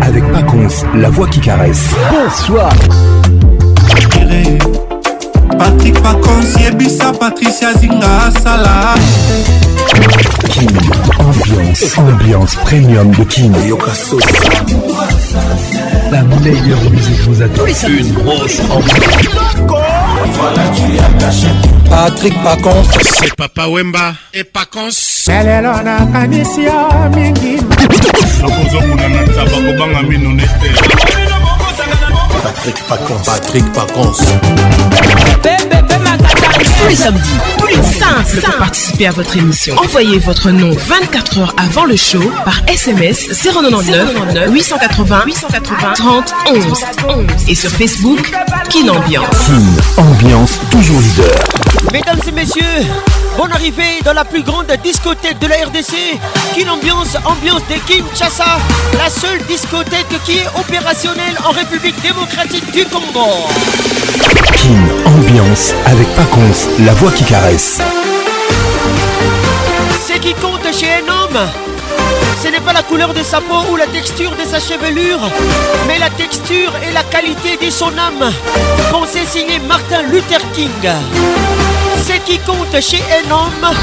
avec Paconce, la voix qui caresse. Bonsoir. Patrick Paconce, Yebisa, Patricia Zinga, Salah. Kim, ambiance, ambiance premium de King. La meilleure musique vous attend. Une grosse ambiance. Voilà, tu as caché. Patrick Pacons. C'est Papa Wemba et Pacons. Lelo nakanisi yo ah, mingi. Nakozomona na taba kobanga mino nete. Patrick Pacons. Patrick Pacons. Bébé, bébé, tous les samedis, tous les pour participer à votre émission. Envoyez votre nom 24 heures avant le show par SMS 099 880 880 30 11 et sur Facebook Kin Ambiance. Kin Ambiance toujours leader. Mesdames et messieurs, bonne arrivée dans la plus grande discothèque de la RDC. Kin Ambiance, ambiance de Kinshasa, la seule discothèque qui est opérationnelle en République démocratique du Congo. Kin Ambiance avec Paconce la voix qui caresse. Ce qui compte chez un homme, ce n'est pas la couleur de sa peau ou la texture de sa chevelure, mais la texture et la qualité de son âme. sait signé Martin Luther King. Ce qui compte chez un homme,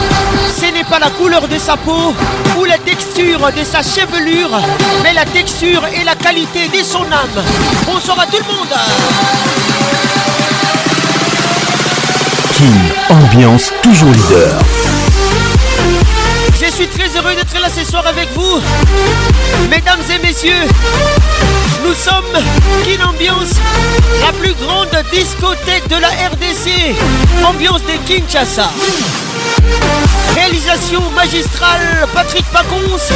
ce n'est pas la couleur de sa peau ou la texture de sa chevelure, mais la texture et la qualité de son âme. Bonsoir à tout le monde. King, ambiance toujours leader. Je suis très heureux d'être là ce soir avec vous. Mesdames et messieurs, nous sommes Kin Ambiance, la plus grande discothèque de la RDC, ambiance de Kinshasa. Réalisation magistrale Patrick Pacons,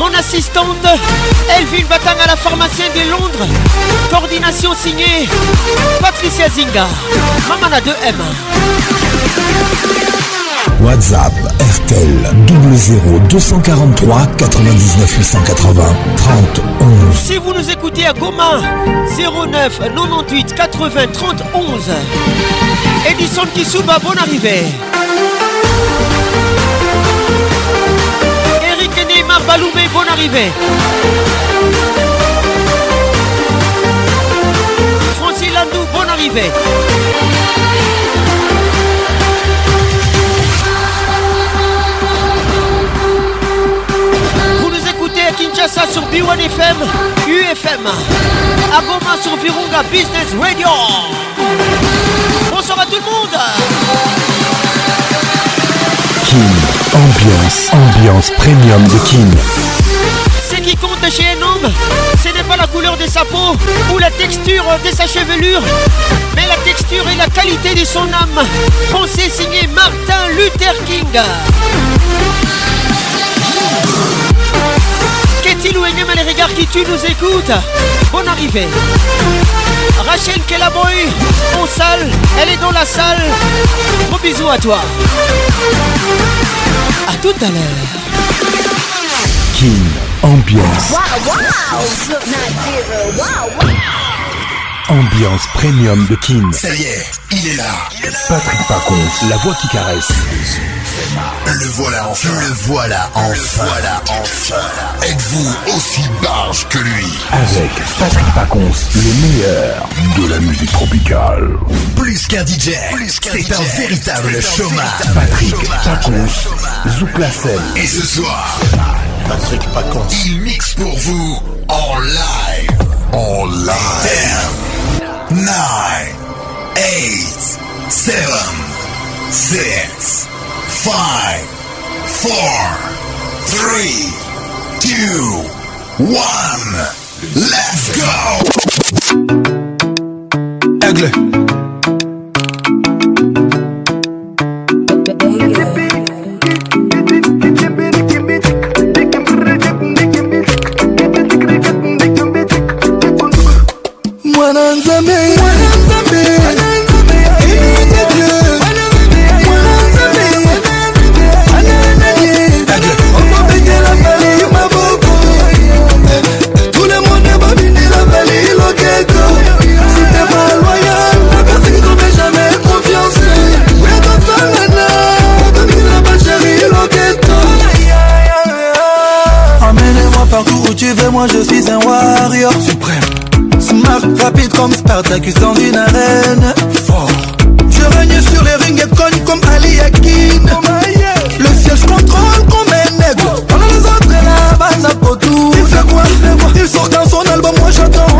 mon assistante Elvin Batang à la pharmacienne de Londres, coordination signée Patricia Zinga, Ramana 2M. WhatsApp RTL 00243 243 99 880 30 Si vous nous écoutez à Goma 09 98 80 30 11. Edison Kisuba, bonne arrivée. Eric Neymar Baloumé, bonne arrivée. Francis Landou, bonne arrivée. ça sur B1 FM, UFM, à sur Virunga Business Radio. Bonsoir à tout le monde. Kim, ambiance, ambiance premium de Kim. Ce qui compte chez un homme, ce n'est pas la couleur de sa peau ou la texture de sa chevelure, mais la texture et la qualité de son âme. Pensez signé Martin Luther King. et même les regards qui tu nous écoutes. Bonne arrivée. Rachel Kelaboy, en salle, elle est dans la salle. Gros bisous à toi. À tout à l'heure. King ambiance. Ambiance premium de Kin. Ça y est, il est là. Patrick Pacons, la voix qui caresse. Le voilà enfin. Le voilà enfin. Le voilà enfin. Êtes-vous aussi barge que lui Avec Patrick Pacons, le meilleur de la musique tropicale. Plus qu'un DJ, c'est un véritable chômage. Patrick Pacons, Zouk la Et ce soir, Patrick Pacons, il mixe pour vous en live. En live. nine, eight, seven, six, five, four, three, two, one. Let's go. Aigle. je suis un warrior suprême Smart, rapide comme Spartacus dans une arène Fort Je règne sur les rings et cogne comme Ali Akin Le siège je contrôle comme un nègre Pendant les autres et la base à tout. Il fait quoi, il sort dans son album, moi j'attends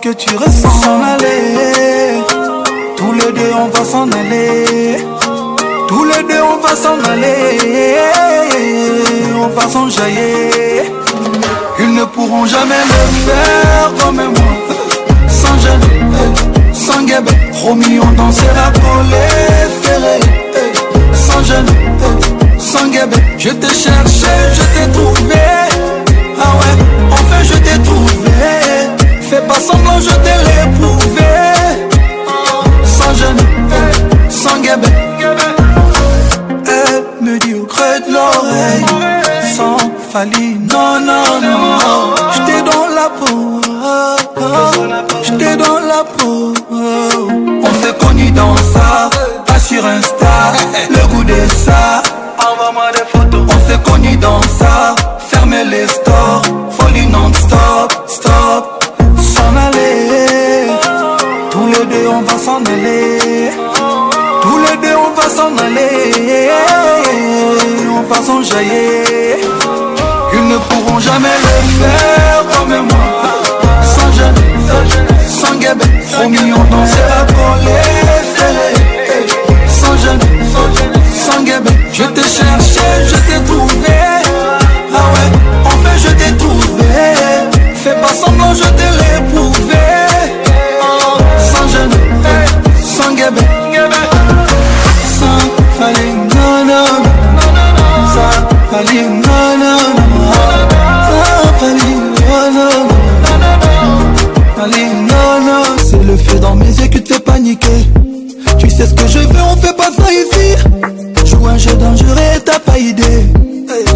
que tu ressens s'en aller. Tous les deux, on va s'en aller. Tous les deux, on va s'en aller. On va s'en jailler Ils ne pourront jamais le faire comme moi. Sans jeûne sans guébé. Promis, on dansera pour les Sans jeûne sans guébé. Je t'ai cherché, je t'ai trouvé. Ah ouais, enfin je t'ai trouvé. fais pas semblant, je t'ai réprouvé. Sans gêne, sans guébé. Elle me dit au creux de l'oreille, sans falie, non, non, non. jaillir Ils ne pourront jamais le faire comme moi Sans jamais, sans guébé Promis on dansera quand les ferrés Sans jamais, sans guébé Je t'ai cherché, je t'ai trouvé C'est le feu dans mes yeux qui te fait paniquer Tu sais ce que je veux, on fait pas ça ici Joue un jeu dangereux t'as pas idée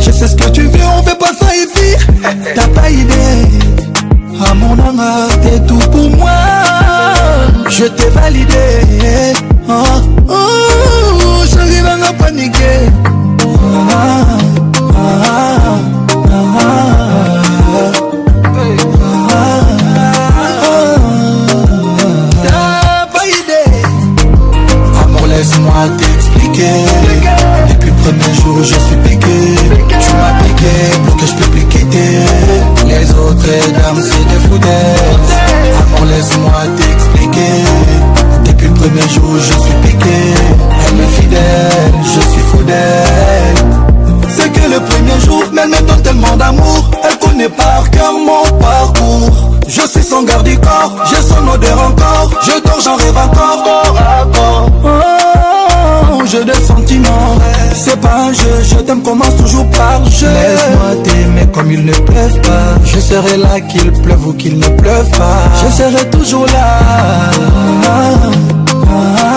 Je sais ce que tu veux, on fait pas ça ici T'as pas idée Ah mon âme t'es tout pour moi Je t'ai validé Oh, oh, oh j'arrive à paniquer je suis piqué. Tu m'as piqué pour que je peux quitter. Les autres dames, c'est des foutaises. Alors laisse-moi t'expliquer. Depuis le premier jour, je suis piqué. Elle est fidèle, je suis fou C'est que le premier jour, mais elle me donne tellement d'amour. Elle connaît par cœur mon parcours. Je suis son garde du corps, j'ai son odeur encore. Je dors, j'en rêve encore de sentiments. C'est pas un jeu, je t'aime, commence toujours par jeu. Laisse-moi t'aimer comme il ne pleuve pas. Je serai là qu'il pleuve ou qu'il ne pleuve pas. Je serai toujours là. Ah, ah, ah.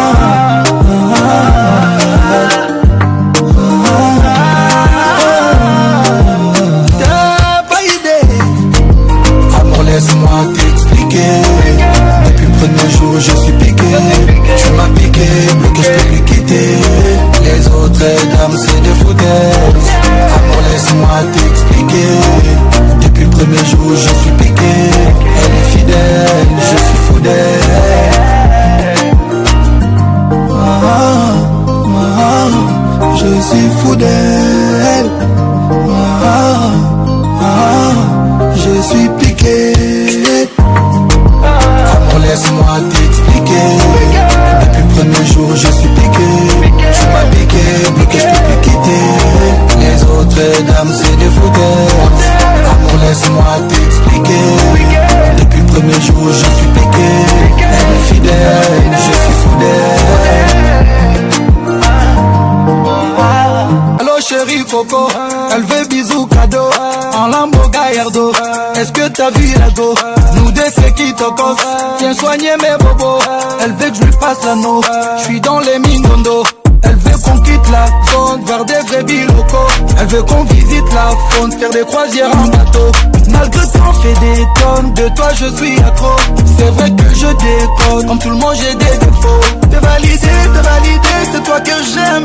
Nous des c'est qui t'occupe, tiens soigner mes bobos Elle veut que je lui passe l'anneau Je suis dans les minondo. Elle veut qu'on quitte la zone vers des vrais bilocos Elle veut qu'on visite la faune Faire des croisières en bateau Malgré des tonnes, de toi je suis accro. C'est vrai que je déconne, comme tout le monde j'ai des défauts. Te valider, te valider, c'est toi que j'aime.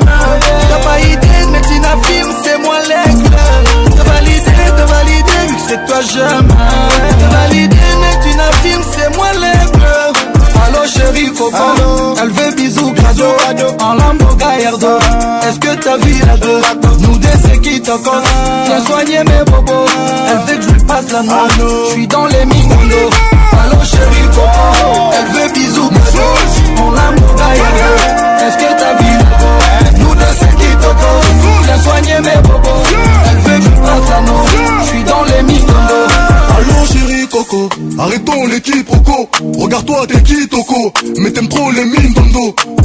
T'as pas idée, mais tu n'affirmes, c'est moi l'aigle. Te valider, te valider, vu c'est toi j'aime. Te valider, mais tu n'affirmes, c'est moi l'aigle. Allo chérie, copain, Elle veut bisous, cadeau. En l'amour gaillard ah. Est-ce que ta vie à deux Nous deux, qui t'encore. Ah. Viens soigner mes bobos. Ah. Elle veut que je lui passe la nuit. Je suis dans les mimolos. Allô chérie, copain, Elle veut bisous, cadeau. En l'amour gaillardo. Est-ce que ta vie à Nous deux, qui t'encore. Viens soigner mes bobos. Elle veut que je lui passe la nuit. Je suis dans les mimolos. Arrêtons les quiproquos. Regarde-toi, t'es qui, Toco Mais t'aimes trop les mines dans le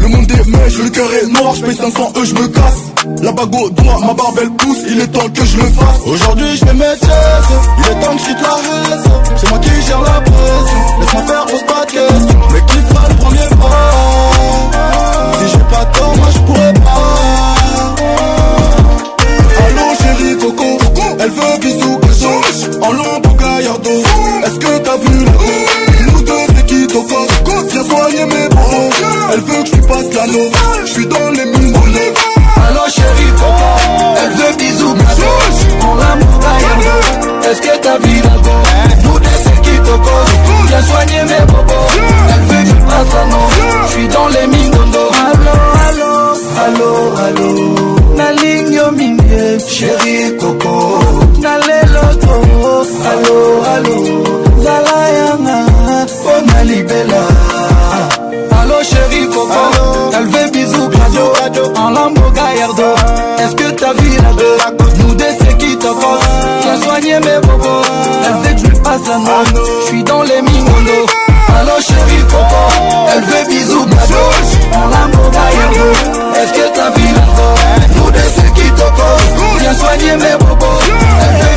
monde est mèche, le cœur est noir. J'paye 500 je me casse. La bague au ma barbe elle pousse. Il est temps que je le fasse. Aujourd'hui, j'fais mes tests. Il est temps que suis la reste. C'est moi qui gère la presse, Laisse-moi faire, pose pas de questions. Mais qui fera le premier pas Si j'ai pas tort, moi je pourrais pas. piano. Je suis dans les mines. On y va. Allô chérie, coco. Elle veut bisous, gâteau. Mon amour à Est-ce que ta vie va bon? Eh. Nous, des qui te cause. Viens soigner mes bobos. Elle veut du patrano. Je suis dans les mines. Allô, allô, allô, allô. Na ligne au milieu. Chérie, coco. En lambeau Gallardo Est-ce que ta vie à deux Nous deux c'est qui t'offre T'as soigné mes bobos Elle veut que je lui passe la main Je suis dans les mimonos Allô chérie coco Elle veut bisous gado En lambeau Gallardo Est-ce que ta vie à deux Nous deux c'est qui t'offre Viens soigner mes bobos Elle veut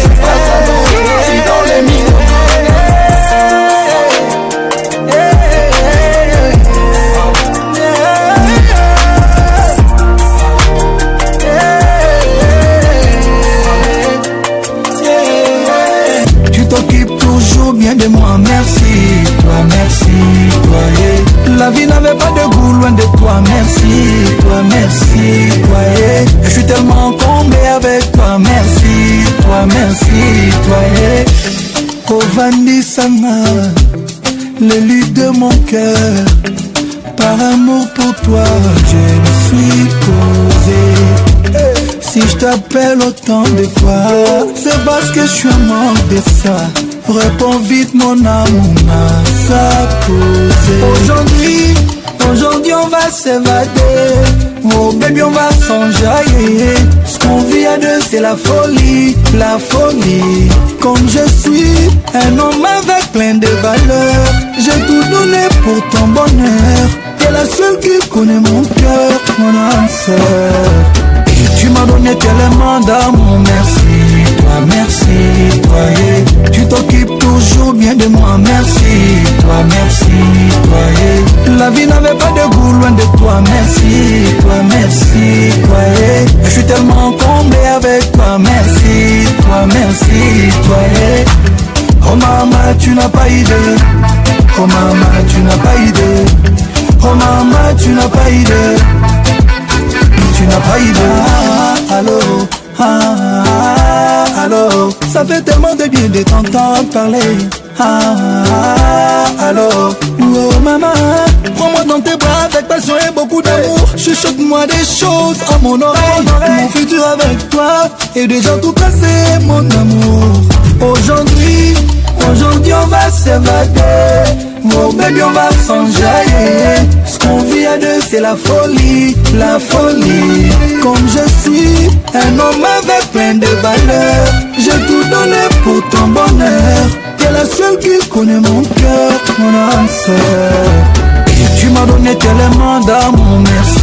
la vie n'avait pas de goût loin de toi. Merci, toi, merci, toi. eh. Je suis tellement comblé avec toi. Merci, toi, merci, toi. Yeah. Oh, le l'élu de mon cœur. Par amour pour toi, je me suis posé. Si je t'appelle autant de fois, c'est parce que je suis en de ça. Réponds vite mon amour m'a s'apposé Aujourd'hui, aujourd'hui on va s'évader Oh bébé on va s'enjailler Ce qu'on vit à deux c'est la folie, la folie Comme je suis un homme avec plein de valeurs J'ai tout donné pour ton bonheur T'es la seule qui connaît mon cœur, mon âme sœur tu m'as donné tellement d'amour Merci, toi merci tu t'occupes toujours bien de moi, merci toi, merci toi. La vie n'avait pas de goût loin de toi, merci toi, merci toi. Je suis tellement comblé avec toi, merci toi, merci toi. Oh maman, tu n'as pas idée, oh maman, tu n'as pas idée, oh maman, tu n'as pas idée, tu n'as pas idée, ah, ah, ah, allô. alors Ça fait tellement de bien de t'entendre parler ah, ah, alors Oh maman Prends-moi dans tes bras avec passion et beaucoup d'amour Chuchote-moi des choses à mon oreille Mon futur avec toi est déjà tout passé mon amour Aujourd'hui, aujourd'hui on va s'évader Mon bébé on va s'enjailler Ce qu'on vit à deux c'est la folie, la folie Comme je suis un homme avec plein de valeurs J'ai tout donné pour ton bonheur T'es la seule qui connaît mon cœur, mon âme sœur Et tu m'as donné tellement d'amour, merci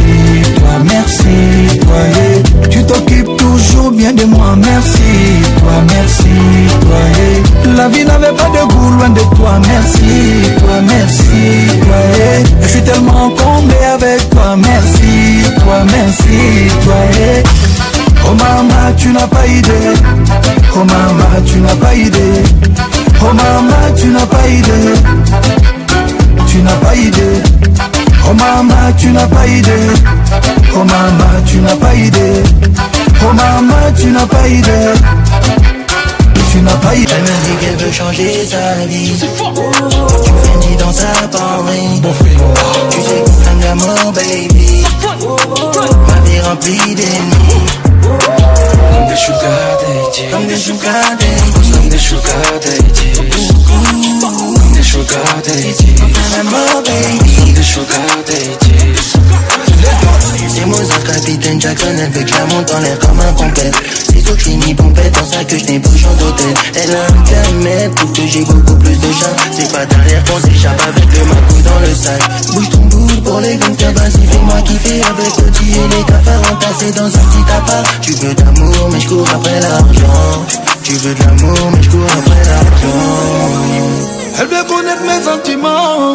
merci toi. Tu t'occupes toujours bien de moi, merci toi, merci toi. La vie n'avait pas de goût loin de toi, merci toi, merci toi. Je suis tellement comblé avec toi, merci toi, merci toi. Oh maman, tu n'as pas idée. Oh maman, tu n'as pas idée. Oh maman, tu n'as pas idée. Tu n'as pas idée. Oh maman, tu n'as pas idée. Oh maman, tu n'as pas idée. Oh maman, tu n'as pas idée. Tu n'as pas idée. Elle me dit qu'elle veut changer sa vie. Tu oh, tu dit dans sa parole. tu sais qu'on un amour baby. ma vie remplie d'ennemis. Comme des sugar Comme des sugar Comme des sugar the sugar daddy sugar daddy C'est Mozart, capitaine Jackson, elle veut que la monte en l'air comme un pompette C'est tout clini pompette, dans ça que je n'ai plus d'hôtel Elle a un camet pour que j'ai beaucoup plus de gens. C'est pas derrière qu'on s'échappe avec le macou dans le sac Bouge ton boule pour les gants vas-y fais-moi kiffer Avec Audi et les cafards entassés dans un petit appart Tu veux d'amour mais je cours après l'argent Tu veux de l'amour mais je après l'argent elle veut connaître mes sentiments.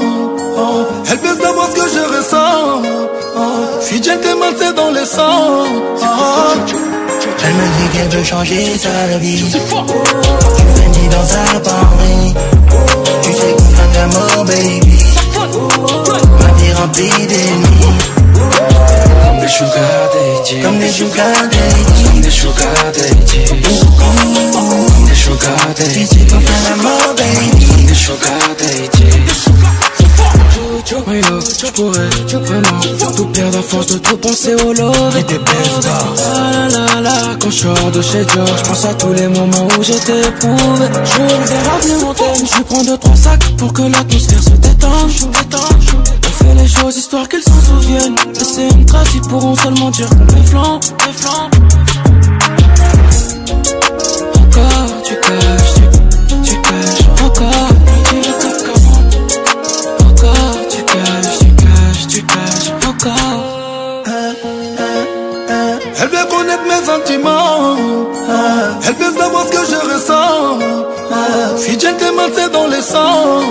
Oh, elle veut savoir ce que je ressens. Oh. Je suis c'est dans le sang. Oh, elle me dit qu'elle veut changer sa vie. Tu finis dans sa Paris. Tu sais qu'on vient d'amour, baby. Ma vie remplie d'ennemis des Comme des sugar Comme des sugar Comme des sugar Comme des sugar je vraiment tout perdre à force de tout penser au love et tes la la la, quand je de chez Dior, je pense à tous les moments où j'étais éprouvé Je vais revenir en je prends deux trois sacs pour que l'atmosphère se détende Je je les choses histoire qu'elles s'en souviennent. Laisser une trace, ils pourront seulement dire Des flancs, les flancs. Encore tu caches, tu, tu caches, encore. Encore tu caches, tu caches, tu caches, encore. Elle veut connaître mes sentiments. Elle veut savoir ce que je ressens. Si gentleman, c'est dans les sangs.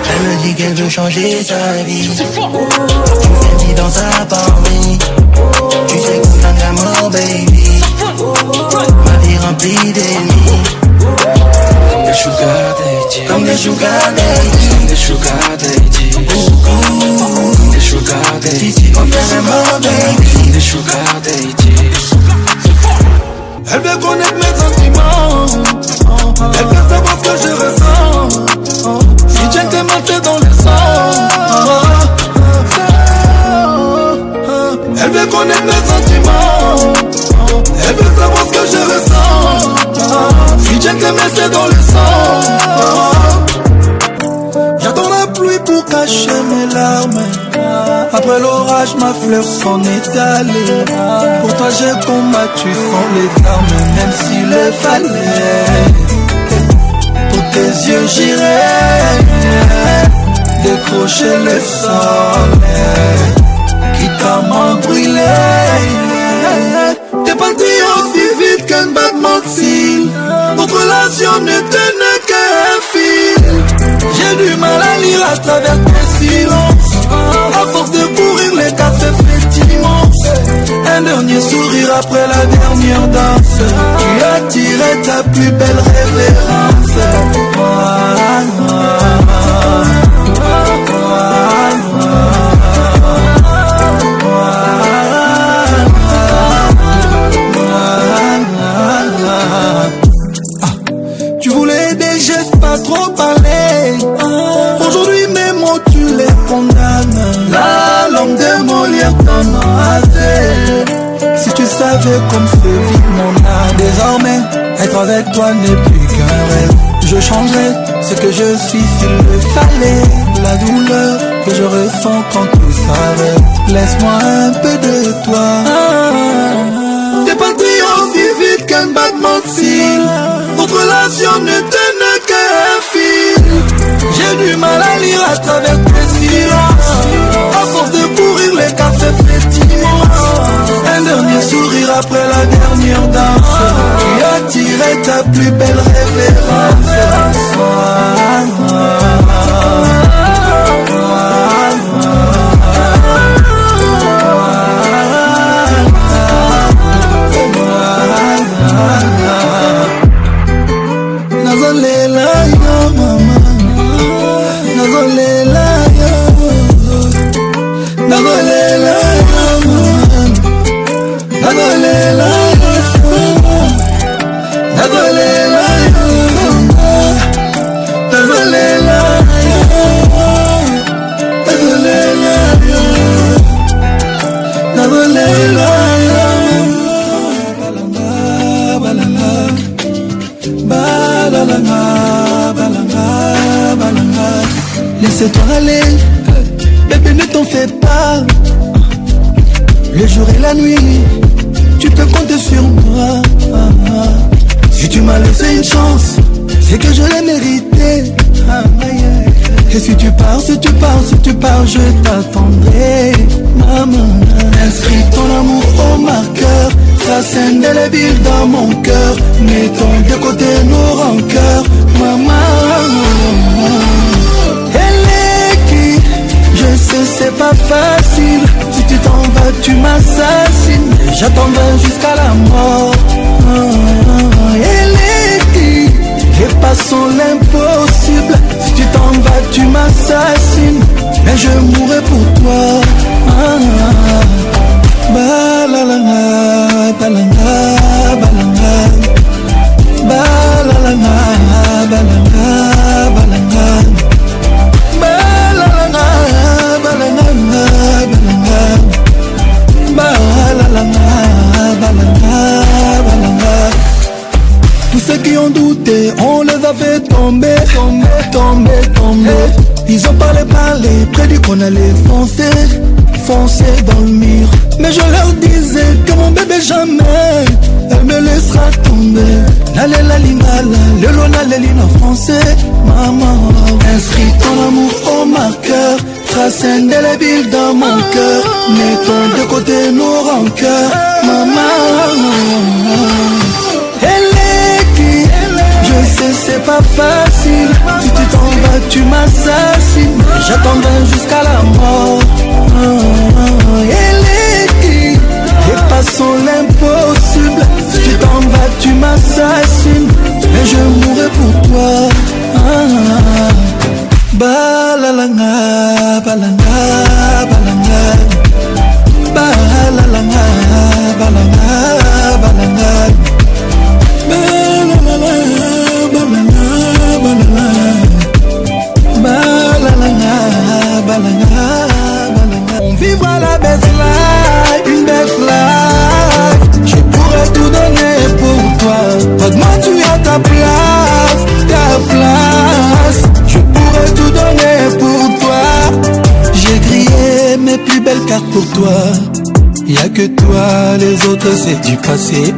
Elle me dit qu'elle veut changer sa vie. Tu me dans sa parmi. Tu sais que flingue la mort, baby. Ma vie remplie d'ennemis. Comme des sugar daddy. Comme des sugar daddy. Comme des sugar daddy. Comme des sugar daddy. Comme fait la baby. Comme des sugar daddy. Elle veut connaître mes sentiments. Elle veut savoir ce que je ressens. Tiens t'es mal dans le sang Elle veut connaître mes sentiments Elle veut savoir ce que je ressens Si t'es mal dans le sang J'attends la pluie pour cacher mes larmes après l'orage, ma fleur s'en est allée. Pour toi, j'ai combattu sans les armes, même s'il le fallait tes yeux j'irai Décrocher le soleil Qui t'a brûlé T'es parti aussi vite qu'un battement de cils Notre relation ne tenait qu'un fil J'ai du mal à lire à travers tes silences À force de courir les quatre Un dernier sourire après la dernière danse Tu as tiré ta plus belle révérence ah, ah, ah, savais comme feu vite mon âme Désormais, être avec toi n'est plus qu'un rêve Je changerai ce que je suis s'il le fallait La douleur que je ressens quand tout s'arrête Laisse-moi un peu de toi T'es parti aussi vite qu'un battement de cils Notre relation ne tenait qu'un fil J'ai du mal à lire à travers tes silences À force de courir les cartes fétiches après la dernière danse. Tu as tiré ta plus belle référence. Laisse-toi aller, bébé ne t'en fais pas. Le jour et la nuit, tu peux compter sur moi. Si tu m'as laissé une chance, c'est que je l'ai mérité. Et si tu pars, si tu pars, si tu pars, je t'attendrai, maman. Inscris ton amour au marqueur, ça scène billes dans mon cœur. Mettons de côté nos rancœurs, maman c'est pas facile. Si tu t'en vas, tu m'assassines. J'attendrai jusqu'à la mort. Et les filles, dépassons l'impossible. Si tu t'en vas, tu m'assassines. Mais je mourrai pour toi. Balalala la la en douter, on les a fait tomber, tomber, tomber, tomber. Ils ont parlé, parlé, prédit qu'on allait foncer, foncer dans le mur. Mais je leur disais que mon bébé jamais, elle me laissera tomber. Lale la lingala, le lona lelina français, maman. Inscris ton amour au marqueur, trace indélébile dans mon cœur. Mettons de côté nos rancœurs, maman. c'est pas facile. Si tu t'en vas, tu m'assassines. J'attendrai jusqu'à la mort. Ah, Elle est dépassons l'impossible. Si tu t'en vas, tu m'assassines. Et je mourrai pour toi. Ah, balalanga, balanga, balanga. ta place, ta place. Je pourrais tout donner pour toi. J'ai grillé mes plus belles cartes pour toi. Y a que toi, les autres c'est du passé.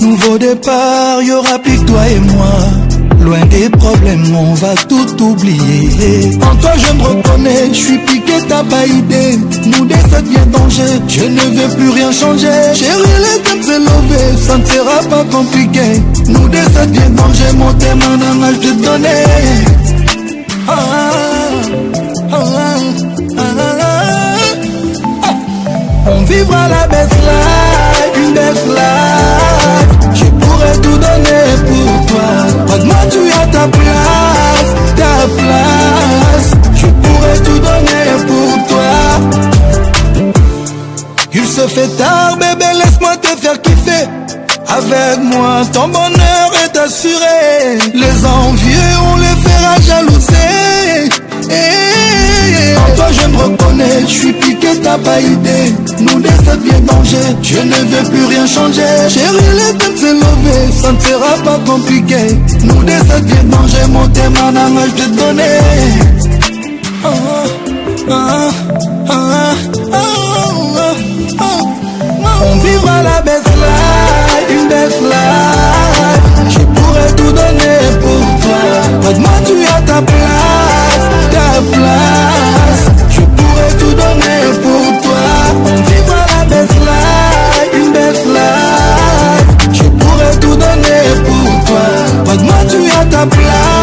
Nouveau départ, y aura plus que toi et moi. Loin des problèmes, on va tout oublier. En toi, je me reconnais, je suis piqué, t'as pas idée. Nous des, ça bien danger, je ne veux plus rien changer. Chérie, les thèmes c'est levé, ça ne sera pas compliqué. Nous des, ça bien danger, mon thème, un âge de donner. Ah, ah, ah, ah, on vivra la best life, une best life. Je pourrais tout donner pour toi. Moi tu as ta place, ta place Je pourrais tout donner pour toi Il se fait tard bébé laisse-moi te faire kiffer Avec moi ton bonheur est assuré Les envieux on les fera jalouser eh, eh, eh. toi je me reconnais, je suis t'as pas idée Nous laisse bien danger Je ne veux plus rien changer Chérie les temps se lever, Ça ne sera pas compliqué Nous laisse bien danger Mon thème en je te donnais On vivra la best life Une best life Je pourrais tout donner pour toi Moi tu as ta place ta place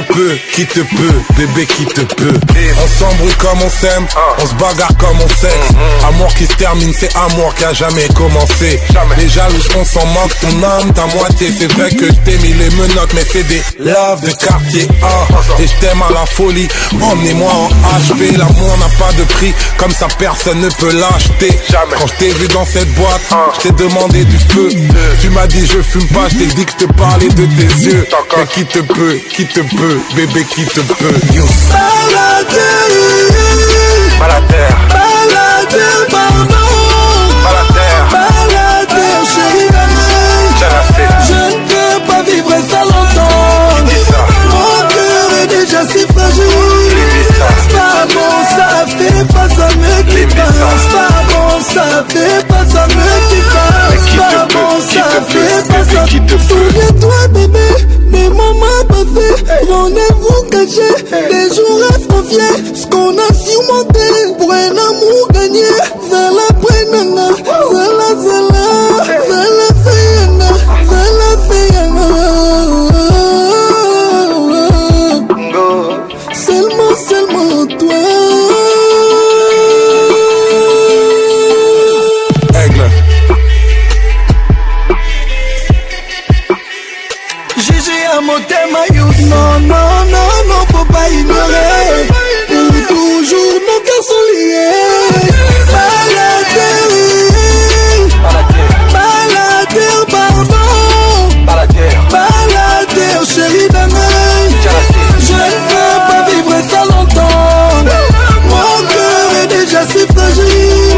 te peut, qui te peut, bébé qui te peut. On s'embrouille comme on s'aime, on se bagarre comme on sexe. Amour qui se termine, c'est amour qui a jamais commencé. Les jaloux, on s'en manque, ton âme, ta moitié. C'est vrai que t'es mis les menottes, mais c'est des laves de quartier 1. Et je t'aime à la folie, emmenez-moi en HP. L'amour n'a pas de prix, comme ça personne ne peut l'acheter. Quand je t'ai vu dans cette boîte, ah. je t'ai demandé du feu. Tu m'as dit je fume pas, je t'ai dit que te parlais de tes yeux. Mais qui te peut, qui te peut bébé qui te peut. terre pardon. chérie. Je ne peux pas vivre ça longtemps. Mon cœur est déjà si fragile. Pas ça fait pas ça me Pas bon, ça fait pas ça me quitte pas. fait Souviens-toi, bébé. fait Rendez-vous caché Des jours à se confier Ce qu'on a surmonté Pour un amour gagné pas ignorer. toujours, nos cœurs sont liés. Par la terre, par la terre, pardon. Par la terre, la terre, chérie d'un Je ne peux pas vivre ça longtemps. Mon cœur est déjà si fragile.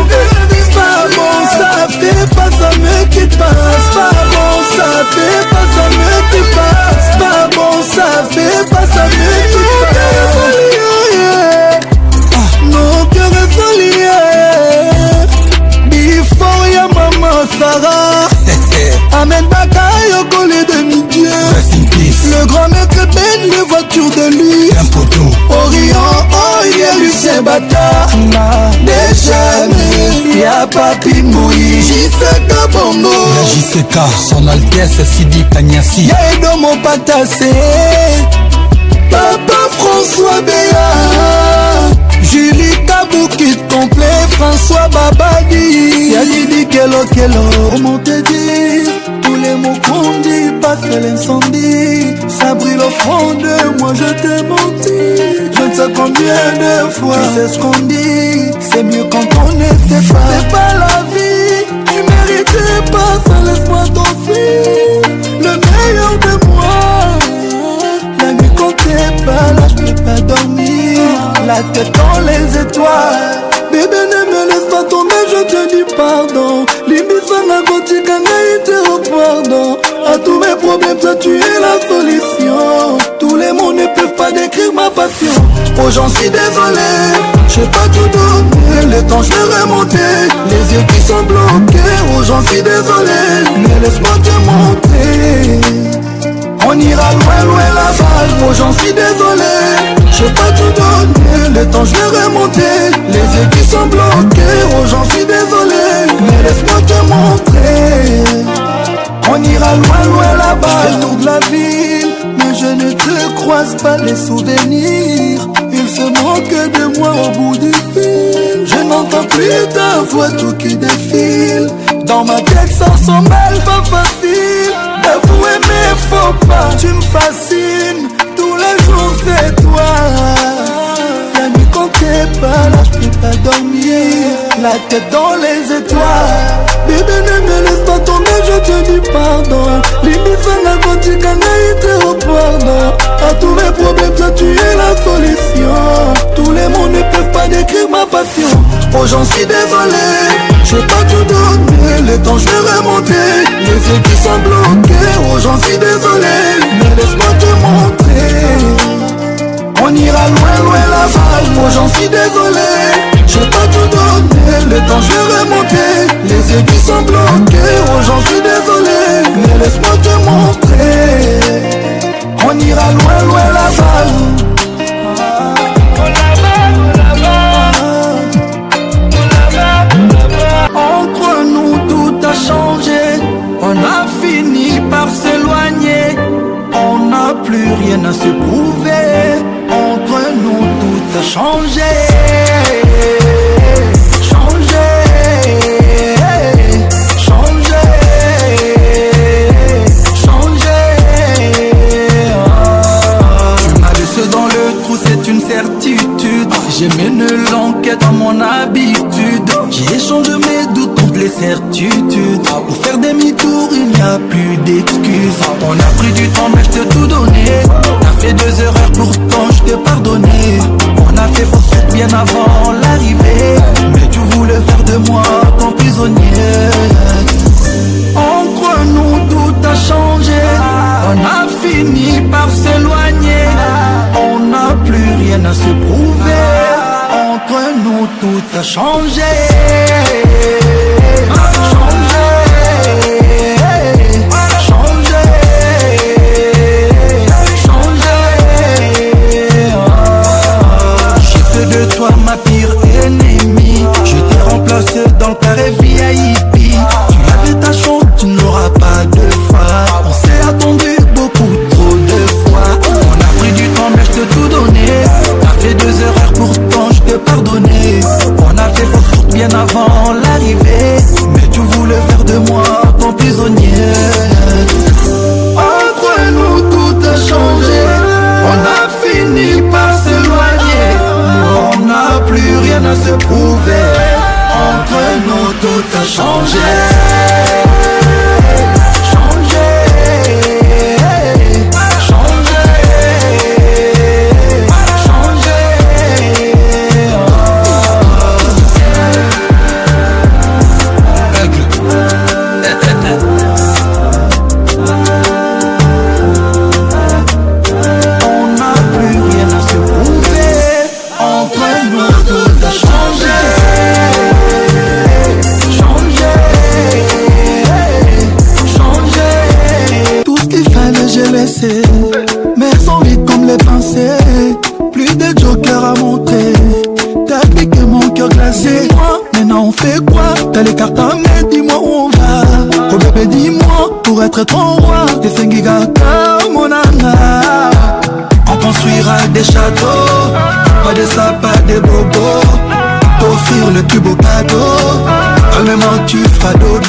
Pas bon, ça fait pas, ça me quitte pas. Pas bon, ça fait pas, ça me quitte pas. Pas bon, ça fait pas, ça me quitte pas. Amène au collet les demi Le grand maître peine les voitures de lui un Orient, oh yeah, lui déjà il y y'a papi Moui JCK Bongo JCK, son altesse Sidi Kanyasi Y'a mon Patassé Papa François Béa Julie te complet François Babadi Y'a Lili Kelo Kelo te mon mon pas que l'incendie Ça brille au fond de moi, je t'ai menti Je ne sais combien de fois Tu ce qu'on dit C'est mieux quand on n'était pas C'est pas la vie Tu méritais pas ça, laisse-moi t'enfuir Le meilleur de moi La nuit quand t'es pas là, je peux pas dormir La tête dans les étoiles Bébé ne me laisse pas tomber je te dis pardon limbisanga kotika ngai te oh pardon à tous mes problèmes toi tu es la solution tous les mots ne peuvent pas décrire ma passion oh j'en suis désolé j'ai pas tout donné le temps je vais remonter les yeux qui sont bloqués oh j'en suis désolé mais laisse-moi te monter On ira loin, loin la balle, oh j'en suis désolé Je pas tout donner, le temps je vais remonter Les yeux qui sont bloqués, oh j'en suis désolé Mais laisse-moi te montrer On ira loin, loin la balle, tour de la ville Mais je ne te croise pas les souvenirs Il se moquent de moi au bout du fil Je n'entends plus ta voix, tout qui défile Dans ma tête sans ressemble pas facile faut pas. Tu me fascines, tous les jours c'est toi. La nuit quand t'es pas là, je peux pas dormir. La tête dans les étoiles. Bébé, ne me laisse pas tomber, je te dis pardon. la voiture tu gagnes très au pardon. À tous mes problèmes, toi, tu es la solution. Tous les mots ne peuvent pas décrire ma passion. Oh, j'en suis désolé. Je vais tout donner, les temps je vais remonter Les yeux sont bloqués, oh j'en suis désolé Mais laisse-moi te montrer On ira loin, loin la bas oh j'en suis désolé je pas tout donner, Les temps je vais remonter Les yeux sont bloqués, oh j'en suis désolé Mais laisse-moi te montrer On ira loin, loin la bas s'éloigner. On n'a plus rien à se prouver. Entre nous, tout a changé. Changé. Changé. Changé. Tu m'as ce dans le trou, c'est une certitude. J'ai mené l'enquête dans mon habitude. J'ai changé mes pour faire demi-tour, il n'y a plus d'excuses. On a pris du temps, mais je te tout donné. T'as fait deux erreurs, pourtant je te pardonné. On a fait vos bien avant l'arrivée. Mais tu voulais faire de moi ton prisonnier. Entre nous, tout a changé. On a fini par s'éloigner. On n'a plus rien à se prouver. Entre nous tout a changé Changé Changé Changé J'ai de toi ma pire ennemie Je t'ai remplacé dans ta carré surprise On a fait fausse route bien avant l'arrivée Mais tu voulais faire de moi ton prisonnier Entre nous tout a changé On a fini par s'éloigner On n'a plus rien à se prouver Entre nous tout a changé le plus beau cadeau. Vraiment tu feras d'autres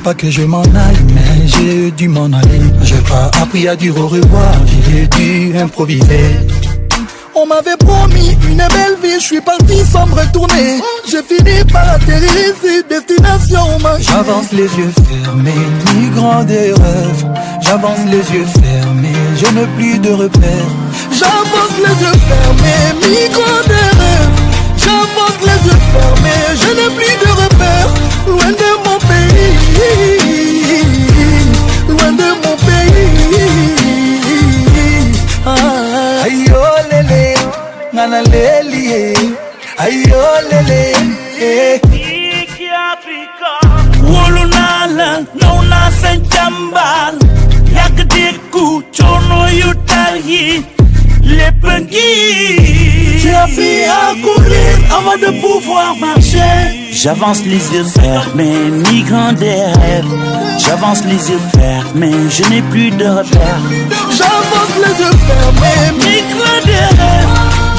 pas que je m'en aille, mais j'ai dû m'en aller. J'ai pas appris à dire au revoir, j'ai dû improviser. On m'avait promis une belle vie, je suis parti sans me retourner. J'ai fini par atterrir destination magique. J'avance les yeux fermés, mi-grande erreur, J'avance les yeux fermés, je n'ai plus de repères. J'avance les yeux fermés, mi-grande erreur, J'avance les yeux fermés, je n'ai plus de repères. Loin à courir avant de pouvoir marcher J'avance les yeux fermés, migrant des J'avance les yeux fermés, je n'ai plus de repères J'avance les yeux fermés, migrant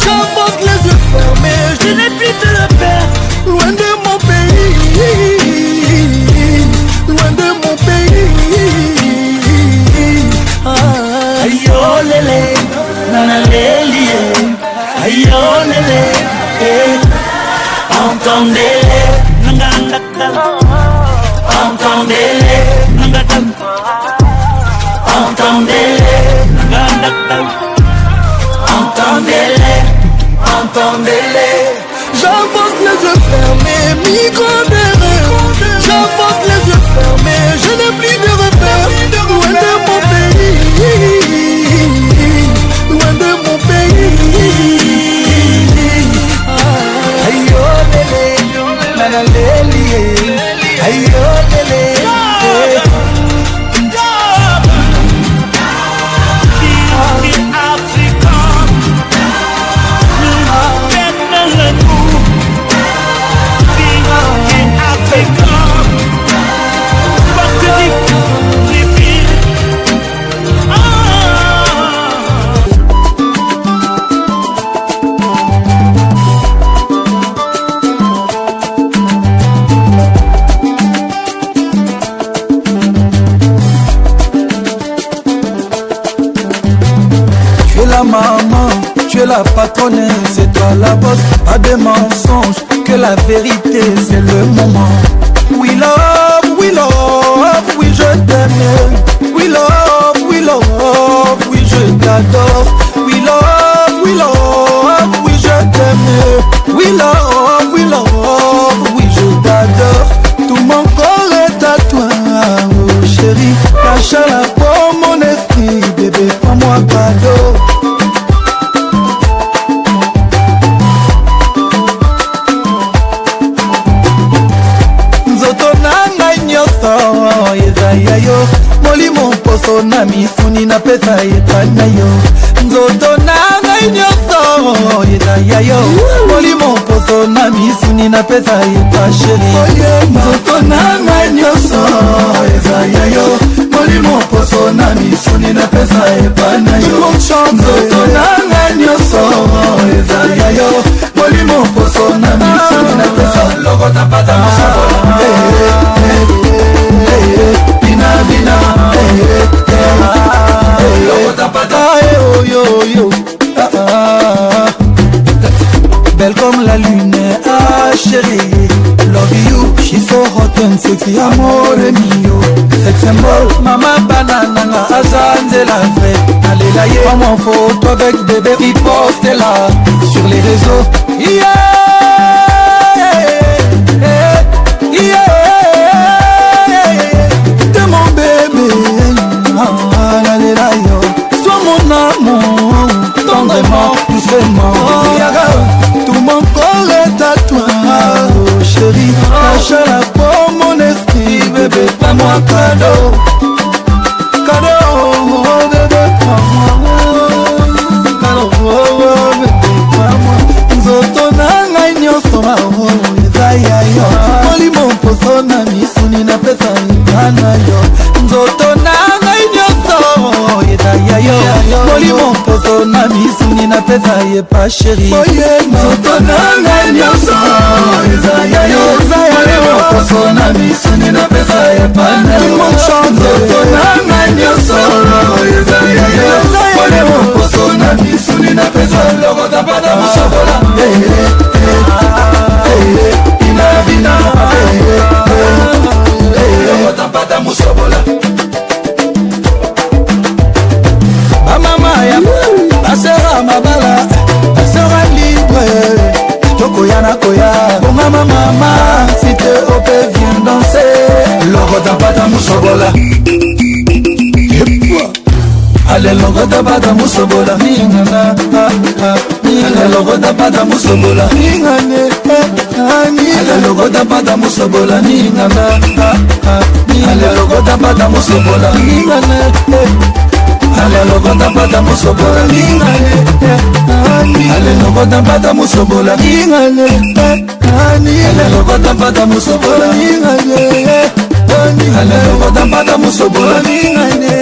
J'avance les yeux fermés, je n'ai plus de repères. Loin de mon pays, loin de mon pays. Ah, aïe, oh, lélé, nanalélé, aïe, eh. lélé, entendez-les. la bosse a des mensonges que la vérité c'est le moment. We love, we love, oui je t'aime. We love, we love, oui je t'adore. We love, we love, oui je t'aime. We love. napesa epai na yo nzoto na ngai nyonso ezali ya yo molimo poso na misuni napesa epai sheri nzoto na ngai nyonso ezali ya yo molimo poso na misuni napesa epai na yo nzoto na ngai nyonso ezali ya yo molimo poso na misuni napesa lokota pata mosabola eh, eh, Ah, eh, oh, oh, ah, ah. Belle comme la lune, ah chérie Love you, she's so hot and sexy, amore mio Sex symbol, mama banana, azanze la vraie Allez là, prends en photo avec bébé, riposte là Sur les réseaux, yeah vraiment oh, Yaga, Tout mon corps est à toi oh, Chérie, cache la peau mon esprit Bébé, prends-moi cadeau Cadeau, oh, oh, bébé, prends-moi Cadeau, oh, bébé, prends-moi Nzoto na ngai nyonso mao eza ya yo Molimo mposo na misuni napesa ipana yo Nzoto ya yo molimo poso na misuni napesa ye pa sheri moto na ngai nyonso eza ya yo molimo poso na misuni napesa ye pa moto na ngai nyonso eza ya yo molimo poso na misuni napesa lokota mpana mosokola inavina lokota mpata mosokola mabala asera libre tokoya na koya bongama mama site ope vien danse lokota bata musobola ale lokota bata musobola ningana ale lokota bata musobola ningane ale lokota bata musobola ningana ale lokota bata musobola ningane eh, alelokotambata mosobola ningane alelokotambata mosobola ningane alelokotambata mosobola ningane alelokotambata mosobola ningane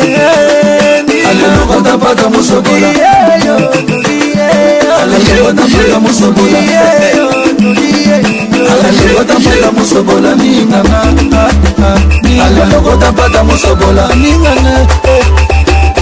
alelokotambata mosobola alelokotambata mosobola alelokotambata mosobola ningana alelokotambata mosobola ningane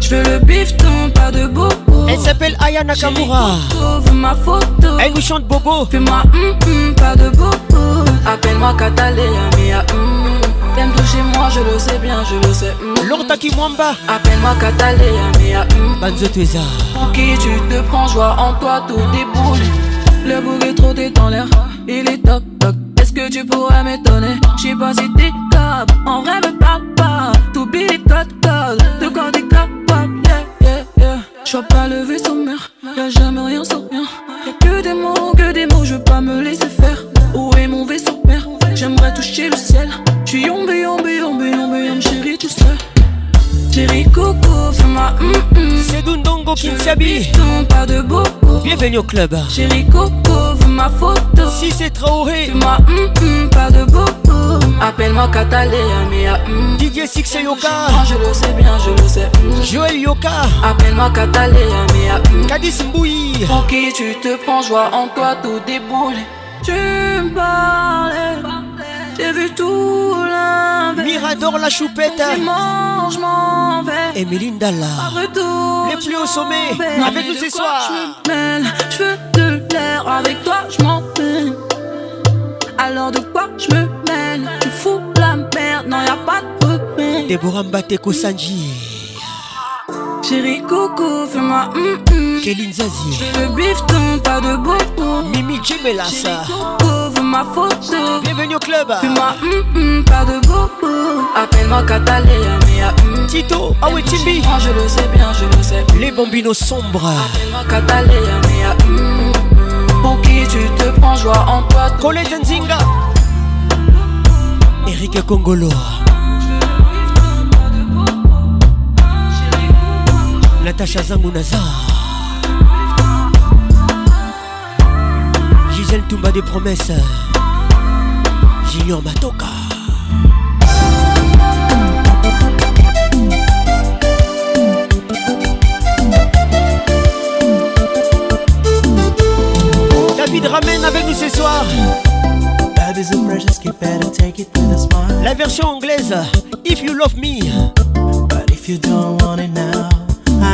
Je veux le bifton, pas de bobo. Elle s'appelle Aya Nakamura. ma photo. Elle eh, vous chante bobo. Fais-moi pas de bobo. Appelle-moi y'a mea T'aimes chez moi, je le sais bien, je le sais. Mm. Lorta Kimwamba. Appelle-moi Cataléa, mea mm. Banzo Tweza. Pour qui tu te prends, joie en toi, tout déboule. Le bouc est trop dans l'air, il est top top Est-ce que tu pourrais m'étonner? Je sais pas si t'es top, en vrai me parle pas de quoi t'es capable. Yeah, yeah, yeah. J'vois pas le vaisseau mère, y'a jamais rien sans rien. Y'a que des mots, que des mots, je veux pas me laisser faire. Où est mon vaisseau mère J'aimerais toucher le ciel. J'suis yombé, yombé, yombé, yombé, yombé. Chérie Coco, fais-moi hum mm hum. C'est Dundongo Kinsabi. pas de beaucoup. Bienvenue au club. Chérie Coco, veux ma photo. Si c'est Traoré. Fais-moi hum hum, pas de beaucoup. Appelle-moi Kataléa, ah, mea mm. Didier Six et Yoka. Moi ah, je le sais bien, je le sais. Mm. Joël Yoka. Appelle-moi Kataléa, ah, mea hum. Kadis Mboui. Ok, tu te prends joie en toi, tout déboule. Tu me parles j'ai vu tout l'inverse. Mirador la choupette. Hein. m'en vais. Et Melinda là. Les plus au sommet. Avec nous ce soir. Je veux te plaire Avec toi, je m'en Alors de quoi je me mêle Tu fous la merde, non y'a pas de problème. Déborah Mbate Sanji Chérie coucou, fais-moi hum mm, hum. Mm. Kéline Zazie. Je le bifton, pas de bobo. Mimi Djemelassa. Coco, veux ma photo. Bienvenue au club. Fais-moi hum hum, pas de bobo. Appelle-moi Cataléa, mais à hum. Tito, ah oui, Timbi. Je le sais bien, je le sais. Les bambinos sombres. Appelle-moi Cataléa, mais à hum. Pour qui tu te prends, joie en toi. Collé Zinga Eric Congolo. Natacha Zamunaza, Gisèle Toumba des promesses Junior Matoka David ramène avec nous ce soir La version anglaise If you love me But if you don't want it now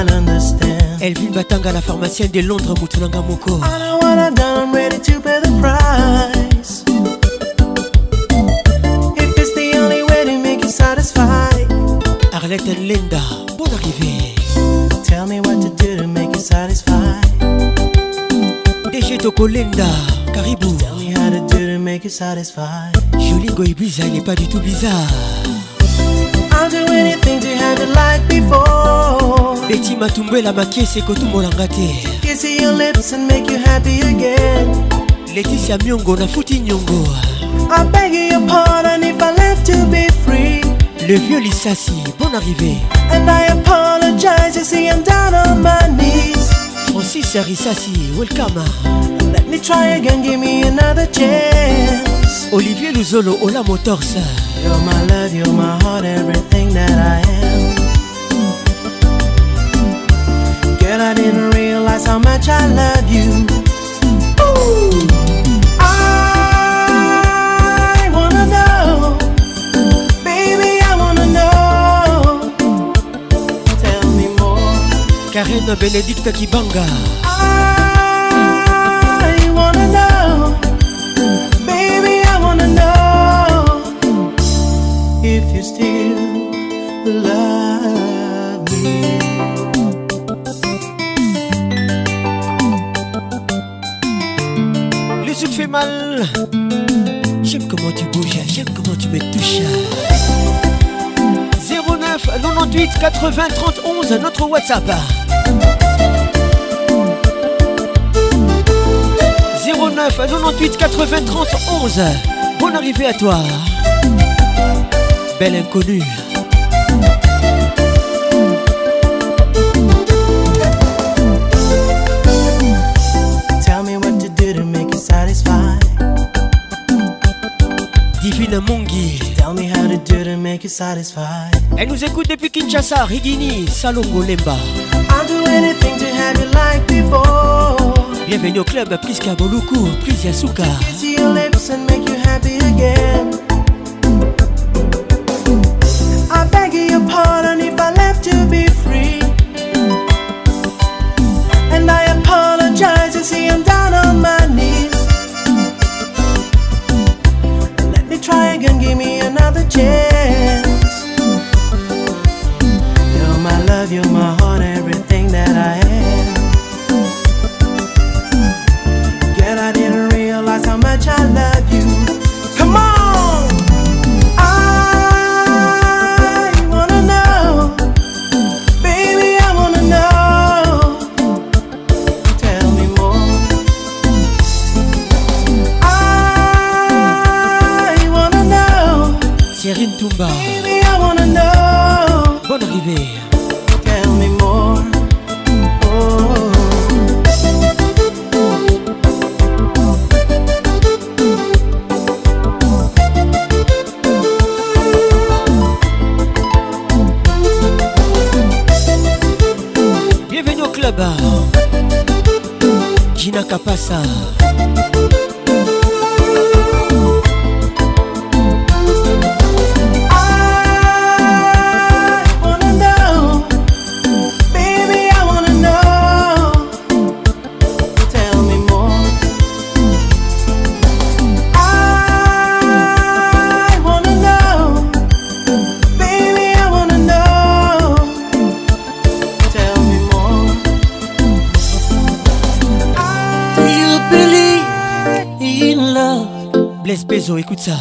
I'll understand. Elvin la pharmacienne de Londres, Mutunanga Moko. I know what I've done, I'm ready to pay the price. If it's the only way to make you satisfied. Arlette and Linda, bon arrivée. Tell me what to do to make you satisfied. DJ Toko Linda, Caribou. Just tell me how to do to make you satisfied. Jolie Goibiza, il n'est pas du tout bizarre. I'll do anything to have it like before. Betty Matumbela Makese Kotumolanga te. Kiss your lips and make you happy again. Laetitia Myongo na Futi Nyongo. I beg your pardon if I left to be free. Le vieux Lissassi, bonne arrivée. And I apologize, you see I'm down on my knees. Francis Rissassi, welcome. Let me try again, give me another chance. Olivier Luzolo, Ola Motors. You're my you my heart, everything that I am. Girl, I didn't realize how much I love you. Ooh. I wanna know, baby, I wanna know. Tell me more. Karina Benedicta Kibanga. I J'aime comment tu bouges, j'aime comment tu me touches. 09 98 80 11 notre WhatsApp. 09 98 80 11 Bonne arrivée à toi. Belle inconnue. satisfied. Elle nous écoute depuis Kinshasa, Rigini, Salongo Lemba. I'll do anything to have you like before. Bienvenue au club Priska Boluku, Pris Yasuka. Kiss your lips and make you happy again. I beg your pardon if I left to be free. can give me another chance. You're my love, you're my heart. Bonne arrivée. Tell me more. Bienvenue au club qu'à passer Kezo, écoute ça.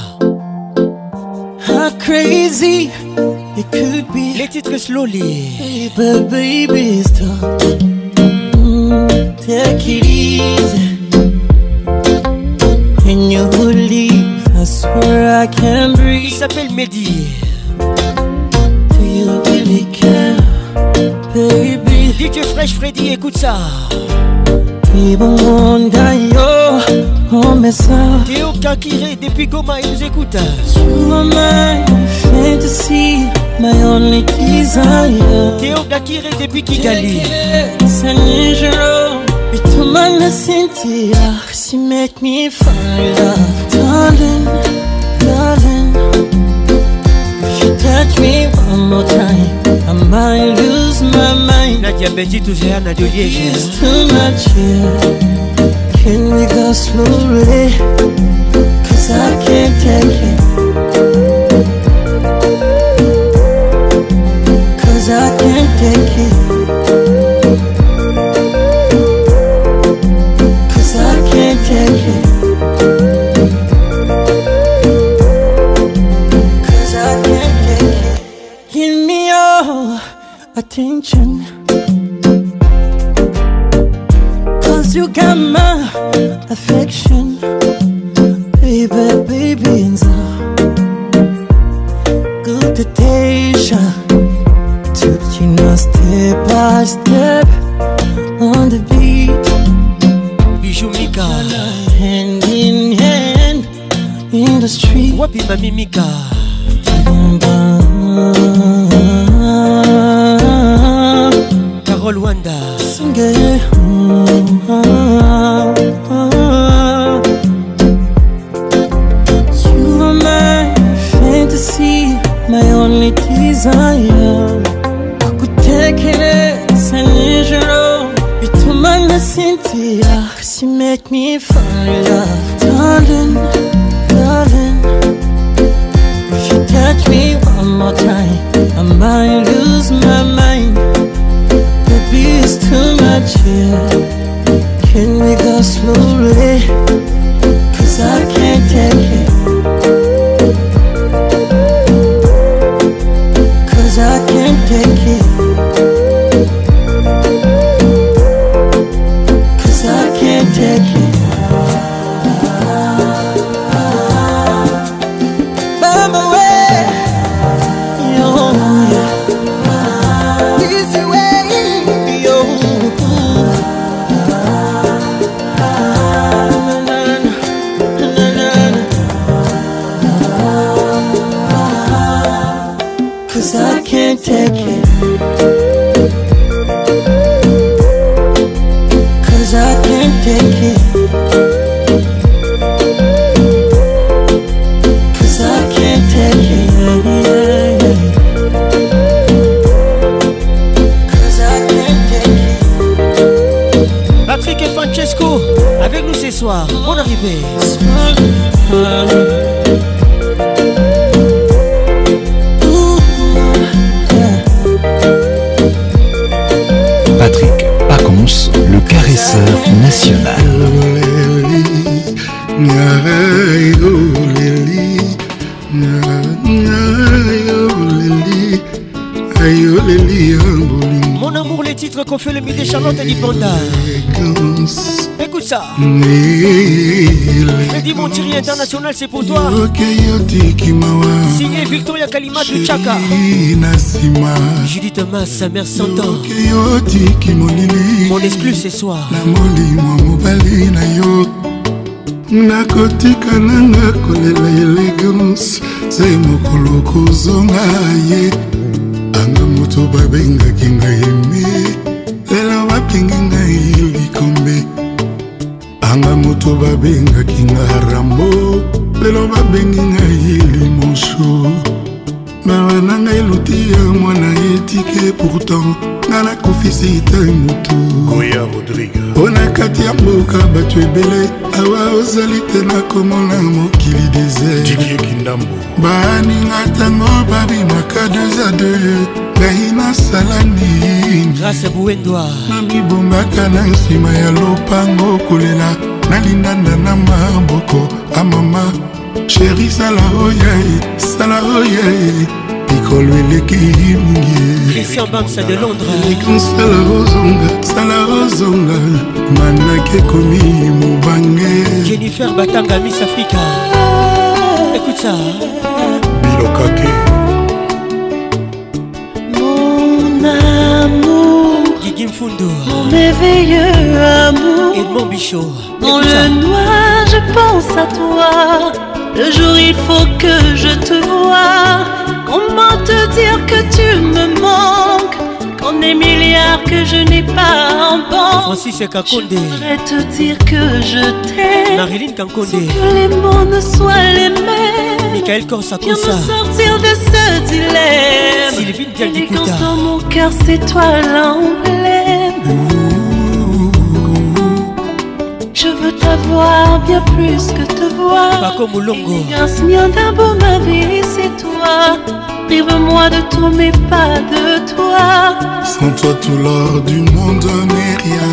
How crazy it could be. Les titres slowly. Baby, baby, stop. Mm, take it easy. When you leave, I swear I can breathe. Il s'appelle Mehdi. Do you really care, baby? DJ Fresh Freddy, écoute ça. People want Sophie Goma, il nous écoute. Théo Gakire depuis Kigali. Bitumanga Cynthia, she make me fall in love, darling, darling. If you touch me one more time, I might lose my mind. Can we go slowly? cause I can't take it. Cause I can't take it. Cause I can't take it. Cause I can't take it. Give me your attention. Cause you got my national c'est pour toi signé victoria kalima du chaka judith ma sa mère santan mon exclu ce soir namolimwa mobali na yo nakotika nanga kolela elegance se mokolo kozonga ye anga moto babengaki ngai me lelo bapengi ngai likombe anga moto babengaki nga rambo lelo babengi ngai limonso mawa na ngai luti ya mwana etike pourtant nga nakufisi te motu goya rodrigue mpo na kati ya mboka bato ebele awa ozali te nakomona mokili desertkindambo baninga ntango babimaka 2 a 2 ngai nasala nini namibongaka na nsima ya lopango kolela nalindanda na maboko amama Chérie sala oye sala oye de Londres, ozonga sala ozonga manaki jennifer batanga miss africa écoute ça hein. mon amour Mon merveilleux amour Edmond Bichot Dans le noir je pense à toi le jour il faut que je te vois. Comment te dire que tu me manques Qu'on est milliards que je n'ai pas en banque. Francis Je voudrais te dire que je t'aime. Marilyn que les mots ne soient les mêmes. me sortir de ce dilemme. Et quand dans mon cœur, c'est toi l'emblème. Je veux t'avoir bien plus que toi. Paco d'un beau ma vie c'est toi Prive-moi de tout mais pas de toi Sans toi tout l'or du monde n'est rien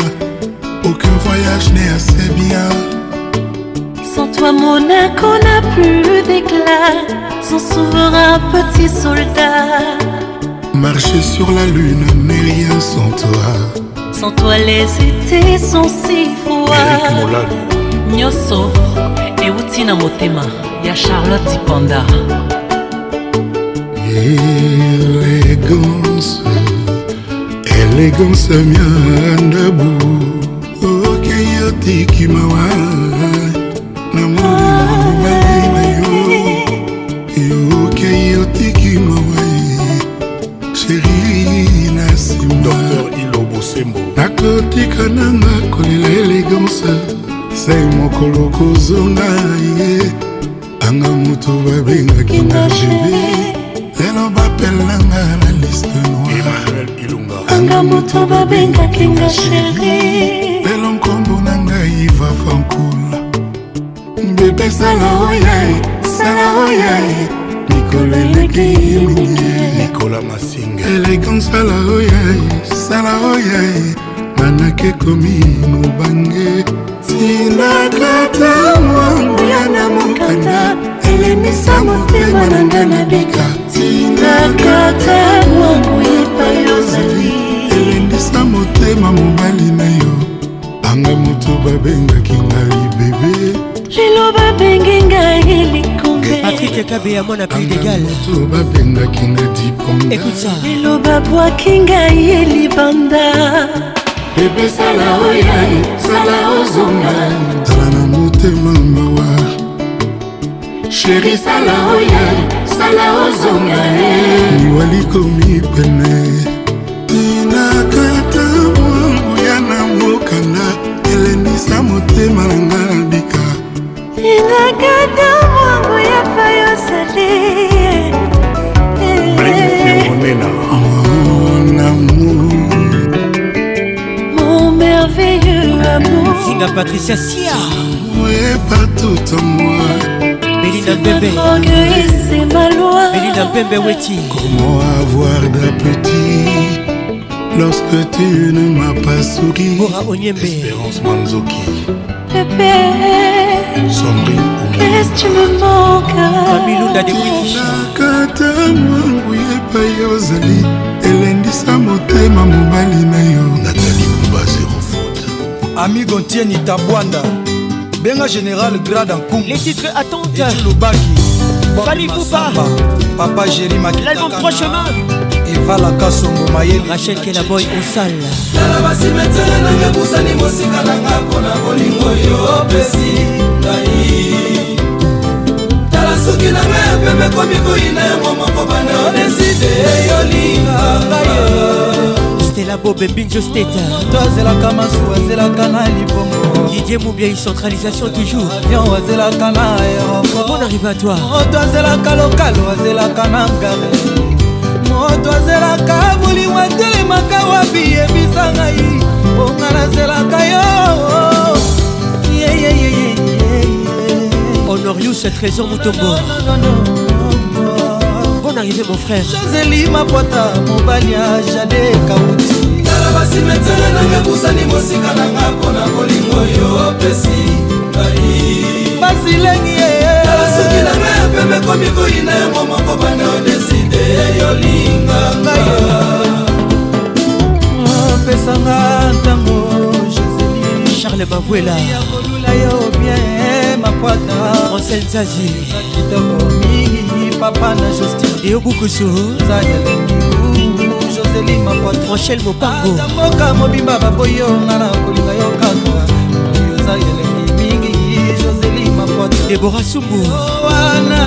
Aucun voyage n'est assez bien Sans toi Monaco n'a plus d'éclat Sans souverain petit soldat Marcher sur la lune n'est rien sans toi Sans toi les étés sont si froids nyonso ewuti na motema ya charlotte panda elegance elegance miandabu okei okay, otiki mawa na molimo mobali na yo okei otiki mawa sheri na nsima nakotika nanga kolela elegance sei mokolo kozonga ye anga moto babengaki na gb lelo bapelanga na liste noireanga moto babengaki nga sheri lelo nkombo na ngai iva fankula bebe sala oya sala oya mikolo eleki minginikola masinga elegan sala oya sala oya manake komi mobange ndinakata mwangula na mokanda elemisa motema na nga nabika tindakata mwangu epai ozali elendisa motema mobali na yo anga moto babengaki ngai bebe lelo babenge ngai likombepatrike kabe ya mwana plus degalmoto babengaki nga diponga lelo babwaki ngai libanda bebe sala oyai sala ozonga zala na motema mawa sheri sala oyai sala ozonga liwali komi pene tinakata mwangu ya na mokanda elendisa motema na nga na bika tinakata mwangu ya fayosale singa patricia sia belinda mpembebelinda mpembe weti comment avoir d'appétit lorsque tu ne m'as pas souri bora onyembe espérance manzoki bébé somri qu'est-ce tu me manques mamilunda de witish kata mwangu yepai ozali elendisa motema mobali na yo ami gontieni tabwanda benga général grade enkumletitre attentelobaki balikupa papa géri makilalbum prochemain evalaka songo mayele rachel kelaboy osal tala basimetere nanga busani mosika nanga mpona bolingo yo opesi ngai tala soki na ngai ya pembe komi koyina yango moko banda odeside yolinga ngai lela bobembi njosteta tozelaka masuwa ezelaka na libongo didie mobiai centralisation toujours avion azelaka na aéroport bon arrive à toi moto azelaka lokalo azelaka na ngare moto azelaka bolingo atelemaka wapi yebisa ngai mponga nazelaka yo honorius trésor motombo bon arrivé mon frère joseli mapota mobali ya jade kauti simetere nanga kusani mosika nanga mpona molingo yo opesi ngai basilengi tala soki nanga ya pembe komi koyina yango moko bana odeside yolinganga opesanga ntango jésus charles bavuela yakolula yo bien mapwata francel zazi kitoko mingi papa na justine eyobukusu za elengi kotelima rochel mopangoata mboka mobimba baboyi yo nga na kolinga yo kaka oyoza elengi mingi joselima poata debora sumbu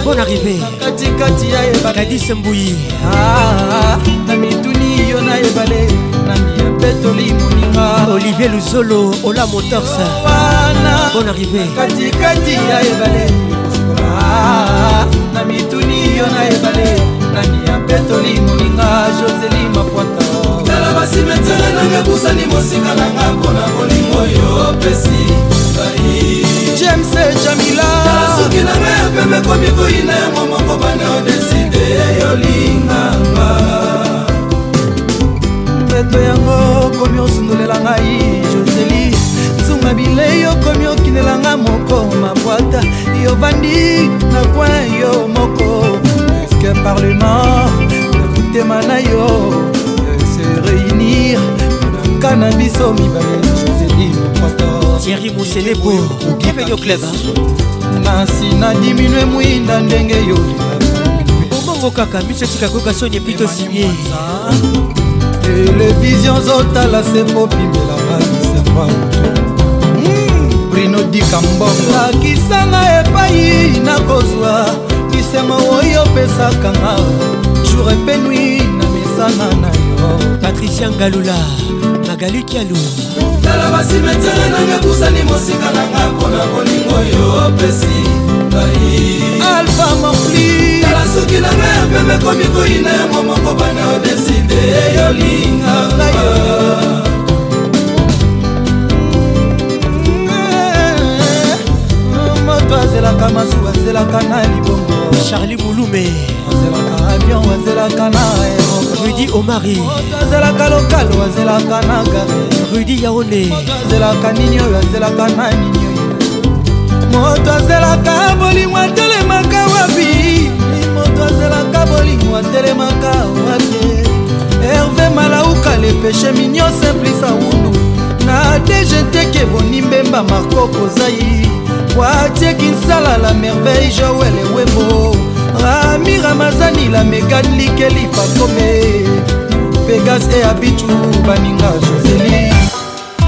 bon arrivé katikati ya ebakadis mbuyi ah, na mituni yo na ebale na miyapetoli moninga olivier luzolo ola motors bon arrivé katikati ya ebale ah, na mituni yo na ebale nani ya petoli moninga joseli mapwata tala basimetere nanga busani mosika nanga mpona bolingo yo opesi ngai james jamila soki nanga ya pembe komi koyina yango moko banda odeside yolinganga mpeto yango komi osundolela ngai joseli nzunga bilei okomi okinelanga moko mabwata yovandi na kwin yo moko chaque parlement nakutema na yo se réunir monaka na biso mibale joseli mokoto tieri moselebo bienvenu au club nasi na diminue mwinda ndenge yolingaka obongo kaka miso etika koyoka soni epito sinie televizio zotala se popimelaka bisemwa hmm. brino dikambongo lakisanga epai nakozwa nsemo oyo opesaka nga jour epe nui na misana na yo patricia ngalula magali kialu tala basimetere nanga kusani mosika nanga mpona bolingo yo opesi ngai alfa mofli tala soki nanga ya pembe komi koyina yango moko bana odeside eyolinganga moto azelaka masuwa azelaka na libongo charli moulume ozelaka avion ozelaka na rudi omari ozelaka lokal ozelaka na gare rudi yaone ozelaka nini oyo ozelaka na nini moto azelaka bolimo atelemaka wapi moto azelaka bolimo atelemaka wapi herve malauka lepeshe minio simplisa wundu na dgt kebonimbe mba marko kozai poatie kinsala la merveille joel ewembo rami ramazani la megan likeli pakome pegas e abitu baninga joseli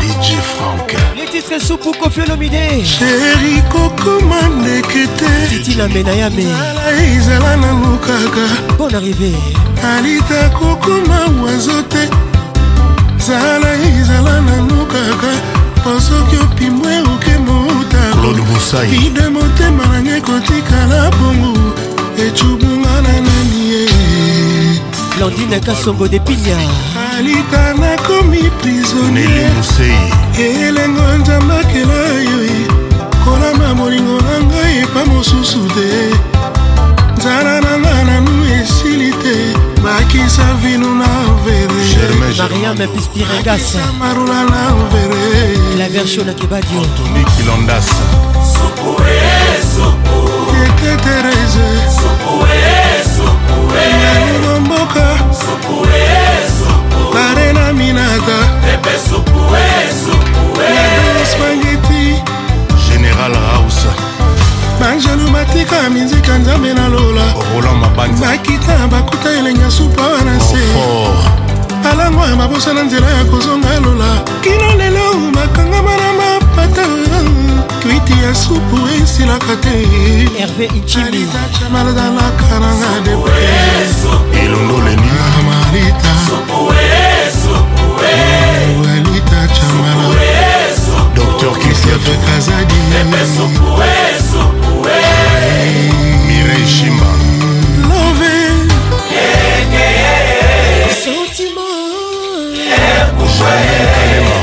dj frank letitre supu kofiolomide sheri kokoma ndeke te titilambenayamela ezala nano kaka bon arrivé alita kokoma oizo te zala ezala nano kaka po soki opimwe claude bosai ide motema nange kotikala bongo ecubunga na nani ye landine kasongo de pinya alita nakomi prisoniermusei elengo nzambakela yo e, kolama molingo na ngai epa mosusu te nzala na nga nanu esili te bakisa vino na vere mariame pispiregasa marula na vere la version na kebadio antoni kilondas e, eketereze e, e. nango mboka barena minata spageti général house banjalu batika minzika nzambe na lola bakita bakuta elenga supa wana se talango ya mabosa na nzela ya kozonga lola kino lelo makangama na mapata kwiti ya supu esilaka te alitachamalazalaka nanga depre elongo leni ah, malita alita chamala dr kisiafe kazadi eh, mireishim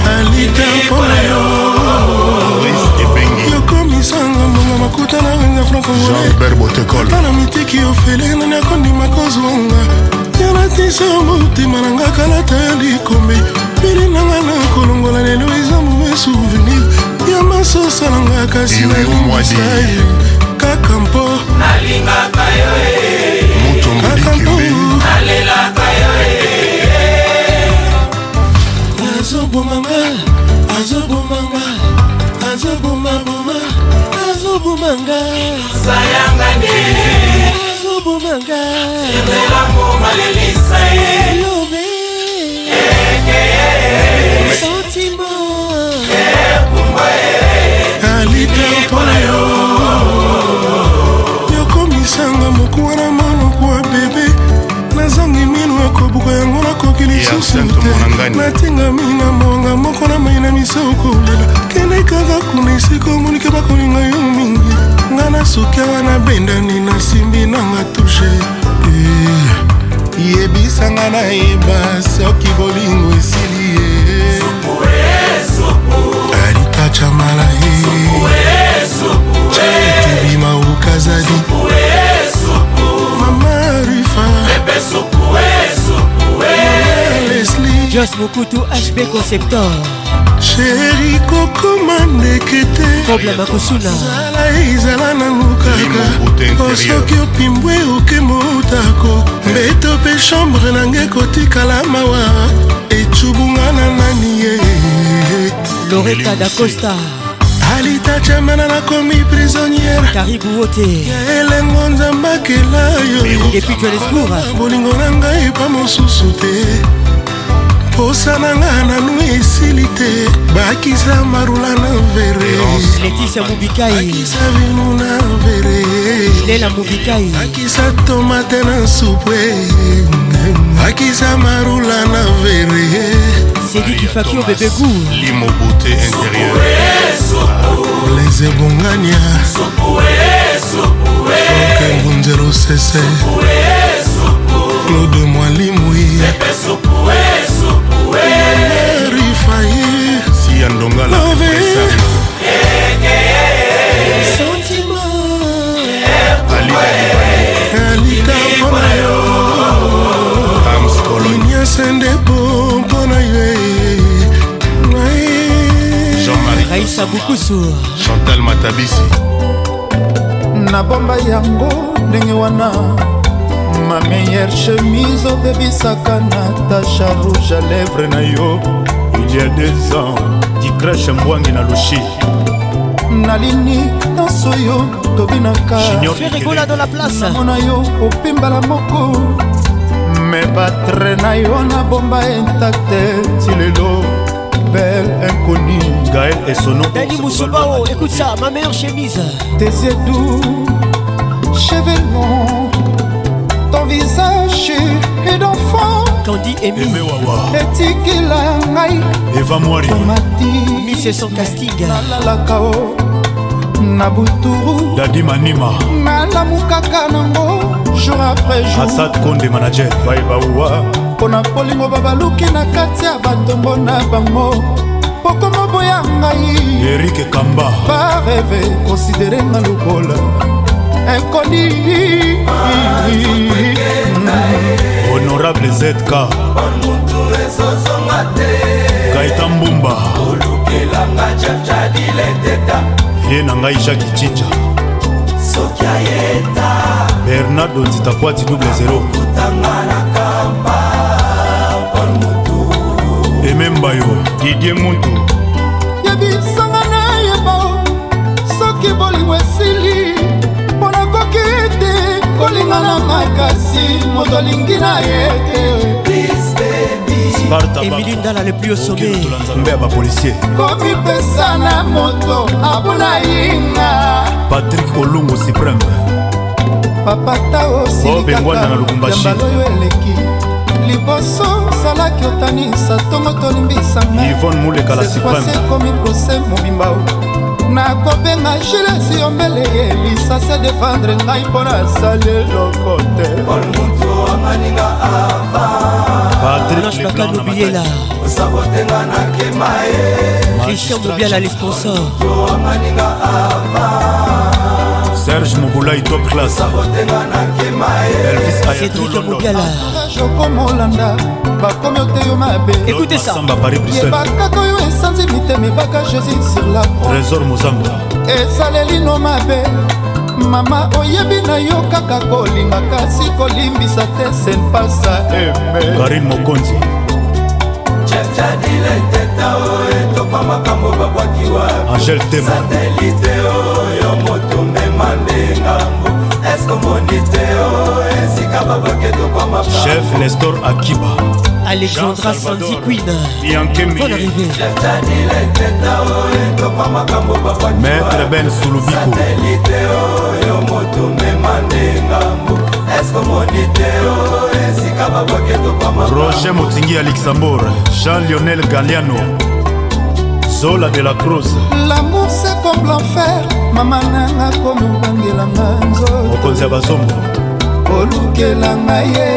na lita mpona yo yokomisanga mbongo makuta na nganga francongolata na mitiki ofele nani akondima kozwanga yanatisa motema na nga kalata ya likombe bili nanga na kolongola lelo eza mome souvenir ya masosa na nga kasi nalimisa ye kaka mpo nalingaka yo eh. kaka mpo azobumanga sayangani azobumanga emelamo malelisa ye lobe sentiment ekumba ye kalite mpona yo natingami na monga moko na mai na miso kolela kende kaka kuna esika omonike bakolinga yo mingi nga na suki awa nabendani nasimbi nanga tushe eh, yebisanga nayeba soki bolingo esili ye alitacha malai Jos Mokutu HB Conceptor sheri kokoma ndeke te problema kosulaala ezala nango kaka osoki opimbwe oke motako mbeto mpe chambre nange kotikala mawa ecubunga na nani ye loreta da costa alitachamana nakomi prisonniere karibu ote ya elengo nzambakela yo bolingo na ngai epa mosusu te posa na nga nanu esili te bakisa marula na vereleticia mobikaiakisa vinu na vere lela mobikai akisa tomate na supwe akisa marula na vere sedikifakio bebegu limobute intérieur les ebongania foke ngunzero sese claude mwalimui ngai si ya ndongala alika mpona yo inyasende po mpona ye raisa bukusu chantal matabisi nabomba yango ndenge wana ma meilleure chemise obebisaka natasha rouge a lèvre na yo il y a des ans dikrash mbwangi na loshi nalini nyonso yo tobinakaamona yo opimbala moko me batre na yo na bomba intacte ti lelo bel inconi gael esonoelimusubao écoute ça ma meilleure chemise tes edou chevelon visage d'enfant kandi emimetikila ngai eva mwarimisseson castingalalaka o na buturu dadi manima nalamukaka nango jour après jour asad konde manager bayebauwa mpo na polingo babaluki na kati ya batongo na bango pokomoboya ngai erike kamba bareve konsiderenga lokola inconnu honorable zk kaita mbumba ye na ngai jacki cinja bernardo nzita poati double 0 emembayo didie muntu yebisanga nayeba soki bolingo esili nanga na makasi moto alingi na ye te emili ndala le plus au sommeimbe ya bapolisier komipesa na moto abuna yinga patrik olongo supreme papata osilikaka oh, yambala oyo eleki liboso ozalaki otanisa tongo tolimbisanga ivone mulekala supreme ekomi prose mobimba nakobenga gilesi yombele ye lisasi adefendre ngai mpo nasali eloko te patrinasolaka lobiela osabotenga nakema ye christian mobiala le sponsor serge mobulai top class okobolanda bakomi oteyo mabeebakaka oyo esanzi mitema ebaka jésus sur la trésor mozamba ezalelino mabe mama oyebi na yo kaka kolinga kasi kolimbisa te senpasa karin mokonzi angel tema mandengambo eskomoni te o esika babakedokwama chef nestor akiba alexandra sanziquina biankemaître oh, eh, ben sulubikoatelite oyo oh, eh, motumema nde ngambo eskomoni te o esika babakedokwama roger motingi ya luxembourg jean lionel galiano zola de la crose lamour comme l'enfer mama nanga komobongelanga nzomokonzi ya bazombo olukelanga ye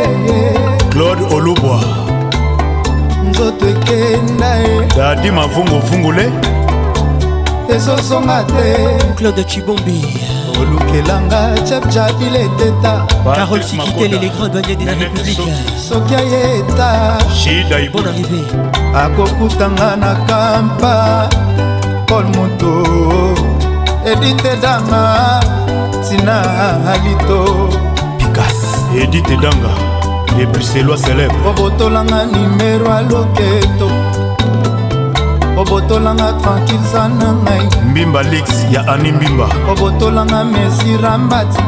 claude olubwa nzoto ekenda ye dadi mavunguvungule ezozonga te claude chibombi olukelanga chepjabile teta carole sikitele les grands douaniers de la république soki ayeta shidaibo arrivé akokutanga na kampa paul moto edite danga tina alito pikas edite danga lebruselois célèbre obotolanga nimero aloketo obotolanga tranquilza na ngai mbimba lix ya ani mbimba obotolanga mesi rambati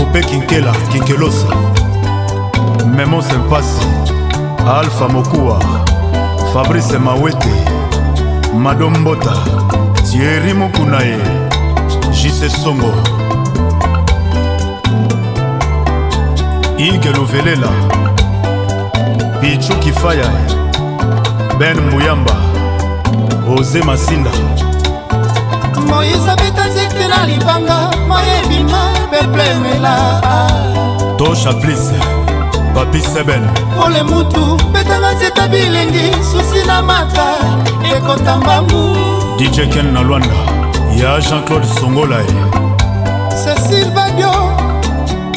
ope kinkela kinkelosa memo sempasi alpha mokuwa fabrice mawete madombota tieri mokuna ye jise songo ige luvelela bichu kifaya ben muyamba oze masinda moise abeta nzete na libanga mayebima beplemela tosha plise papi sebel pole mutu betanga nzeta bilengi susi na mata ekotambangu dj ken na lwanda ya jean-claude songola ye cecil badio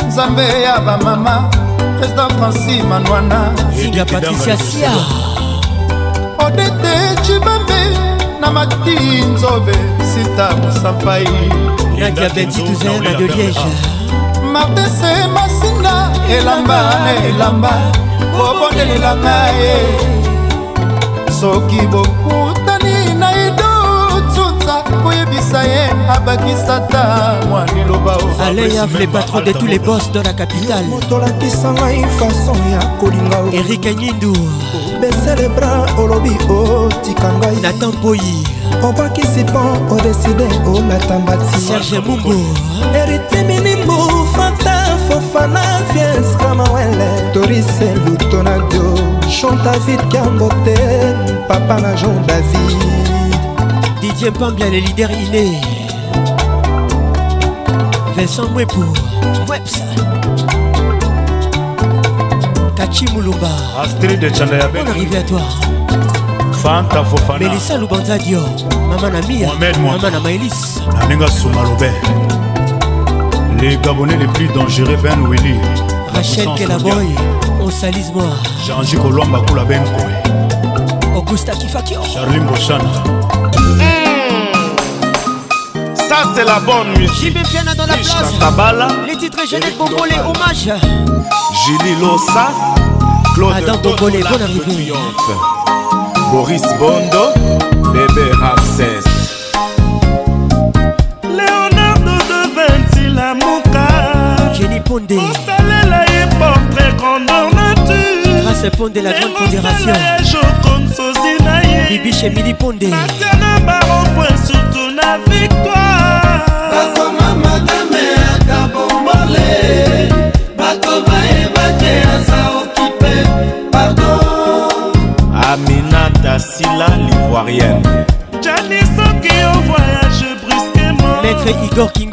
nzambe ya bamama président franci manwana singa patricia sia odete cibambe na mati nzobe sita mosapai nakiabeti tuzer na de liège martin se masinga elamba na elamba bobondelela ngaye soki bokutani na idotsutsa koyebisa ye abakisata mwa liloba aleyaf le patron de tous les boss dans la capitale motolakisa ngai façon ya kolinga erik nindu besele bra olobi otika ngai natan poyi obakisi mpo odeside olata mbati serge mumbu eritimini mbu fana fies kama wele torise lutonadio chontavid kiambote papa na jean david didie pambia le leader iné vincent mwepo webs kachi mulumba astrid chandayabe on arrivé à toi fanta fofana melissa lubanza dio mama na mia mama na maelis na ndinga suma lobe Les Gabonais les plus dangereux, Ben Willy. Rachel Kelaboy, au salise Jean-Jacques Colomba la ben Augusta Kifakio. Oh. Charlie Mboshana. Hmm. Ça c'est la bonne musique. Jimmy Piana dans la place. les titres Jeannette les hommage. Julie Lossa. Claude Adam Bombolé, bonne arrivée. Boris Bondo, Bébé Ramsès. Pondé osalela ye portrait grandeur nature Grâce Pondé la grande pondération jokonsosi na ye bibiche Emili Pondé natiana baropoint surtout na victoire bakoma madame ata bombole bato bayeba te aza okipe pardon aminata sila l'ivoirienne jani soki yo voyage brusquement maître igor king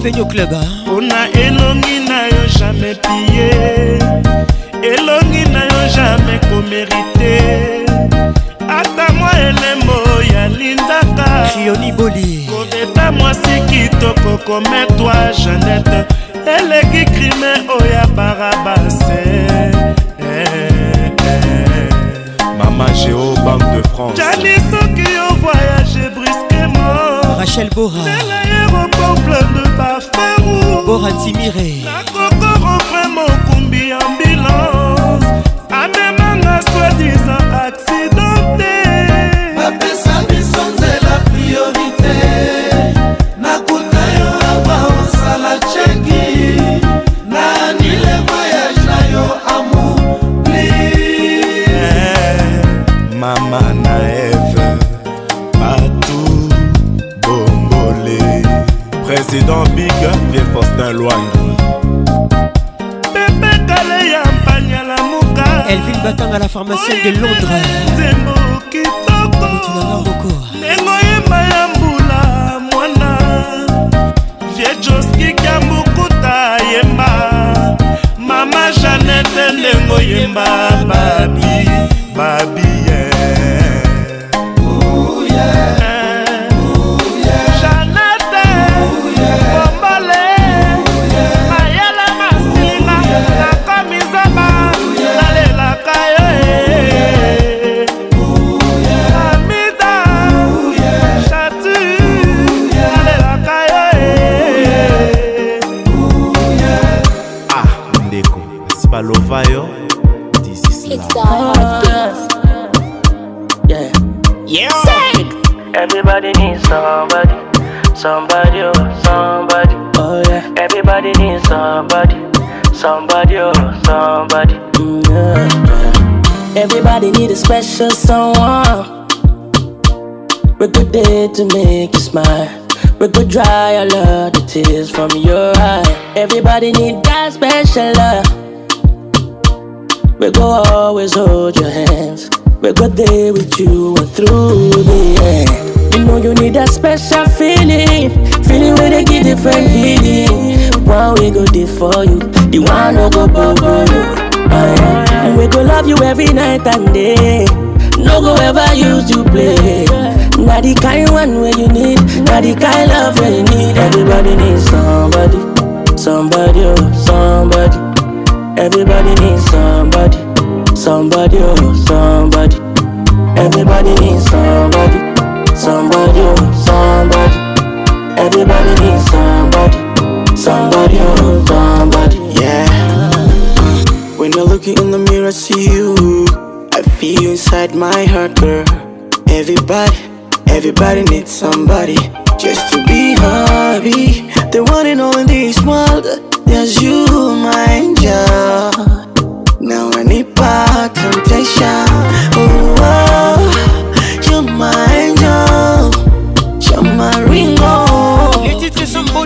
bienvenue au club mpona hein. elongi na yo jamai pie elongi na yo jamai komerite ata mwa elembo yalindaka kioniboli kobeta mwasi kitoko kometwa janete eleki krime oya oh, parabase eh, eh, eh. mama géo banque de france jani soki yo voyage brusquement rachel bora needs somebody, somebody, oh, somebody. Oh yeah. Everybody needs somebody, somebody, oh, somebody. Mm, yeah. Everybody need a special someone. We good day to make you smile. We go dry all of the tears from your eye. Everybody need that special love. We go always hold your hands. We're good there with you and through the end. You know you need that special feeling, feeling when they give different healing. One we go there for you, the one no go bubble you. Uh, yeah. We go love you every night and day. No go ever use you play. Not the kind one where you need, not the kind love where you need. Everybody needs somebody, somebody, oh, somebody. Everybody needs somebody, somebody, oh, somebody. Everybody needs somebody somebody, oh, somebody. Everybody needs somebody, somebody, oh, somebody. Yeah. When I look in the mirror, I see you. I feel you inside my heart, girl. Everybody, everybody needs somebody just to be happy. The one and all in this world, there's you, my angel. Now I need back temptation. Oh, oh, you're my. kamaringo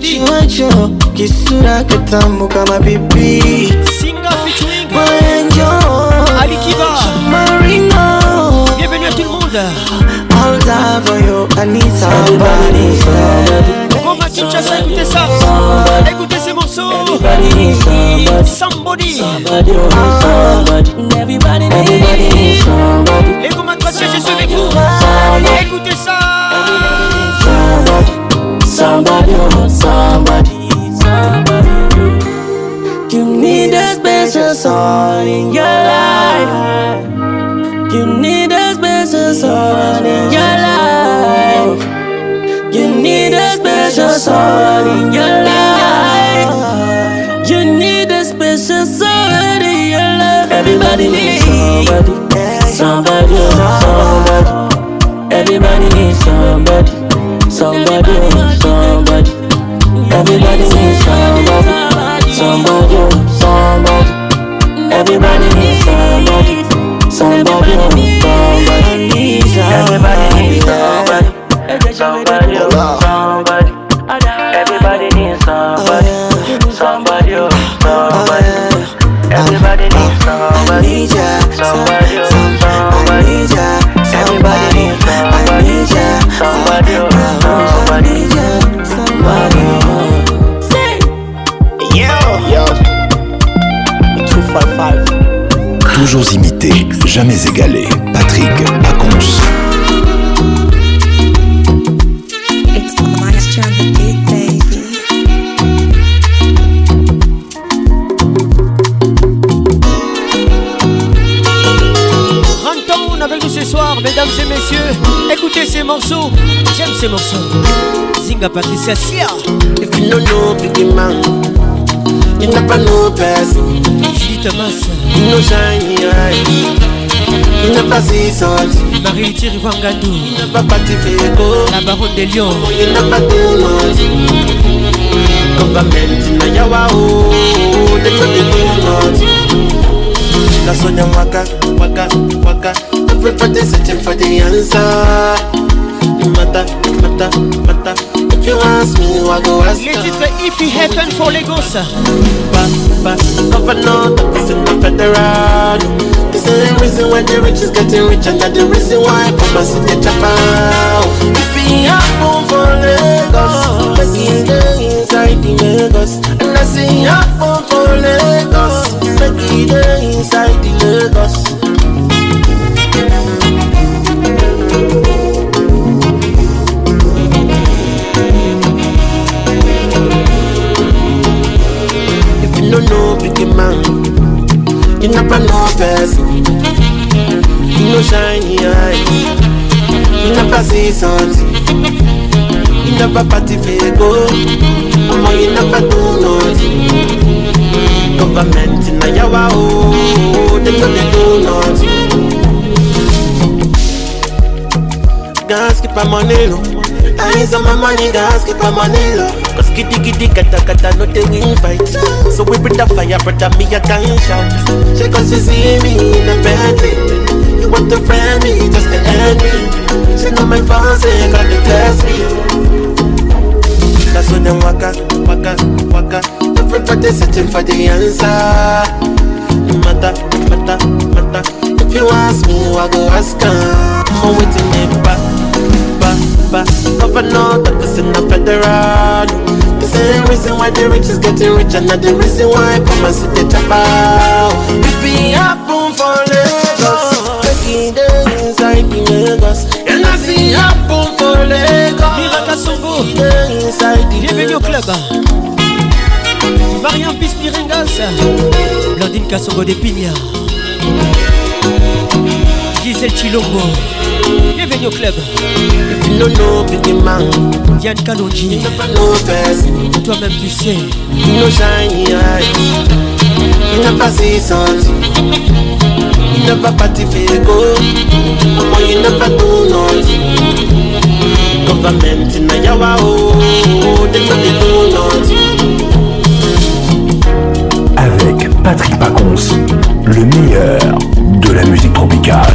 chiwacho kisura katambuka mapipi maenjo maringo Bienvenue à tout le monde Altavoyo Anita Comment tu chasses écoutez ça Écoutez ces morceaux Somebody Somebody oh, ah, Everybody Everybody Et comment tu chasses avec nous Écoutez ça somebody, somebody, oh, somebody. somebody. You need a special someone in your life. You need a special someone in your life. You need a special someone in your life. You need a special someone in your life. Everybody needs somebody, somebody, somebody. Everybody needs somebody. Somebody somebody. Everybody needs somebody. Somebody somebody. Everybody needs somebody. Somebody somebody. Everybody needs somebody. Somebody somebody. Everybody needs somebody. Somebody somebody. Everybody needs somebody. Somebody somebody. Everybody needs somebody. Somebody Toujours imité, jamais égalé. Patrick à mesdames et messieurs, écoutez ces morceaux. J'aime ces morceaux. Zinga Patricia Sia. If you don't know big man, you never know best. Juliette Massa. You know shine your eyes. You never see such. Marie Tirivangando. You never partifego. La baronne des lions. You never do much. Government na yawa oh, they don't do much. That's when you waka, waka, waka. Everybody's searching for the answer. Matter, matter, matter. If you ask me, I go ask Les titres If It Happen for Lagos. Governor, the prison of federal. This is the reason why the rich is getting rich, and that's the reason why Papa sit the chopper. If it happen for Lagos, I see the inside the Lagos, and I see happen for Lagos. make e dey inside the lagos. If you no know pretty man, you no plan no person. You no shiny eyes, you no plan see something. You never party for go, I'm on you never do nothing. government in Ayawa, oh, they go, they do nothing. Gas keep my money low. I money, gas keep my money low. Cause kitty kitty kata kata no they fight. So we put the fire, brother, me a gun shot. She cause she see me in a bad You want to friend me, just to end me. She know my fancy, gotta test me. That's waka, waka, waka. Après pas tes septième fois des answers Mata, mata, mata If you ask me, I go ask her I'm waiting me back, back, back Governor, that is in the federal This ain't the reason why the rich is getting rich And not the reason why come and sit the chapa If it happen for Lagos Taking the inside the Lagos And I see happen for Lagos Mira Kassongo Bienvenue au club Mariam Pispiringas Blandine Kassongo de Pigna Gisèle Chilombo Bienvenue au club If you don't know pretty Toi-même tu sais il know shiny eyes n'a pas passé sans il n'a pas parti go Maman il n'a pas do nothing Government in a yawa oh They don't do nothing Patrick Pacons, le meilleur de la musique tropicale.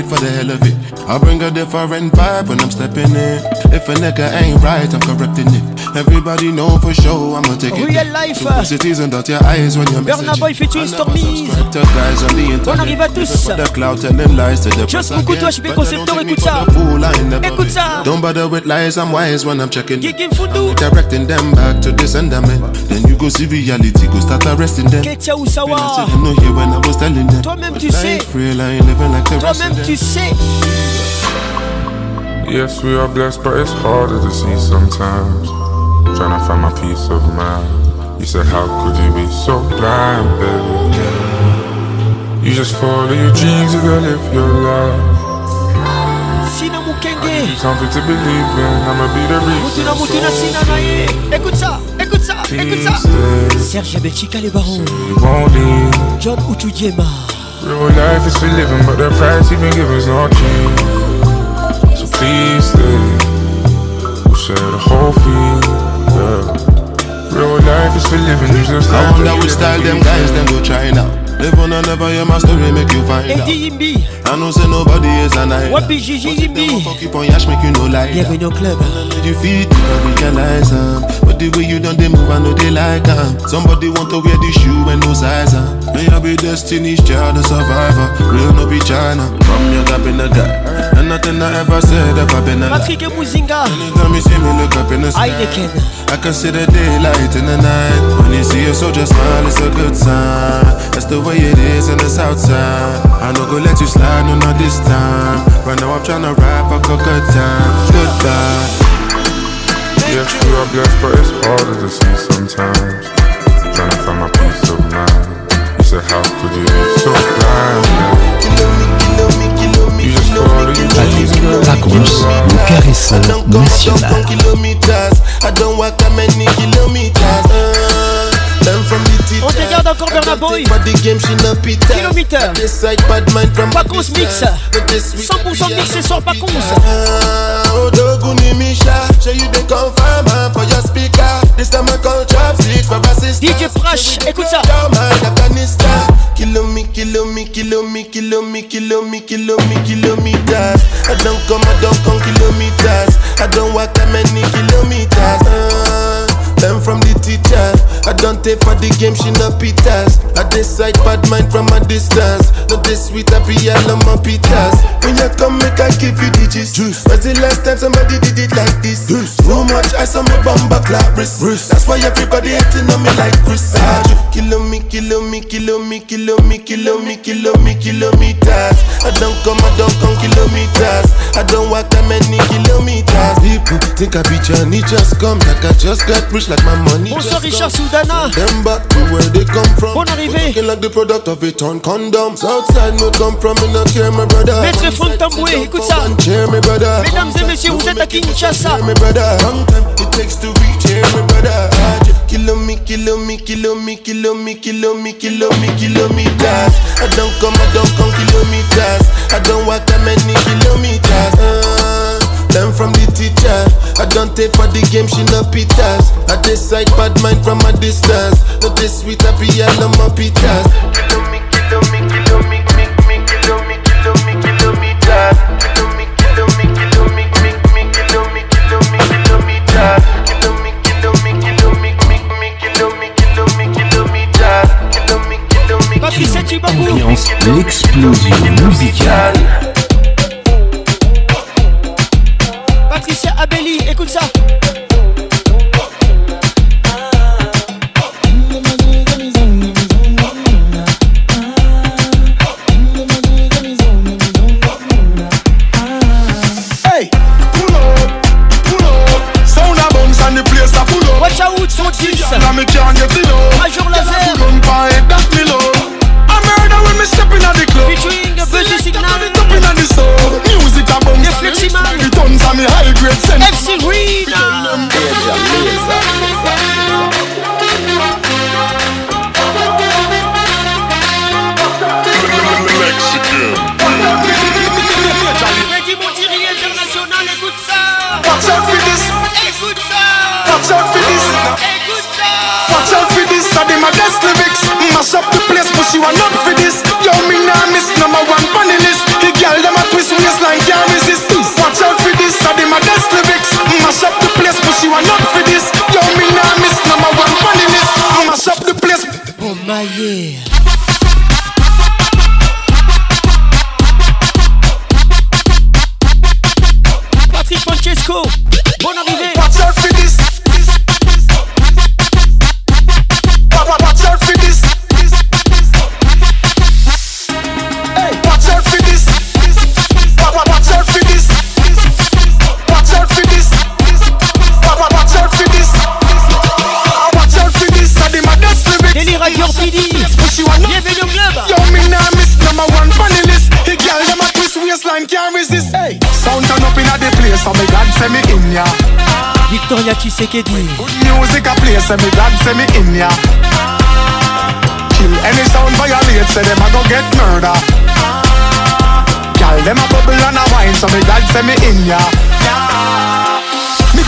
ride for the hell of it. I bring a different vibe when I'm stepping in. If a nigga ain't right, I'm correcting it. Everybody know for sure I'ma take Real it. Real life. So put and dot your eyes when you're messaging. Boy featuring Stormies. On arrive à tous. Just écoute toi, je vais concepteur, écoute ça. Écoute ça. Don't bother with lies, I'm wise when I'm checking. Gigging Fudu. Directing them back to this and Then you go see reality, go start arresting them. Ketia Usawa. know here when I was telling them. Toi-même tu sais. Real, I ain't living like the rest. Toi-même tu sais. Yes, we are blessed, but it's harder to see sometimes trying to find my peace of mind. You said, How could you be so blind, baby? You just follow your dreams, you gotta live your life. I'm Mukenge something to believe in, I'ma be the reason Mutina Mutina Sina Naye Écoute ça, écoute ça, écoute ça Serge Belchica le baron John Uchudiema Real life is for living, but the price you've been given's not change So please stay We'll share the whole feeling life is for living, you just I wonder which style them guys them go try now. Live on or never hear my story, make you find out. I know say nobody is an island. What be Gigi But fuck keep on yash, make you no lie. Yeah, we no club. You feed, you can realize them the way you done they move, I know they like them. Uh. Somebody want to wear the shoe and no size. Huh? May I be destiny's child, a survivor. Real no be China. From your gap in the guy. And nothing I ever said ever been a lie. Patrick Muzinga. Anytime I can see the daylight in the night. When you see a soldier smile, it's a good sign. That's the way it is in the south side. I gonna let you slide, no, not this time. Right now I'm trying to rap a good time. Goodbye. Yes, we are blessed, but it's harder to see sometimes. Trying to find my peace of mind. You said, How could you be so blind? I don't walk that many kilometers. On te garde encore Bernard Boy Pas Mix 100% mixé DJ Prash, écoute ça kilomi, kilomi, kilomi, kilomi, kilomètres. I don't come, I don't come kilometers I don't walk many kilometers uh. Learn from the teacher. I don't take for the game, she not pitas. I decide bad mind from a distance. Not this sweet, I be all on my pitas. When you come, make I give you digits. Juice. Was the last time somebody did it like this? Juice. Too much ice on my bumper clap That's why everybody hating on me like Chris. Ah, ah kilo me, kilo me, kilo me, kilo me, kilo me, kilo me, kilometers. I don't come, I don't come kilometers. I don't walk that many kilometers. People think I be Johnny, just come like I just got pushed. like my Bonsoir Richard Soudana. arrivée. Maître Fontamboué, écoute ça. Mesdames et messieurs, vous êtes à Kinshasa. Kilo me, kilo kilo me, kilo me, me, me, kilometers. I don't come, I don't come kilometers. I don't that many kilometers. Uh. Learn from the teacher. I don't take for the game, she no pitas. I dislike bad mind from a distance. Not this sweet, I be all on my pitas. Ambiance, l'explosion musicale. c'est Abeli, écoute ça. Victoria Tshisekedi Good music a play, say me dad say me in ya Kill any sound violate, say them a go get murder Girl, them a bubble and a wine, so me dad say me in ya yeah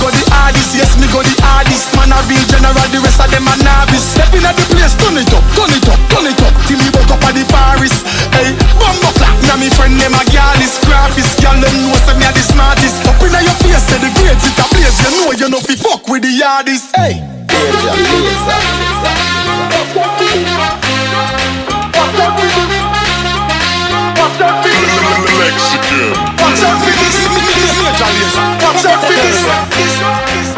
go the hardest, yes, me go the hardest. Man a real general, the rest of them a novice. Step in at the place, turn it up, turn it up, turn it up, till you woke up at the Paris. Hey, bumbo clap, now me friend them a gal is graphist. Gal them know say me a the smartest. Up inna your face, say the grades it a blaze. You know you know fi fuck with the hardest. Hey, Major Lazer. Mexican this. Watch out for this.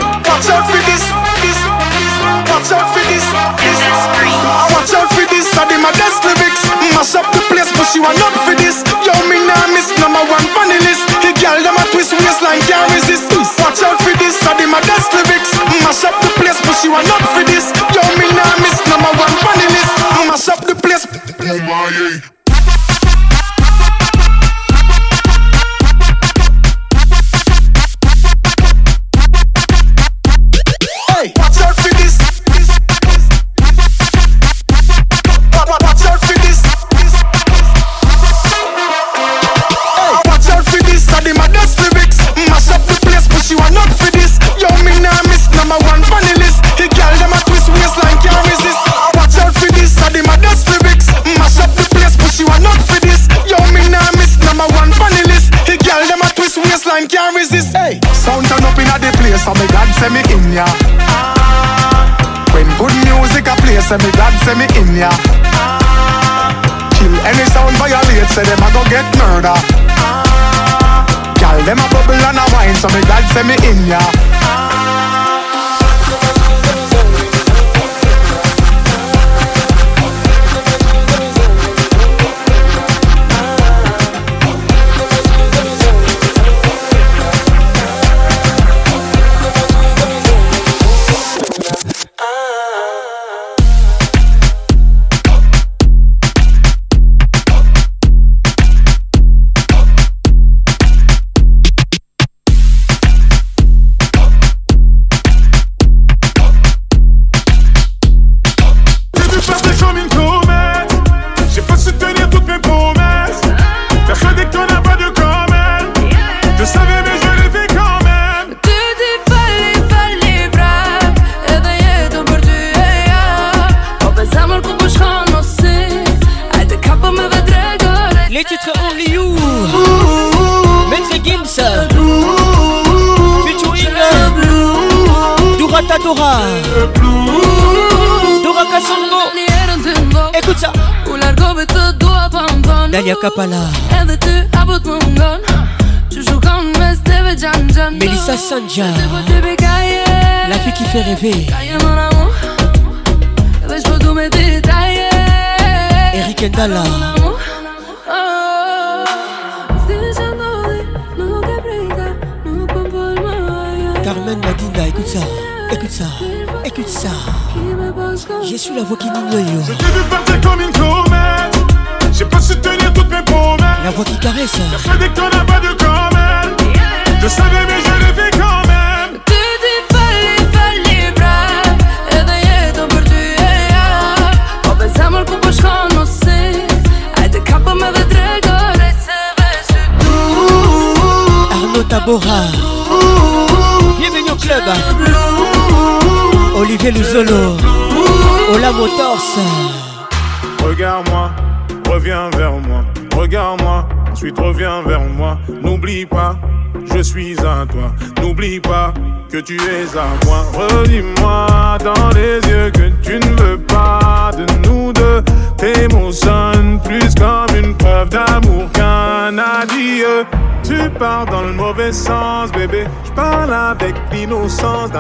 Watch out for this. Watch out for this. Watch out for this. I did my best lyrics. Mash up the place, but she want up for this. Yo, me nah miss number one funny list. The girl them a twist waistline, carry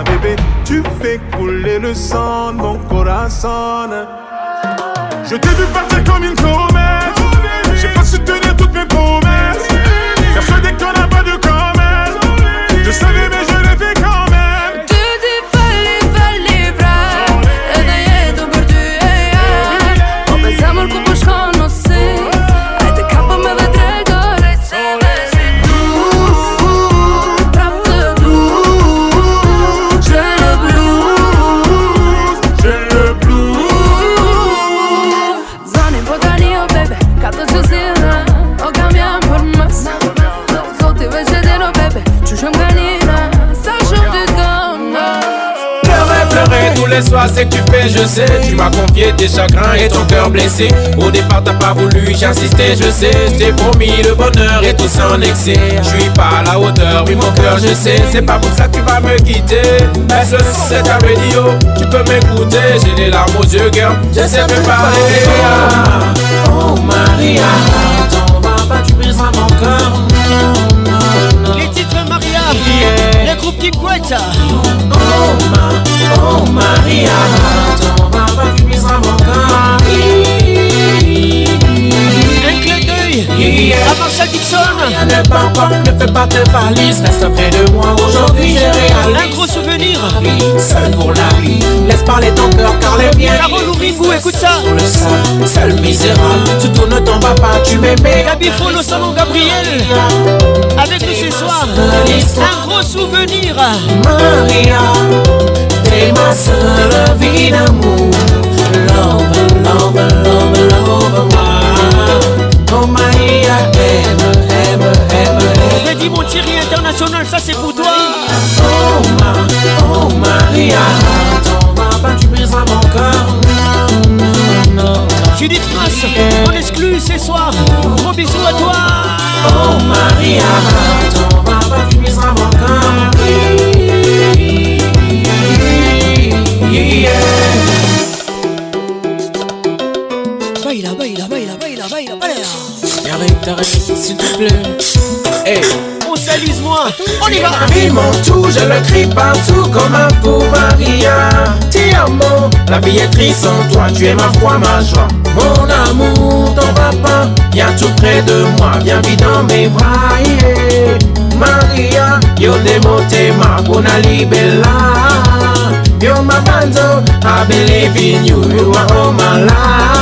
bébé, tu fais couler le sang de mon corazon. C'est que tu fais, je sais. Tu m'as confié tes chagrins et ton cœur blessé. Au départ, t'as pas voulu, j'insistais, je sais. J'ai promis le bonheur et tout en excès. Je suis pas à la hauteur, oui, mon cœur, je sais. C'est pas pour ça que tu vas me quitter. Est-ce que c'est ta radio? Tu peux m'écouter, j'ai des larmes aux yeux, girl. Je sais même pas Oh Maria, t'en vas tu brises mon cœur. Kikweta. Oh, ma, oh Maria, oh, Yeah. Michael ne pas ne fais pas tes valises, reste près de moi. Aujourd'hui, j'ai réalisé. Un gros souvenir. Seul pour la vie, laisse parler ton cœur car les miens. Carole vous écoute ça. Sur le sol, seul misérable, surtout ne t'en vas pas, tu m'aimais. Gabi au salon Gabriel. Avec nous ce soir, un gros souvenir. Maria, t'es ma seule vie d'amour. Love, love, Oh Maria, aime, aime, aime, aime. dis mon Thierry international, ça c'est pour toi. Oh Maria, oh Maria, t'en vas pas, tu à mon cœur. Judith Mass, on exclut ce soir. Gros bisous à toi. Oh Maria, t'en vas pas, tu à mon cœur. t'arrêtes, s'il te plaît. On s'alise moi, on y va. vie, mon tout, je le crie partout comme un fou, Maria. Ti amo, la vie est triste sans toi, tu es ma foi, ma joie. Mon amour, Ton papa, viens tout près de moi, viens vite dans mes bras. Maria, yo demo te ma bona libella. Yo ma bando, I believe in you, you are all my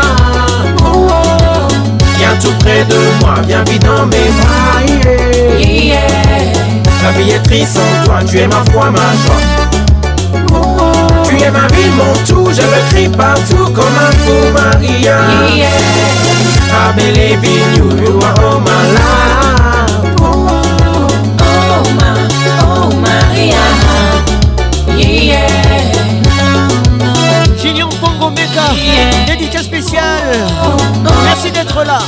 de moi, viens vite dans mes bras. Yeah. Yeah. La vie est triste sans toi, tu es ma foi, ma joie. Oh. Tu es ma vie, mon tout, je le crie partout comme un fou, Maria. Yeah. I believe in you, you are oh, oh, ma, oh, Maria. Yeah. Gillian Pongo Meka, dédicace Merci d'être là.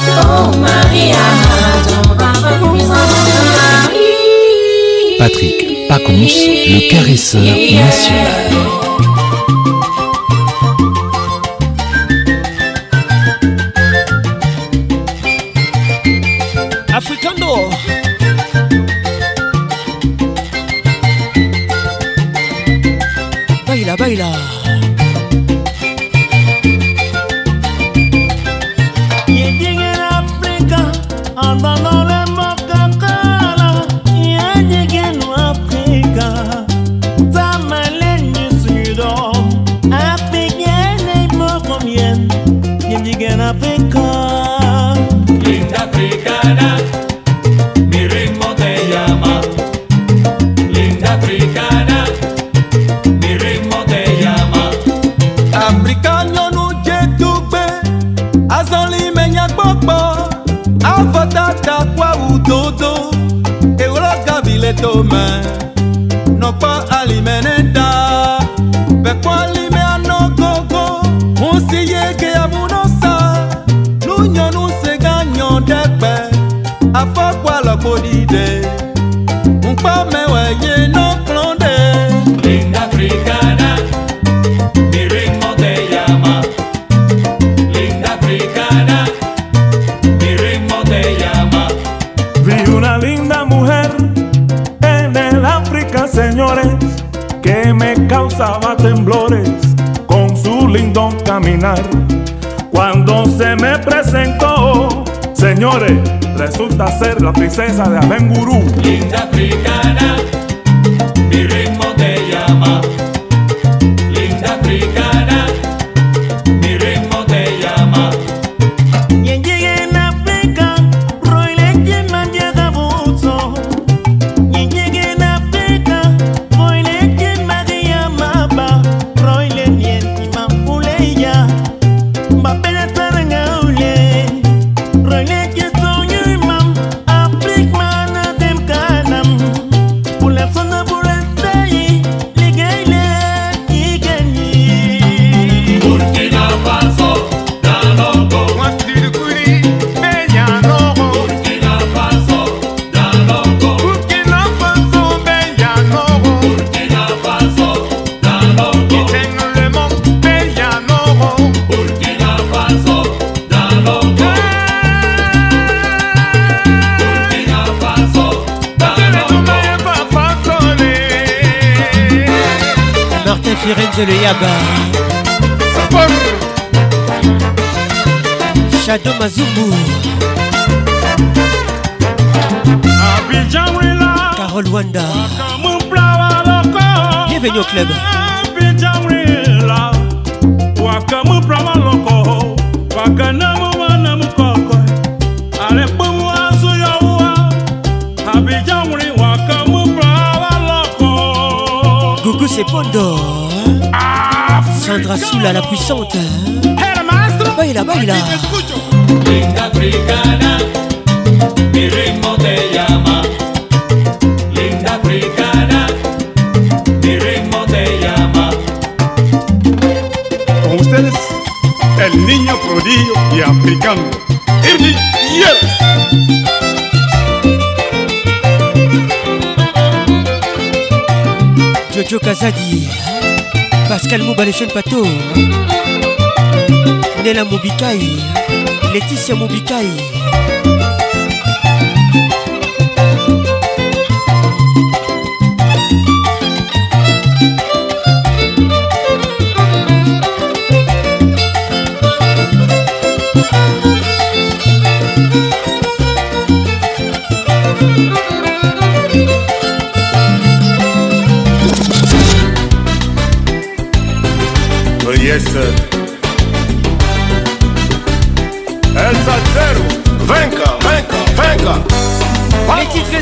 Patrick Pacons, le caresseur national. man señores, resulta ser la princesa de Abengurú. Linda africana. Jado Mazumbu Carole Wanda Bienvenue au club Coucou c'est Pondo Sandra Soula la puissante Baila, baila linda africana, mi ritmo te llama, linda africana, mi ritmo te llama. Con ustedes, el niño prodigio y africano, Irly Jojo Kazadi, Pascal Mouba, pato, de la Mobikai. Laetitia Mobikai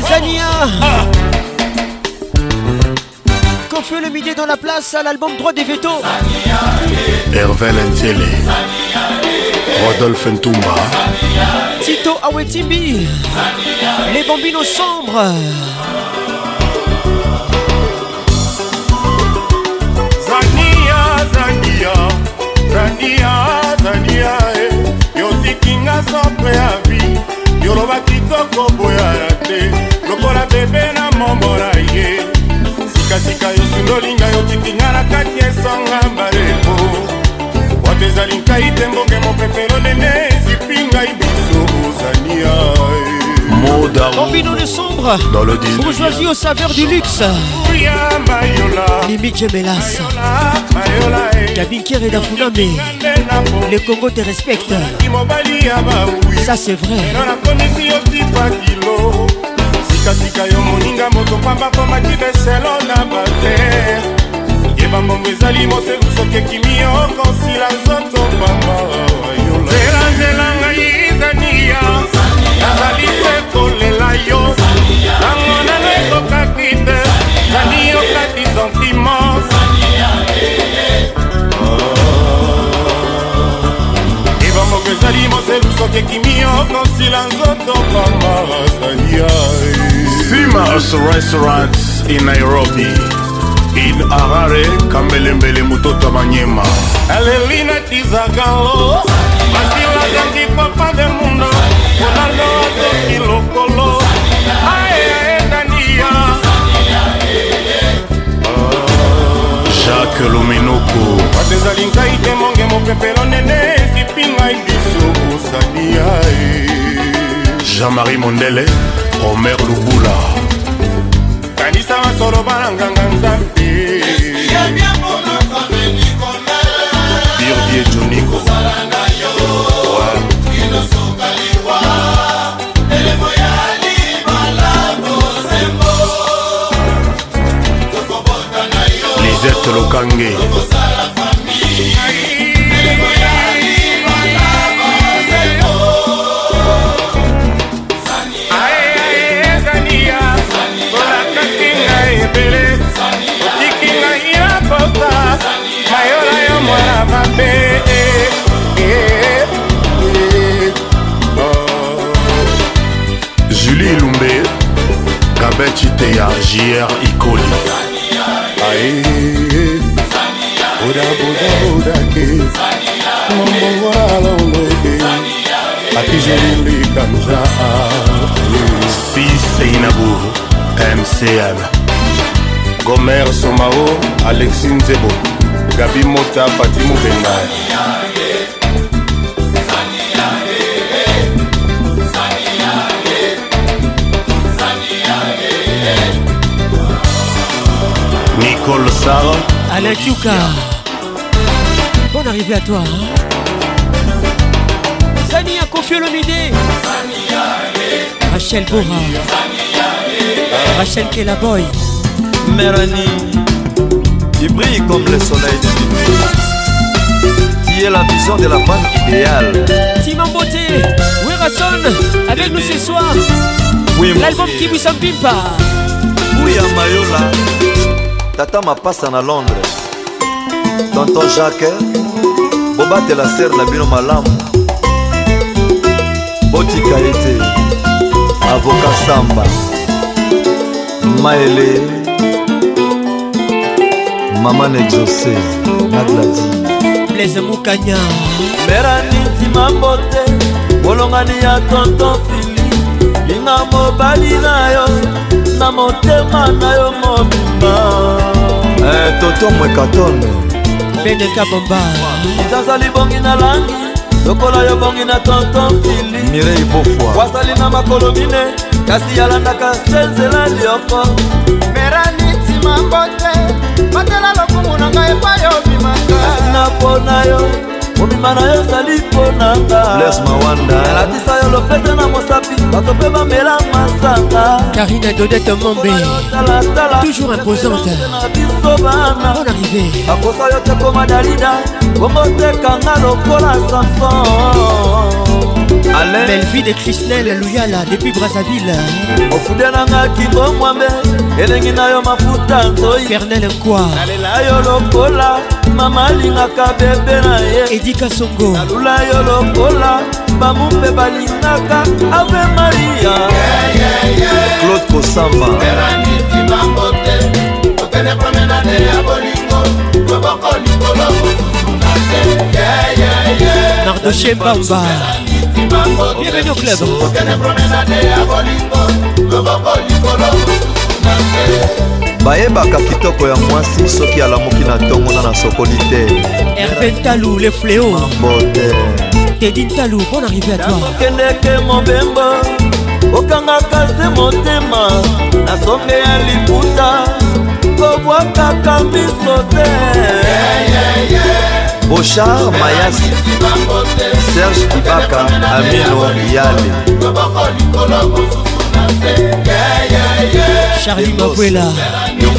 Zania Quand fait le midi dans la place à l'album droit des vétos Hervé Zania Rodolphe Ntumba Tito Awetimbi Les bambinos sombres Zania, Zania Zania, Zania eh. Yo tikinga tokoboya te lokola bebe na mombola ye sikasika yo sundolinga yotikinga na kati esanga barebo wato ezali nkai te mbonge mopepelo nene ezipingai biso ozania Darou. Combinons le sombre. Dans le dîner. Bourgeoisie aux saveurs du luxe. Mimi Djemelas. Kabin eh. Kere Dafuname. Le Congo te respecte. Ça c'est vrai. sikasika yo moninga moto pamba komaki beselo na bater yeba mbongo ezali moseru soki ekimi okosila nzoto pamba nzela nzela ngai zania nazali sekola na yo nango nanekokaki te zali okati sentiment ebamoko ezali moselu soki ekimi okosila nzoto koma zania sima restaurant in nairobi in harare kambelembele mototo manyema aleli natizakalo masilazangi papa de mundo ronaldo azoki lokolo lomenoko bato ezali ngai te monge mopepelo nene esipi ngai biso osali ya jean-marie mondele omer lubula kanisa masolo balanganga nzambe birvie joniko ernest lokange ebele otiki ngai ya posa mayola yo mwana mabe eh, eh, eh, oh. julie lumbe gabetiteya jr ikoli e bodabodaboda ke mombongwalalongoke akizelilikanja si seinabo mcm gomer somao alexi nzebo gabi mota pati mobenga Nicole Sarr. Alain Yuka. Bonne arrivée à toi. Hein. Zania Confiolomidé. Rachel Bora. Rachel Kelaboy. Mélanie, qui brille comme le soleil de minuit. Qui est la vision de la femme idéale. Simon Beauté, Werason, avec Dédé. nous ce soir. Oui, L'album qui vous s'empime pas. Oui, à Mayola. tata mapasa na londres tonton jacques bobatela sere na bino malamu botika ye te avoka samba maele mama na exose na gladi blaise mokanya meranitima mbote bolongani ya tonton fili linga mobali na yo na motema na yo mobimba eh, toto mwekatone bedeka bomba izazali bongi na langi lokola yo bongi na tonton fili mirei bofwa wazali na makolo mine kasi alandaka se nzela lioko meranitima mbote matela lokumu na ngai epai obimaka na mpo na yo kobima na yo ezali mpo na ngaalatisa yo lopete na mosapi bato mpe bamela masanga karine dodete mombe toujours imposante bon arrivé akosa yo te koma dalida bongo tekanga lokola samson belvie de christel luyala depuis brazzaville ofude nanga kingo mwambe elengi na yo mafuta nzoi fernel nkwa nalela yo lokola mama alingaka bebe na ye edika songo nalula yo lokola bamu mpe balingaka ave maria claude kosamba promenade ya bolingo loboko likolo mosusu na te nardoshe mbamba bienvenue au club promenade ya bolingo loboko likolo mosusu na te bayebaka kitoko ya mwasi soki alamuki na ntongona na sokoli te herve ntalu le fléau bote tedi ntalu bon arrivé à toi okendeke mobembo okangaka se motema na songe ya liputa kobwakaka miso te bochar mayasi serge kibaka amino yale charli mabwela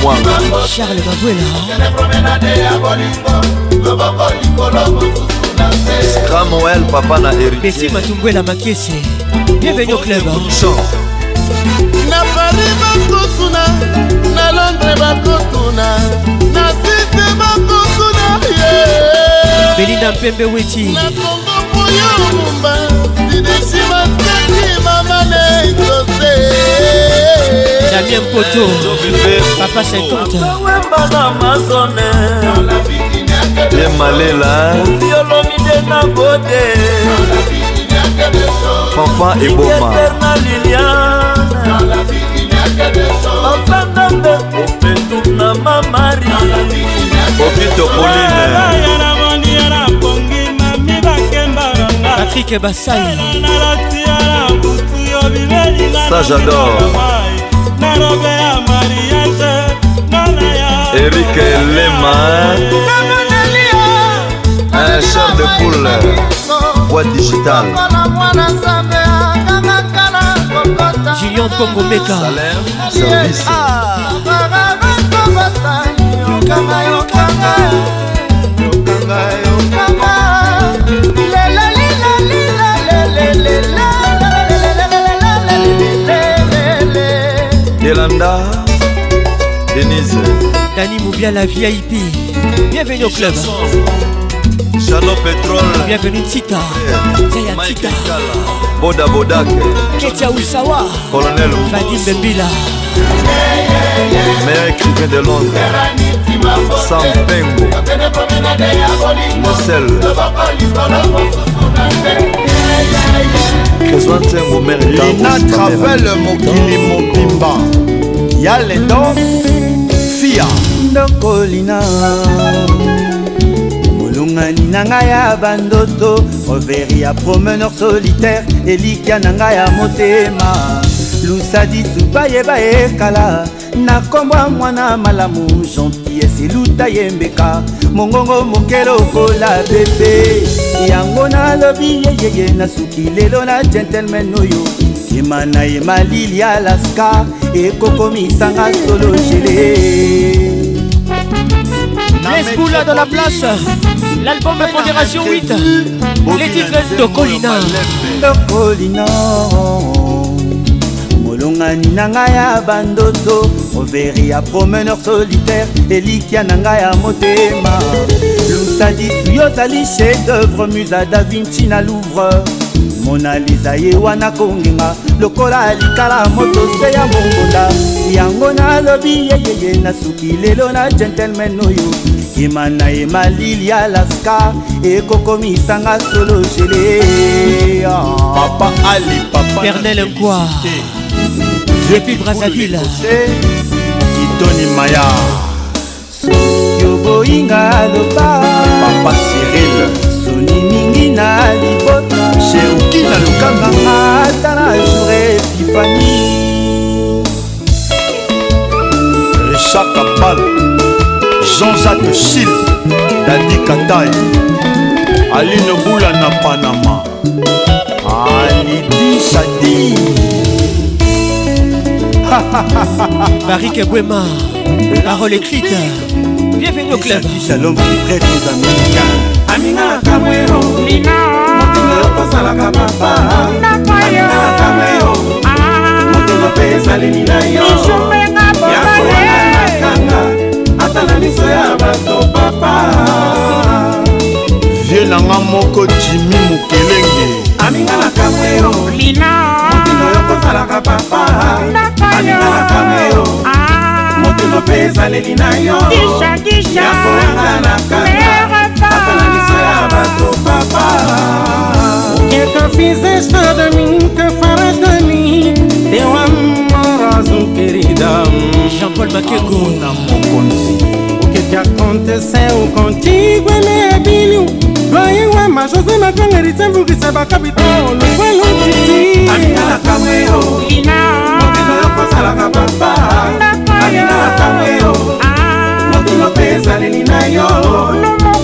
mwanga charle bavuelamoel papa na heritiesi matumbwela makese bienvenu club na paris bakotuna na londre bakotuna na site bakotuna ye belinda mpembe weti na kongo moyo mumba sidesi damien poto papa sekontaemba na masone lemalela violomide na bode fanfa eboma na lilianafanda mpe opetu na mamari obito polineyaamoni ya napongi mami bakembananga patrik basai ça j'adore Eric Lema un eh, char de poule voix digitale Julien Kokomeka service ah, yokanga yokanga yokanga Nanda Denise Dani Moubia la VIP Bienvenue au club Chano Pétrole Bienvenue Tita Zaya Tita Boda Bodak Ketia Oussawa Colonel Vadim Bembila meilleur écrivain de Londres Sam Pengo Marcel Kezwa Ntengo Mère Ina Travel Mokili Mobimba ya ledo fia ndokolina molongani na ngai ya bandoto roveri ya promeneur solitaire elikya na ngai ya motema lusaditsu bayeba ekala nakombwa mwana malamu gentilles eluta yembeka mongongo mokele okola bebe yango nalobi yeyeye nasuki lelo na gentleman oyo yema na ye malili ya laska ekokomisanga solo gele Lesboula dans la place L'album Pondération 8 Les titres de Colina De Colina molongani na ngai ya bandoto overi ya promeneur solitaire elikia na ngai ya motema lusadisu yo ozali chef d'œuvre musa da vinci na louvre monaliza ye wana kongenga lokola likala moto se ya mongonda yango nalobi yeyeye nasuki lelo na gentleman oyo yema na ye malili ya laska ekokomisanga solo gele papa ali papa pernel nkwa depuis brazzaville kitoni maya soki oboyinga aloba papa cyril toni mingi na libota sheuki na lukamba ata na jour epifani richard kapal jean-jacques shilve dadi katai aline bula na panama alidi sadi Marie Kebwema, parole écrite. Bienvenue au club. Shalom, prête aux Américains. aminga kamwero nina motinga yokosalaka papa aminga kamwero ah. motinga mpe ezaleli na yo yakoanakanga ata na miso ya bato papa vie nanga moko jimi mokelenge aminga na kamwero nina ah. motinga yokosalaka papa aminga na kamwero motinga mpe ezaleli na yo yakoanganakanga ya bato ah, papa ukikafizesha dami kafara dami dewa mmorazu querida jean-paul bakego na mokonzi ukikakontese ukontigwe neabiliu doyiwema jose makonga ritembukisa bakabita olukwelo titi aminalakamweo ina mokino yokosalaka papa aminalakamweo ezaleli na yo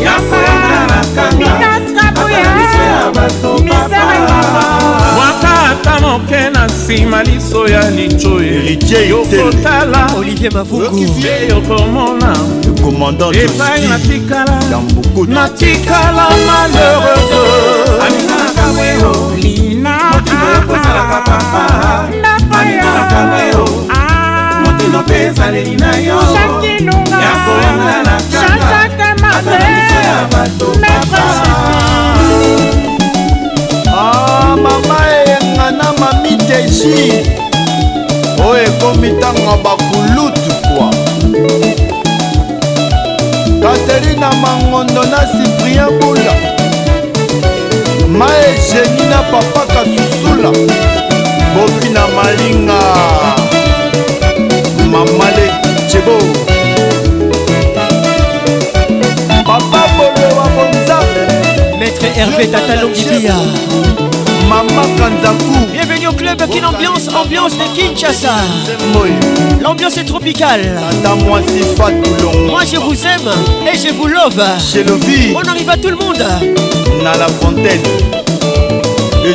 ya koyalakangamiso ya bato papa ata moke na nsima liso ya licho erikotala olivier mavugupe yokomona epai natikala natikala malheureuse lina kino mpe ezaleli na yo ya koyanga na kangaaa bato papa ah, mama eyengana mamiteji oyo ekomi ntango bakulutu kwa katerina mangondo na cyprien bula mae geni na papa kasusula boki na malinga mamale chebo papa bolo wa maître hervé Kibia mama kanzaku bienvenue au club qui ambiance ambiance de kinshasa l'ambiance est tropicale moi je vous aime et je vous love on arrive à tout le monde Dans la fontaine le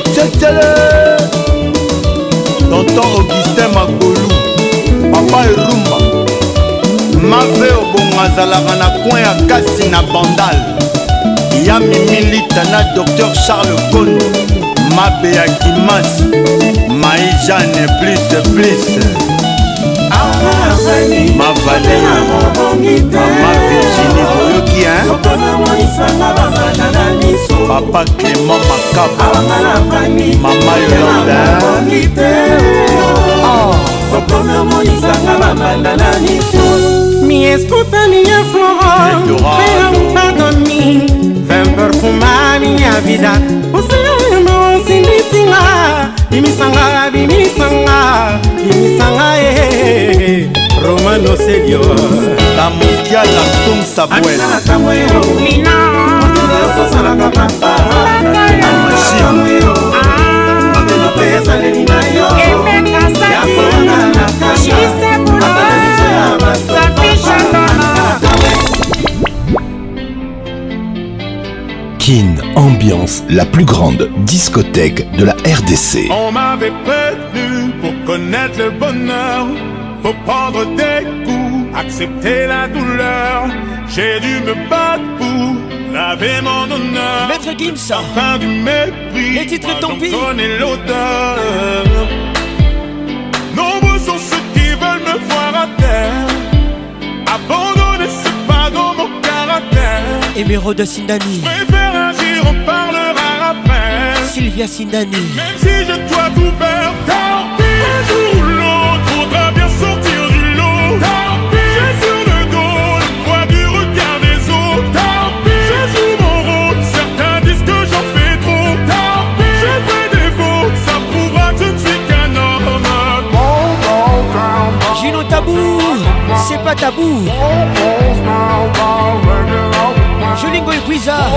Tonton Augustin Magolou papa erumba mave obongo azalaka na koin ya kasi na bandal ya mimilita na dr charles kondo mabe ya kimasi mai jeane plus plus mavale mama virginie boyoki papa clément makaba mama yolanda okome omonisanga bambanda na miso miestuta minya florofeautadomi vemperfuma minya vida osalano osimbisinga bimisanga bimisanga bimisanga e eh, eh, eh. romano selio bamondiala som sabuelminaosalaka papa ezaleli na yo Kin Ambiance, la plus grande discothèque de la RDC. On m'avait prévenu pour connaître le bonheur. Faut prendre des coups, accepter la douleur. J'ai dû me battre pour laver mon honneur. Maître Gims, fin du mépris. Les titres tant pis. de Sindani. Préfère agir, on parlera après. Sylvia Sindani. Même si je dois tout faire tant pis. Un jour ou l'autre, faudra bien sortir du lot. Tant pis. J'ai sur le dos le poids du regard des autres. Tant pis. Je joue mon rôle, certains disent que j'en fais trop. Tant pis. J'ai fait des fautes, ça prouvera que je ne suis qu'un homme. J'ai Gino Tabou, c'est pas tabou. Julie est bizarre,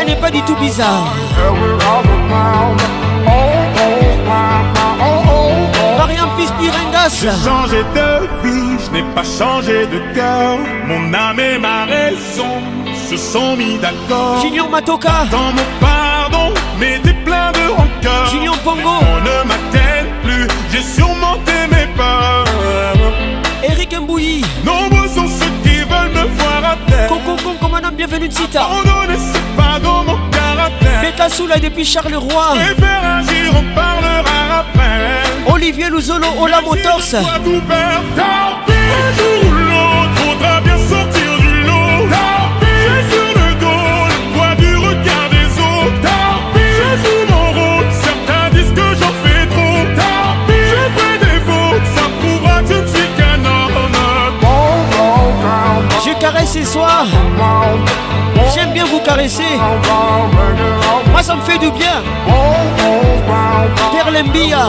elle n'est pas du tout bizarre. Marianne Pispirengas. J'ai changé de vie, je n'ai pas changé de cœur. Mon âme et ma raison se sont mis d'accord. Junior Matoka. Dans mon pardon, mais t'es plein de rancœur. Julien Pongo. On ne m'attend plus, j'ai surmonté mes peurs. Eric Mbouilly. Conco, madame, bienvenue de Sita. Abandonné, c'est pas dans mon caractère. Beta Soula depuis Charleroi. Préfère agir, on parlera après. Olivier Louzolo, Ola Motors. Si toi, tout perd, tant pis. ce soir. J'aime bien vous caresser. Moi, ça me fait du bien. Perlembia,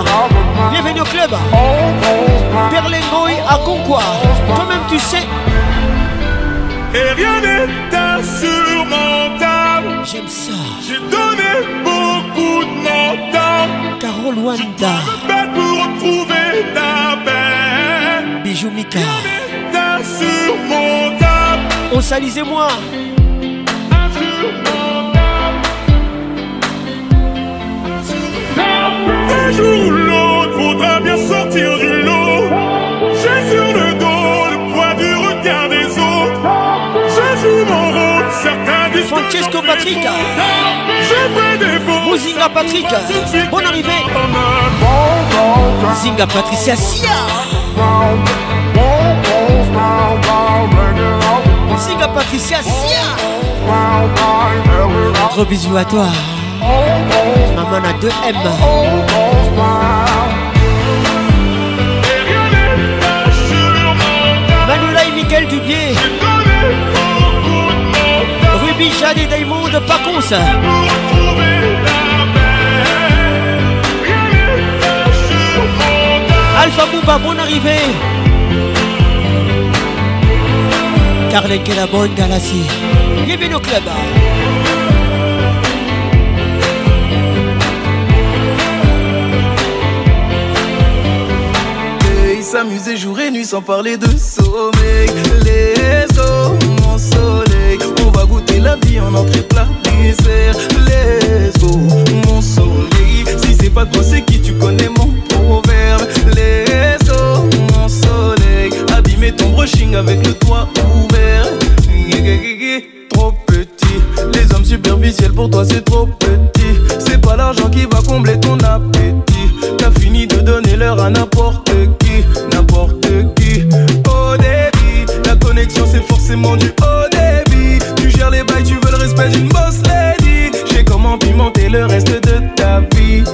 bienvenue au club. Perlengoy à Conqua. Toi-même, tu sais. Et rien n'est insurmontable. J'aime ça. J'ai donné beaucoup de mon temps. Carole Wanda. Je pour retrouver ta paix. Bijou Mika. Rien n'est insurmontable. On salisez moi Un jour ou l'autre, faudra bien sortir du lot. J'ai sur le dos le poids du regard des autres. Je joue mon rôle, certains disent Francesco Patrick. J'ai des faux. Zinga Patrick. Bonne arrivée. Zinga Patricia Sia. ma Patricia Sia Gros bisous à toi Maman a 2M Manoula et Mickaël Dubier Ruby, Jade et Daymond, pas con Alpha Bouba, bonne arrivée Carlin Kelabon Galassi. Bienvenue au club. s'amuser jour et nuit sans parler de sommeil. Les eaux, mon soleil, on va goûter la vie en entrée plat dessert. Les eaux, mon soleil, si c'est pas toi, c'est qui tu connais mon avec le toit ouvert. Trop petit, les hommes superficiels pour toi c'est trop petit. C'est pas l'argent qui va combler ton appétit. T'as fini de donner l'heure à n'importe qui, n'importe qui. Au débit, la connexion c'est forcément du haut débit. Tu gères les bails, tu veux le respect d'une boss lady. J'ai comment pimenter le reste de ta vie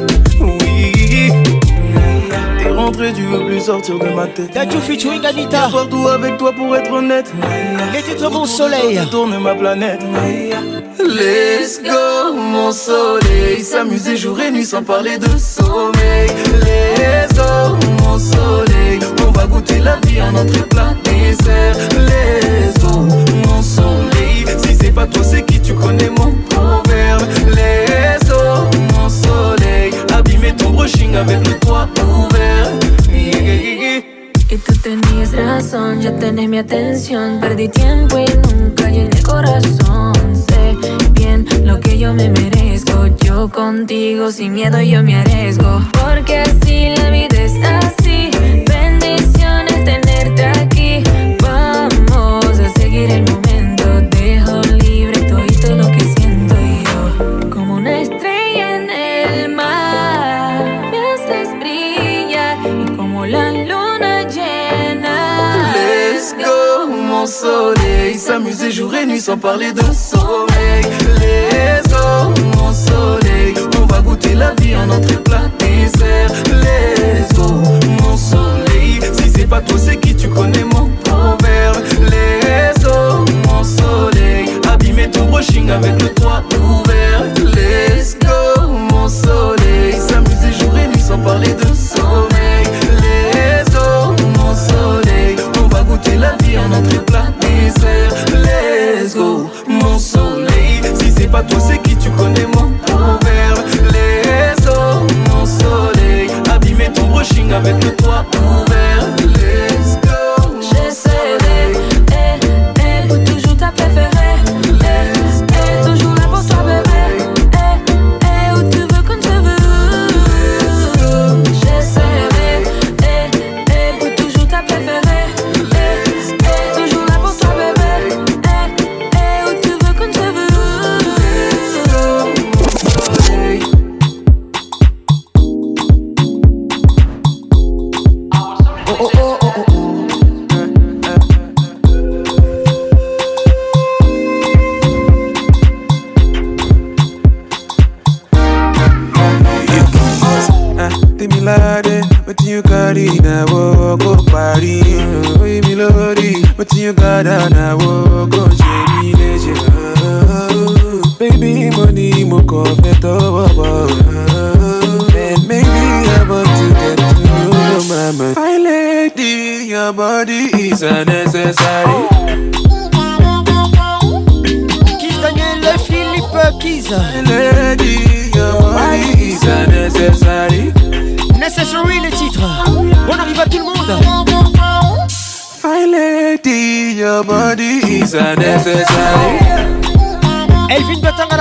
rentrer, tu veux plus sortir de ma tête. ganita featuring Anita. partout avec toi pour être honnête. Les titres mon soleil. Tourne ma planète. Let's go, mon soleil. S'amuser jour et nuit sans parler de sommeil. Let's go, mon soleil. On va goûter la vie à notre plat désert. Let's go, mon soleil. Si c'est pas toi, c'est qui tu connais mon proverbe. Let's Tu brushing Y tú tenías razón, ya tenés mi atención. Perdí tiempo y nunca llené el corazón. Sé bien lo que yo me merezco. Yo contigo sin miedo yo me arriesgo. Porque así la vida es así. soleil, s'amuser jour et nuit sans parler de sommeil. Les eaux, mon soleil, on va goûter la vie en entrée plat dessert. Les eaux, mon soleil, si c'est pas toi, c'est qui tu connais mon proverbe. Les eaux, mon soleil, abîmer ton brushing avec le toit ouvert. Les go, mon soleil, s'amuser jour et nuit sans parler de la vie en notre plat désert. Let's go, mon soleil. Si c'est pas toi, c'est qui tu connais mon proverbe. Let's go, mon soleil. Abîmer ton brushing avec le toit.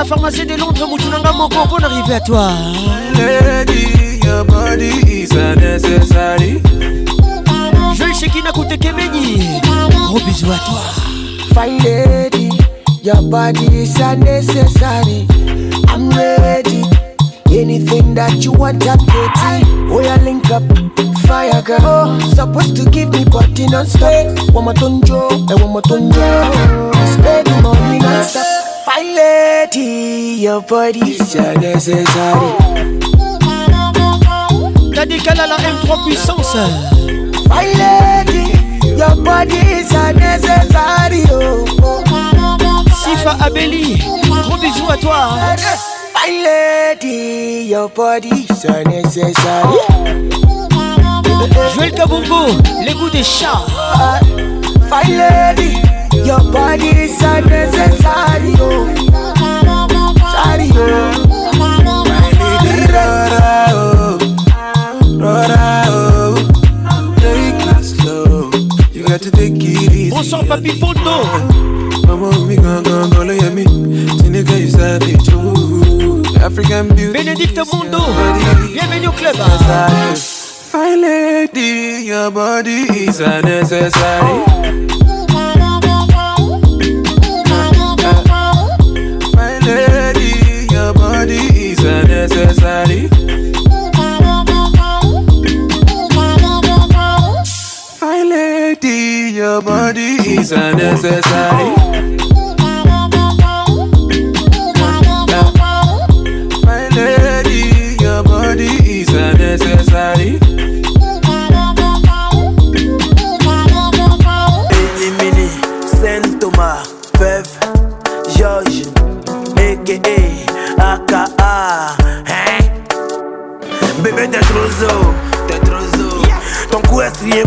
la pharmacie de Londres, Moutounanga Moko, bon arrivé à toi. Lady, your body is unnecessary. Je le Shekina Koute Kemeni. Gros bisous à toi. Fine lady, your body is unnecessary. I'm ready. Anything that you want, I'm getting. Oh, yeah, link up. Fire girl, oh, supposed to give me body non-stop. One more tonjo, and one more tonjo. Spend the money non-stop. Fine lady. your body, c'est nécessaire. T'as qu'elle la M3 puissance. My lady, your body is necessary. Oh. Sifa Abeli, gros bisous à toi. My lady, your body is necessary. Joël le les goûts des chats. My lady, your body is necessary. Oh. papi poto Benedict Mondo, bienvenue au club. Fine lady, your body is unnecessary. your body is unnecessary.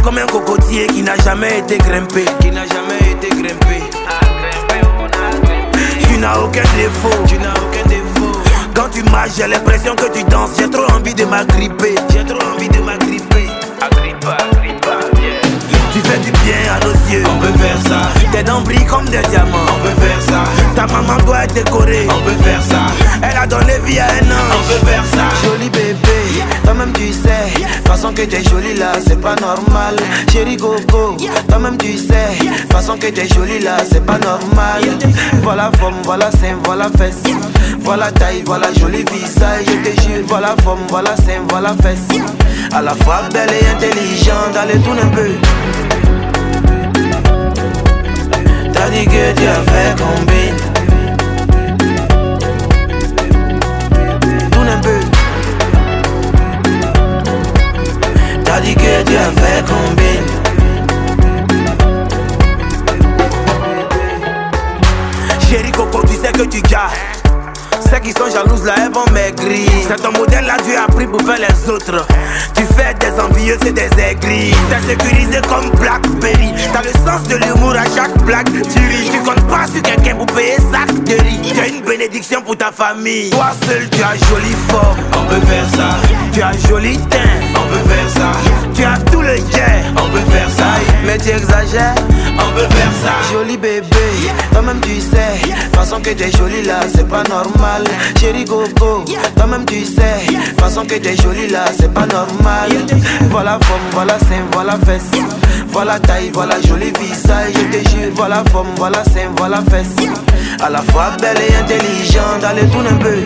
comme un cocotier qui n'a jamais été grimpé. Qui n'a jamais été ah, grimpé. Tu n'as aucun défaut. Tu n'as aucun défaut. Quand tu marches, j'ai l'impression que tu danses. J'ai trop envie de m'agripper. J'ai trop envie de m'agripper. Tu fais du bien à nos yeux. On peut faire ça. Tes dents brillent comme des diamants. On peut faire ça. Ta maman doit être décorée. On peut faire ça. Elle a donné vie à un ange. On peut faire ça. Joli bébé toi-même tu sais. Façon que t'es jolie là, c'est pas normal. Chérie Gogo, toi-même tu sais. Façon que t'es jolie là, c'est pas normal. Voilà forme, voilà sein, voilà fesse. Voilà taille, voilà joli visage. Je te jure, voilà forme, voilà sein, voilà fesse. À la fois belle et intelligente, allez tourne un peu. T'as dit que tu avais combien J'ai dit que tu as fait combine Chérie Coco, tu sais que tu gars celles qui sont jalouses, là, elles vont maigrir. C'est ton modèle là, tu as pris pour faire les autres. Tu fais des envieux, et des aigris. T'es sécurisé comme Blackberry. T'as le sens de l'humour à chaque blague. Tu ris, tu comptes pas sur quelqu'un pour payer sa de riz. une bénédiction pour ta famille. Toi seul, tu as joli fort. On peut faire ça. Tu as joli teint. On peut faire ça tu as tout le jet. On peut faire ça, mais tu exagères. On peut faire ça. Joli bébé, toi-même tu sais. Façon que t'es jolie là, c'est pas normal. Chérie Gogo, toi-même tu sais. Façon que t'es jolie là, c'est pas normal. Voilà forme, voilà sein, voilà fesse. Voilà taille, voilà joli visage. Je te jure, voilà forme, voilà sein, voilà fesse. À la fois belle et intelligente, allez tourne un peu.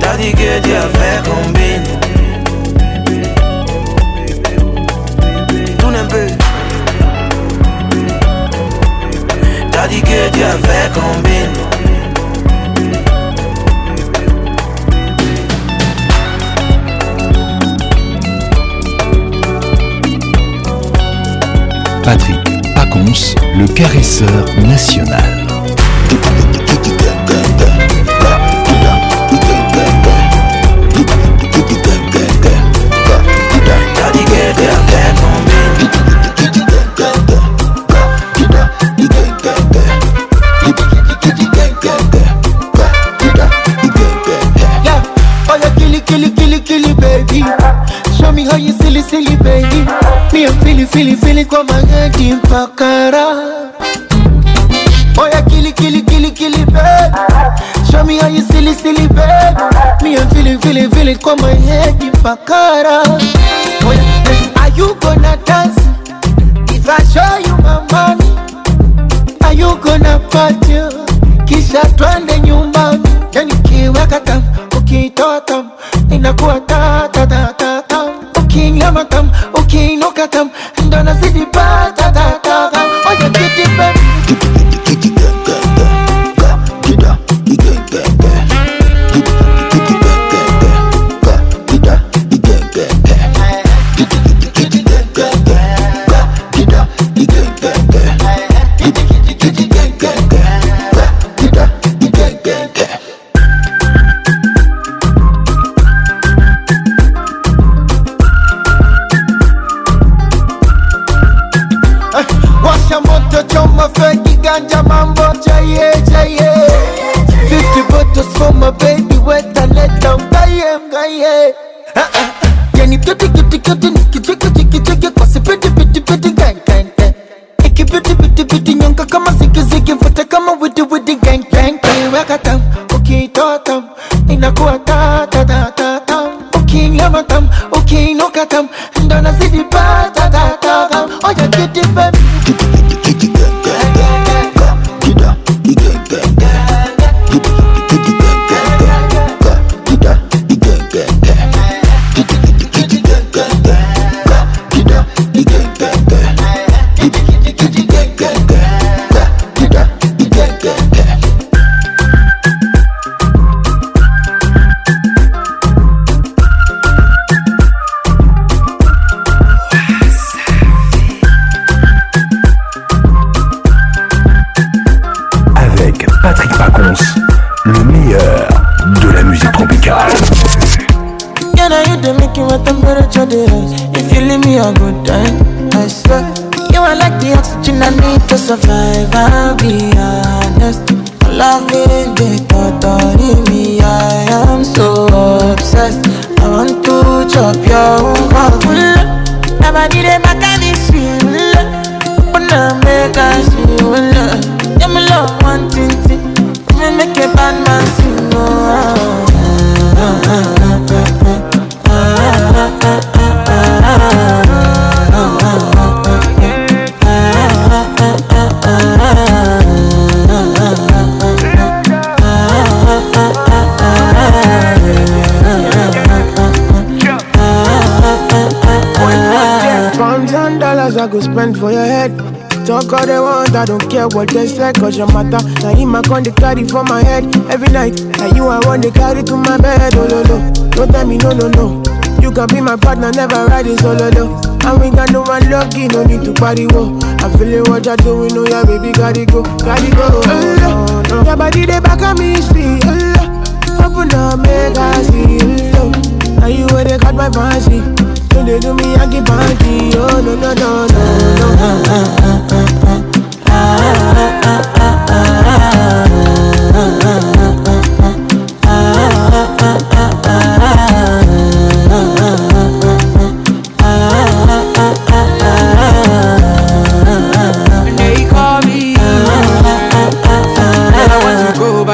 T'as dit que tu as fait que tu Patrick Pacons, le caresseur national. for you silly silly baby Me I'm feeling feeling feeling kwa magadi mpakara Oh yeah killy killy killy killy baby Show me how you silly silly baby Me I'm feeling feeling feeling kwa my head mpakara Oh yeah Are you gonna dance If I show you my money Are you gonna party Kisha twende nyumbani Yani kiweka tam Ukiitoa tam Inakuwa okay, no them. give them for your head. Talk all they want, I don't care what they say, cause your matter. Now in my con they carry for my head every night. Now you are one they carry to my bed, oh no no. Don't tell me no no no. You can be my partner, never ride this. solo no. I ain't got no one lucky, no need to party wo. i feel feeling what you're doing, oh yeah baby, gotta go, gotta go. Oh, no. Your body they back at me, see. Oh, no. Open up, make I see. Oh, no. Now you where they my fancy. No, they do me, I give party. Oh, no, no, no, no, no.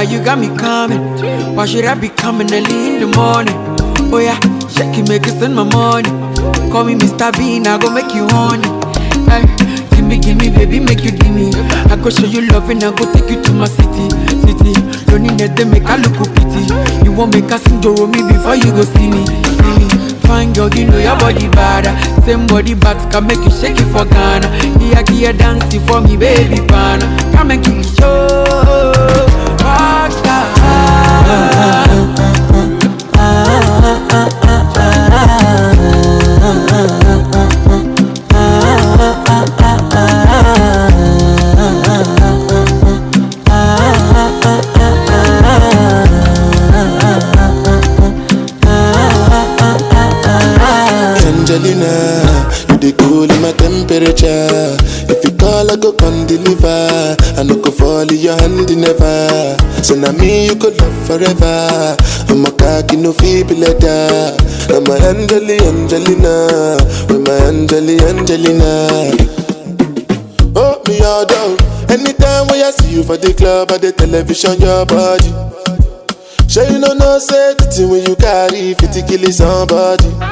You got me coming. Why should I be coming early in the morning? make you spend my money. Call me Mr. Bean, I go make you honey. Hey, give me, give me, baby, make you dinny. I go show you love and I go take you to my city, city. Loneliness they make I look pity. You won't make a sing me before you go see me, see me. Fine girl, you know your body bad. Same body bags can make you shake it for Ghana. Here, here, dancing for me, baby, pana. Come and give me show. Rockstar. Ah, ah, ah, ah, ah, ah, ah. If you call, I go come deliver. I no go fall in your hand never. So now me you could love forever. I'm a cocky no feeble letter. I'm a Angeli Angelina. I'm a Angeli Angelina. Oh me all down. Anytime when I see you for the club or the television, your body. Sure you know no say the thing when you carry 50 kill somebody.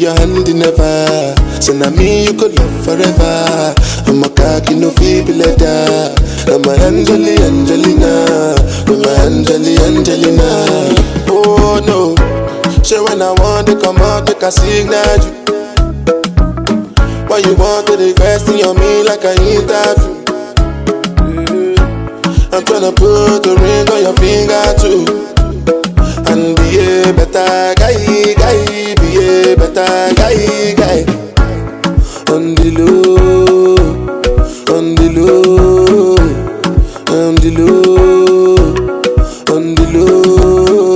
your hand in ever. So now me you could love forever. I'm a cocky no feeble letter. I'm a Angeli Angelina. I'm a Angeli Angelina. Oh no. So when I want to come out, I can sing that you. Why you want to request in your me like I need that you? I'm trying to put the ring on your finger too. man behave better, guy, guy, behave better, guy, guy. On the low, on the low, on the low, on the low,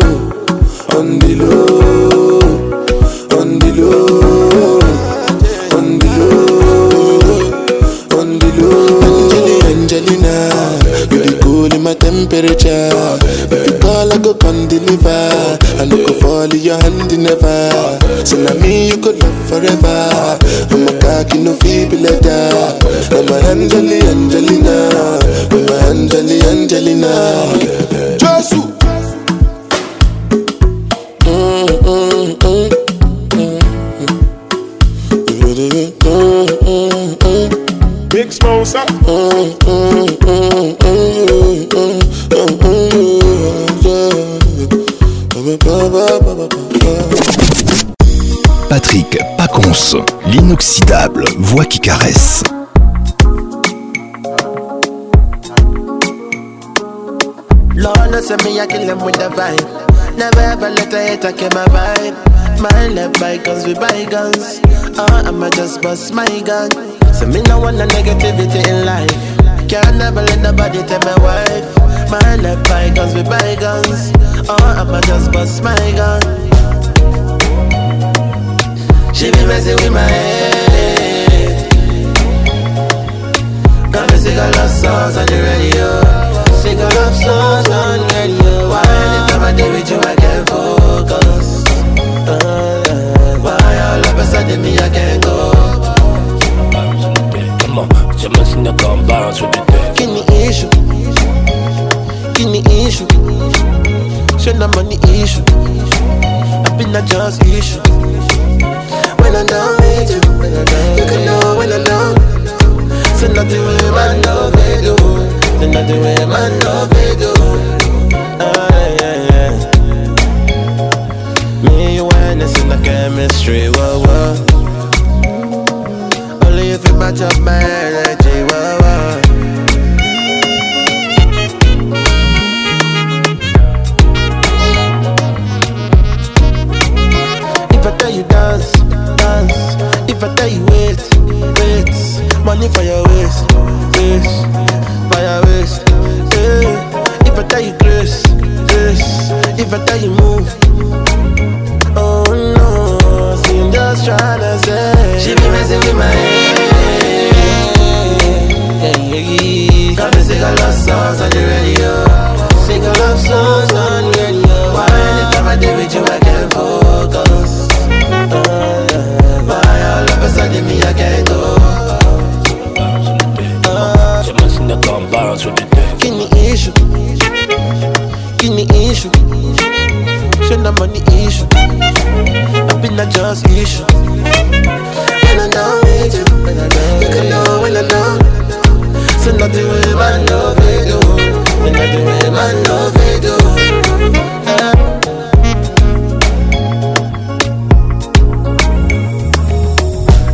on the low, on the low, on the low, on the low. Angelina, you the cool in my temperature. I go can deliver. I no go fall in your hand never. So now me you could love forever. I'm a cocky no feeble leather. I'm a Angeli Angelina. I'm a Angeli Angelina. Jesus. Mm, mm, mm. Big Smosa. Mm, mm, mm, mm, mm. Patrick Pacons, l'inoxydable voix qui caresse. Lord, listen me, I kill them with the vibe. Never ever let a hater kill my vibe. My left we with guns. Oh, I'ma just bust my gun. So me no one the negativity in life. Can't never let nobody tell my wife. My life bygones with bygones. Or oh, I'ma just bust my gun. She be messing with my head. Got me sick of love songs on the radio. Sick of love songs on the radio. Why anytime I deal with you, I can't focus. Uh, why all of a sudden me, I can't go. Come on, you messing up on balance with the day. Give me issue. Kidney issue, share the money issue. I've been a just issue. When I don't need you, you can know when I don't. So not the way my love they do, so not the way my love they do. Ah, yeah, Me, and it's in the chemistry, whoa, whoa. Only if you match up, man. me for your waist, waist, for your waist. Yeah. If I tell you grace, grace. If I tell you move, oh no, see I'm just trying to say. She be messing with my head. Hey, hey. Come and sing a love songs on the radio. Sing a love songs. just issue. When I down with you, when I'm down, you can know when I down. So nothing will ever know if they do, and nothing will know if they do.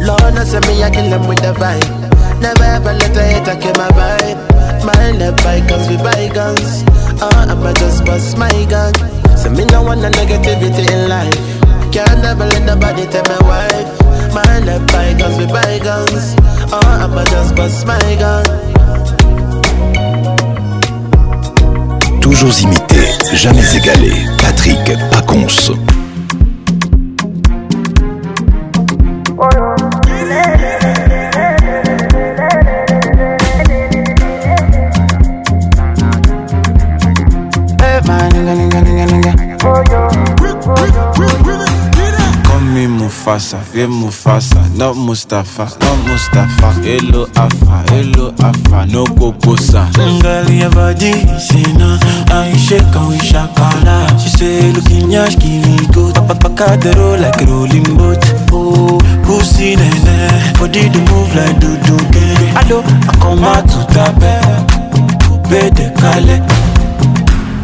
Lord, I send me I kill them with the vibe. Never ever let a hater kill my vibe. My Mine guns, we buy guns. Oh, I'ma just bust my gun. So me no want no negativity in life. Can't never let nobody tell my wife. My life bygones be bygones. Oh, I'ma just bust my gun. Toujours imité, jamais égalé. Patrick Pacons. Mufasa, fais eh, Mufasa, not Mustafa, not Mustafa. Hello Afa, hello Afa, no Kokosa. Ngali Abadi, Sina, Aisha, Kawisha, Kala. She say, looking yash, kiwi, go. Papa, Pakadero, like a rolling boat. Oh, pussy, nene. Body, do move like do do game. Hello, I come out to tape. Bede, Kale.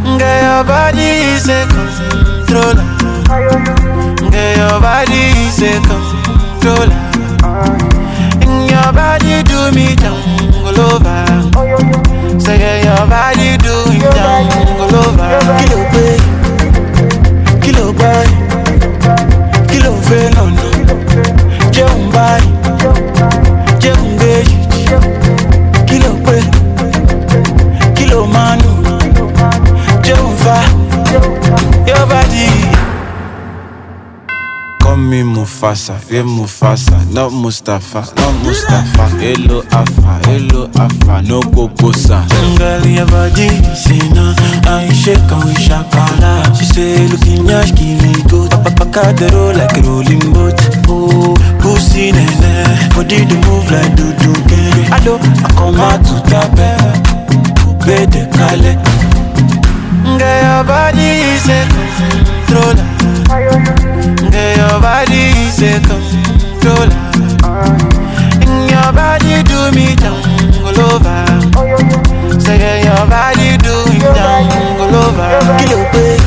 Ngali Abadi, is a controller. your body a controller. In your body do me jungle all over. Oh, say your body do me jungle all over. Mufasa, fais eh, Mufasa, not Mustafa, not Mustafa. Hello Afa, hello Afa, no go bossa. Tangali abadi sena, Aisha kawisha kala. She say looking yash kili good, papa kadero like rolling boat. Oh, pussy nene, body dey move like dodo gang. Ado, I come out to tape, bede kale. Ngaya body is a controller. Get your body say come through And your body do me jungle all over Say your body do me jungle all over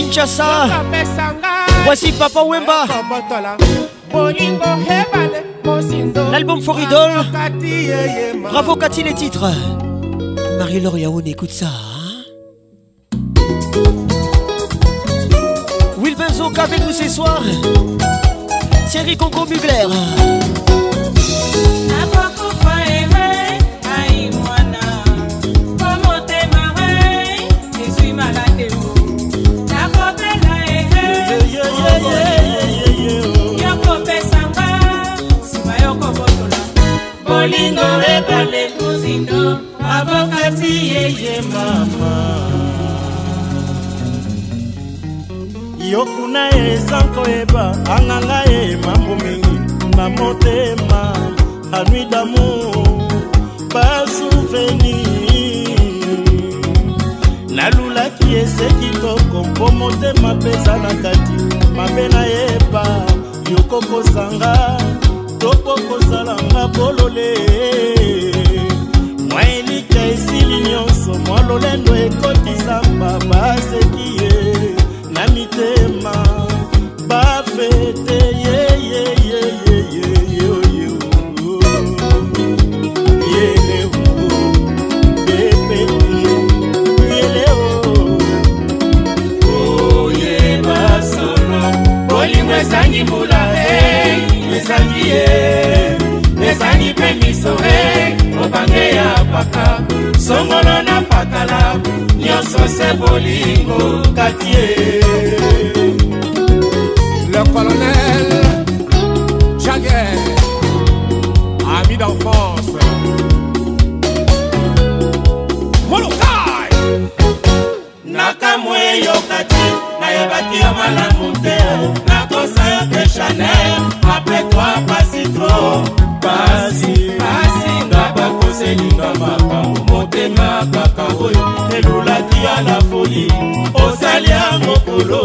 Kinshasa Voici Papa Wemba L'album Foridol Bravo Cathy les titres Marie-Laure Yaoun écoute ça hein Will avec nous ce soir Thierry Congo Mugler bolingo ebale kozindo avokati yeye mama yo kuna eza koyeba anganga ye mambo mingi na motema anui damu basuveni nalulaki ese kitoko mpo motema mpeza na kati mabe nayeba yokokozanga toko kosalanga bolole mwa elika esili nyonso mwa lolendo ekotisa mbaba aseki ye na mitema bafete epaka songolo na pakala nyonso se bolingo kati ye le colonel jaguer ami d'enfance molokai nakamwe yoka te nayebaki yo malamu te nakosa yo te chanel apres toi pasi trop eninga makambo motema kaka oyo elulaki ya na foli osali ya mokolo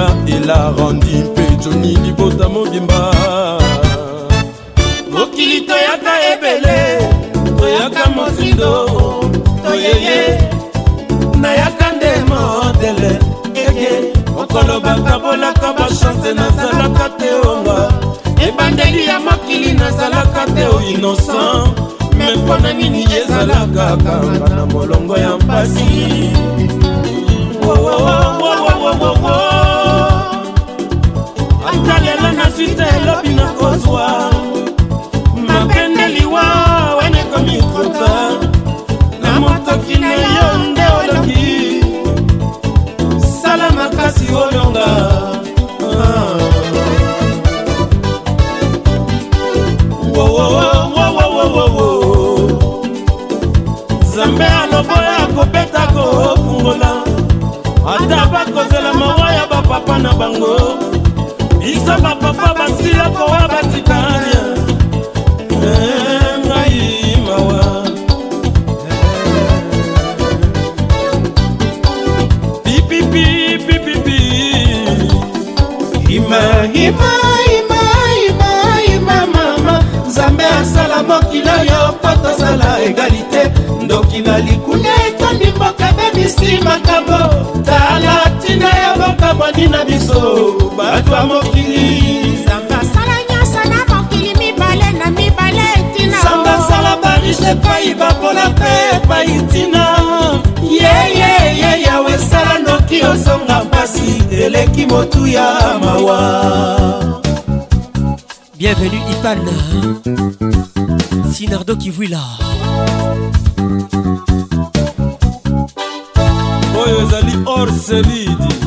lola elarandi mpe joni libota mobimba mokili toyaka ebele toyaka mosindo toyeye nayaka nde modele eke mokolo bakabolaka bachanse nazalaka te onga ebandeli ya mokili nazalaka te o innocent me mpo na nini ezalaka kanga na molongo ya mpasi elobi na kozwa mabende liwa wana ekomi kota na motoki na yo nde oloki sala makasi olonga nzambe ah. aloboya kobeta kofungola ata bakozela mawa ya bapapa na bango biso bapapa basila kowa batikania eh, ngai mawa pipipipipipi imaimaimaimaima mama nzambe asala mokili oyo mpo tozala egalite ndoki na likula etondi mboka bebisi makambo ezalaki na biso bato ya mokili sangasala nyonso na mokili mibale na mibale etina sangasala barishe epai bapola mpe epai ntina yeyeye yawe esala noki ozonga mpasi eleki motu ya mawa bienvenue ipan sinardo kivuila oyo ezali or selidi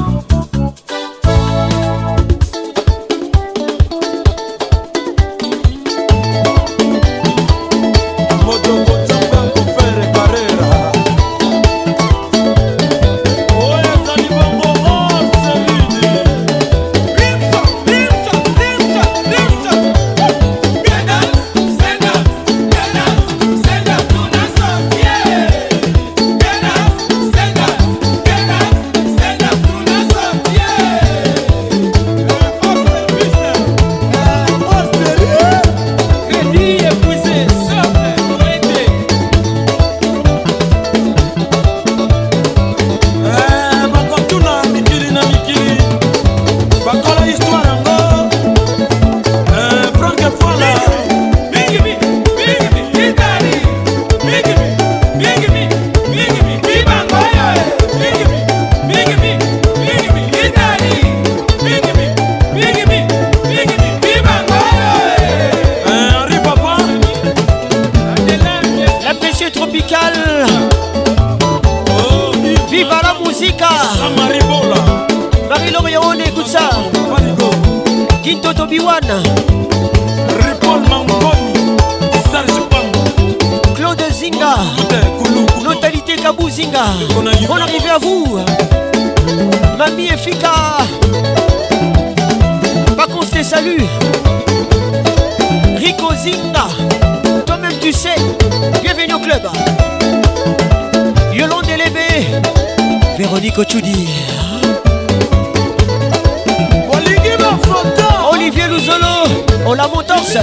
Olivier Louzolo On la motorse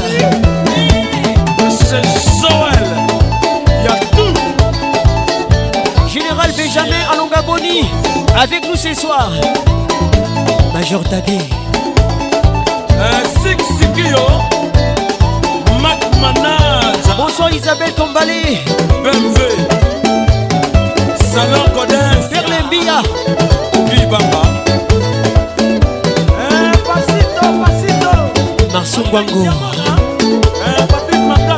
C'est y a tout Général Benjamin Alongaboni Avec nous ce soir Major Tadé euh, Six Sikio Mac Manage Bonsoir Isabelle Tombalé BMV. Salon Codens Zambia Libamba eh, Pasito, Pasito Masungwangu eh, Patrick Matata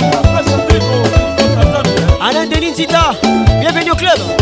Alain Denis Zita Bienvenue au club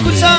écoute ça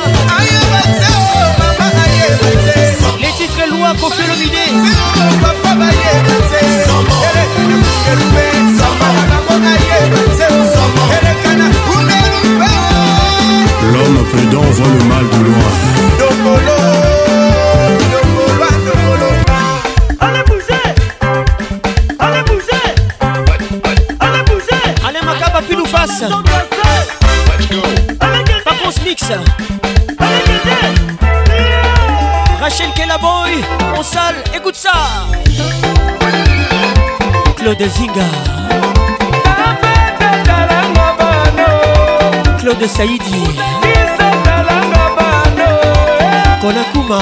de zinga claude saidi konakuma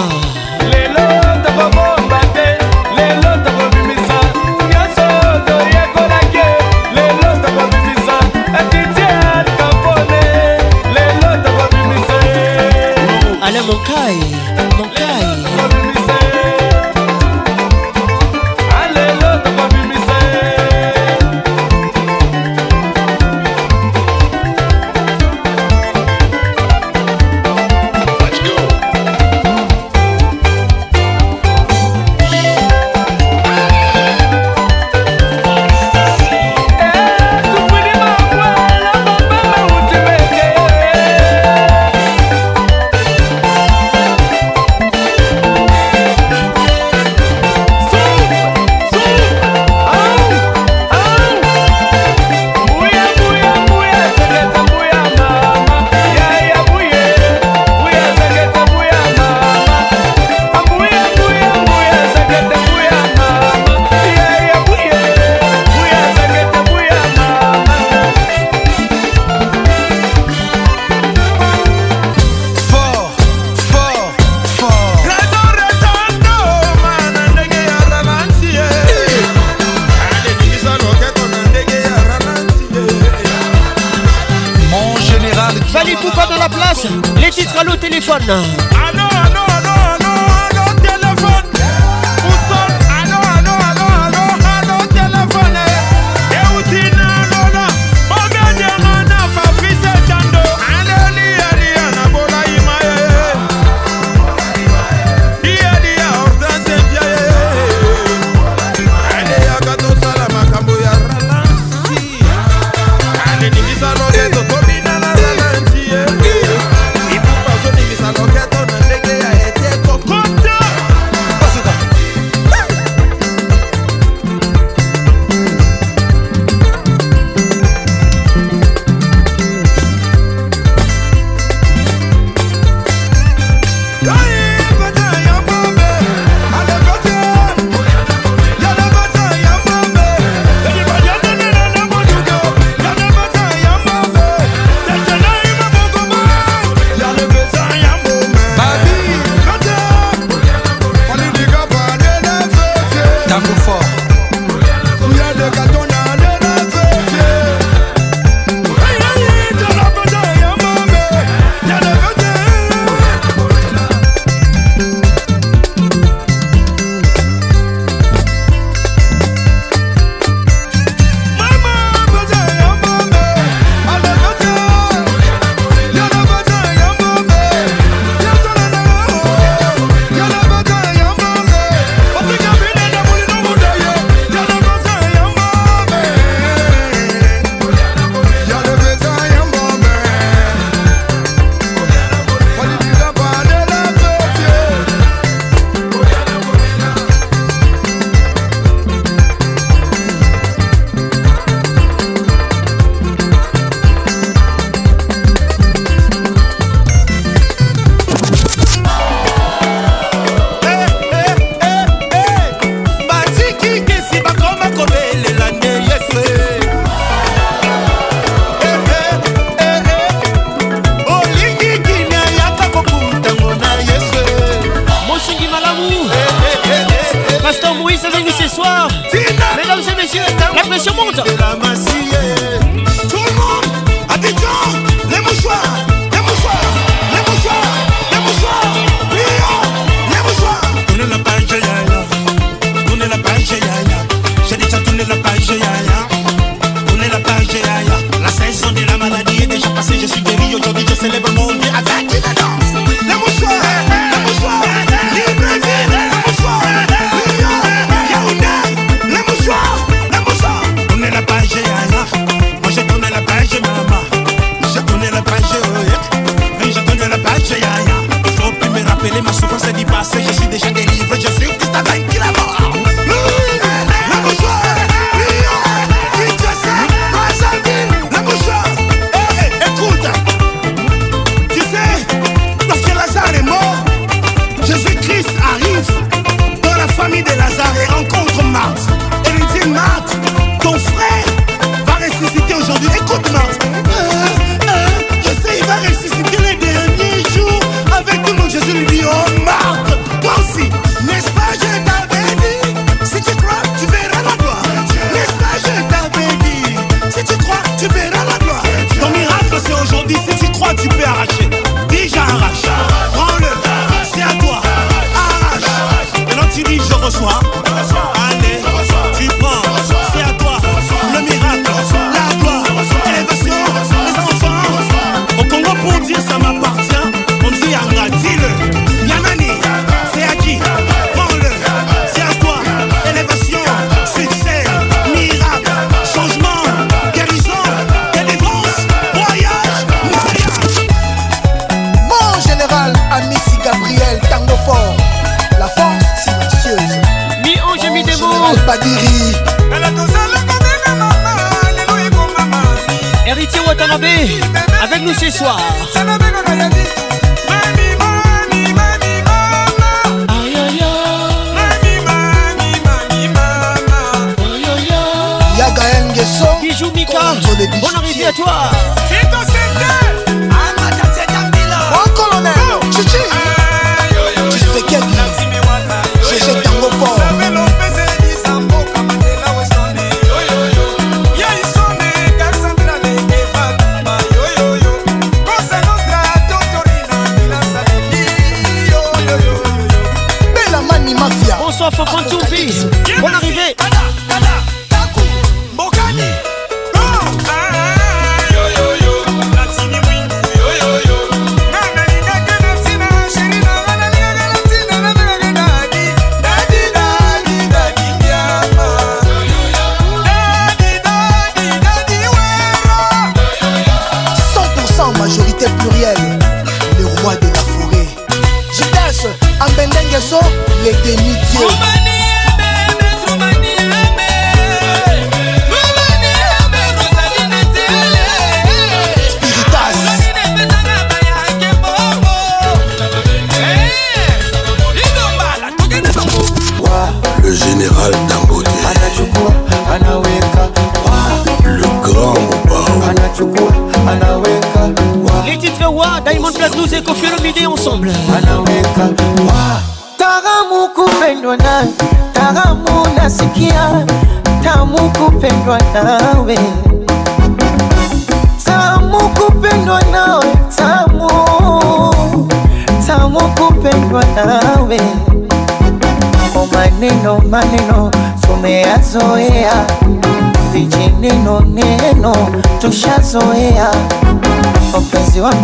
Lazare et rencontre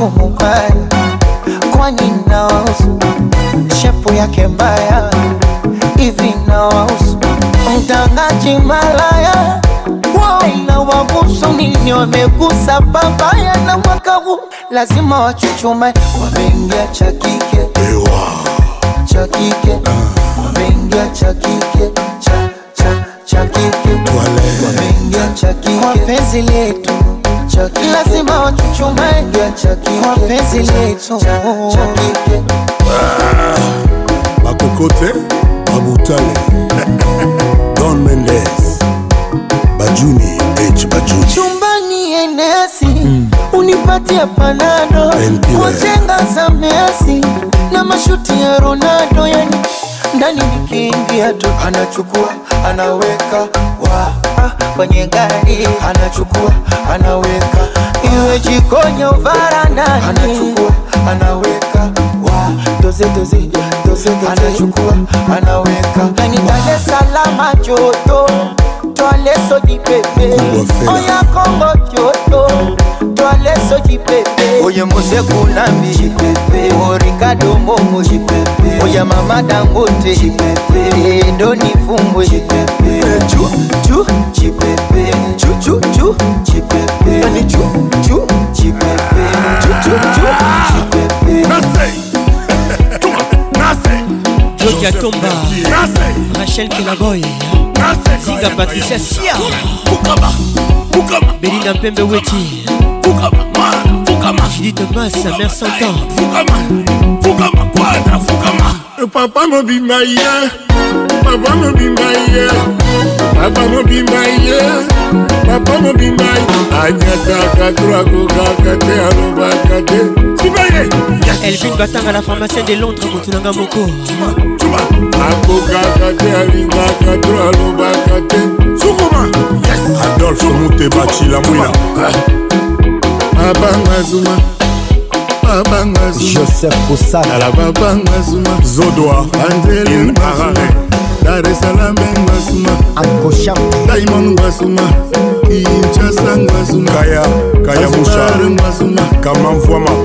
muungano, kwani nausu shepu yake mbaya hivi nausu mtangaji malaya na wagusu nini wamegusa babaya na mwaka huu lazima wachuchume, wameingia cha kike cha kike wameingia cha kike cha cha cha kike wameingia cha kike wapenzi penzi letu bakokote babutale don mendes bajuni h bajuni chumbani enesi mm. unipatia panado kwa za mesi na mashuti ya ronaldo yani ndani nikiingia tu anachukua anaweka wa wow kwenye gari, anachukua anaweka, iwe jikoni au varandani, anachukua anaweka wa doze doze doze doze, anachukua anaweka, yani Dar es Salaam joto twaleso jipepe, oya Kongo joto twaleso jipepe, oya Mose Kulambi jipepe, Ricardo Momo jipepe, oya mama Dangote jipepe, ndo nifumbwe jipepe chu chu chipepe chu chu chu chipepe yani chu chu chipepe chu chu chu chipepe nasei tuma nasei Jokia Tomba Rachel Kelaboy Ziga Patricia Sia Fukama Fukama Belinda Pembe Weti Fukama Fukama Julie Thomas Mère Santan Fukama Fukama Quadra Fukama Papa mobimba ye Papa mobimba ye papa mobimba ye papa mobimba anyataka to akokaka te alobaka te sibaye elvin batanga na pharmacien de londres motunanga moko akokaka te alingaka to alobaka te sukuma adolfe muteba cilamwila babanga zuma babanga zuma joseph kosala babanga zuma zodoa banzelin arare dar es salaam ngwasuma akosha diamond ngwasuma kinshasa ngwasuma kaya kaya musha ngwasuma kama mvua mapa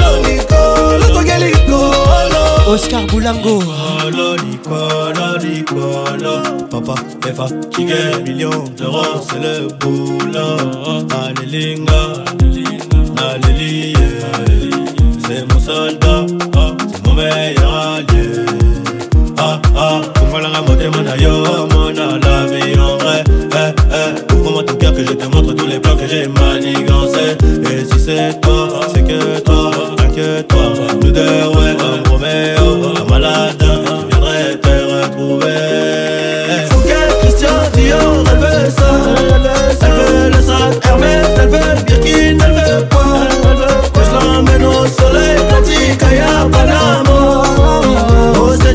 Oscar Boulango Nicolas, Nicolas Papa, Eva, fatigué millions d'euros C'est le boulot Alélinga, Alélie C'est mon soldat, ah, c'est mon meilleur allié Ah, ah, la Kongolanga, mon na Mon à la vie en vrai Eh, eh, ouvre-moi ton cœur que je te montre Tous les plans que j'ai manigancés Et si c'est toi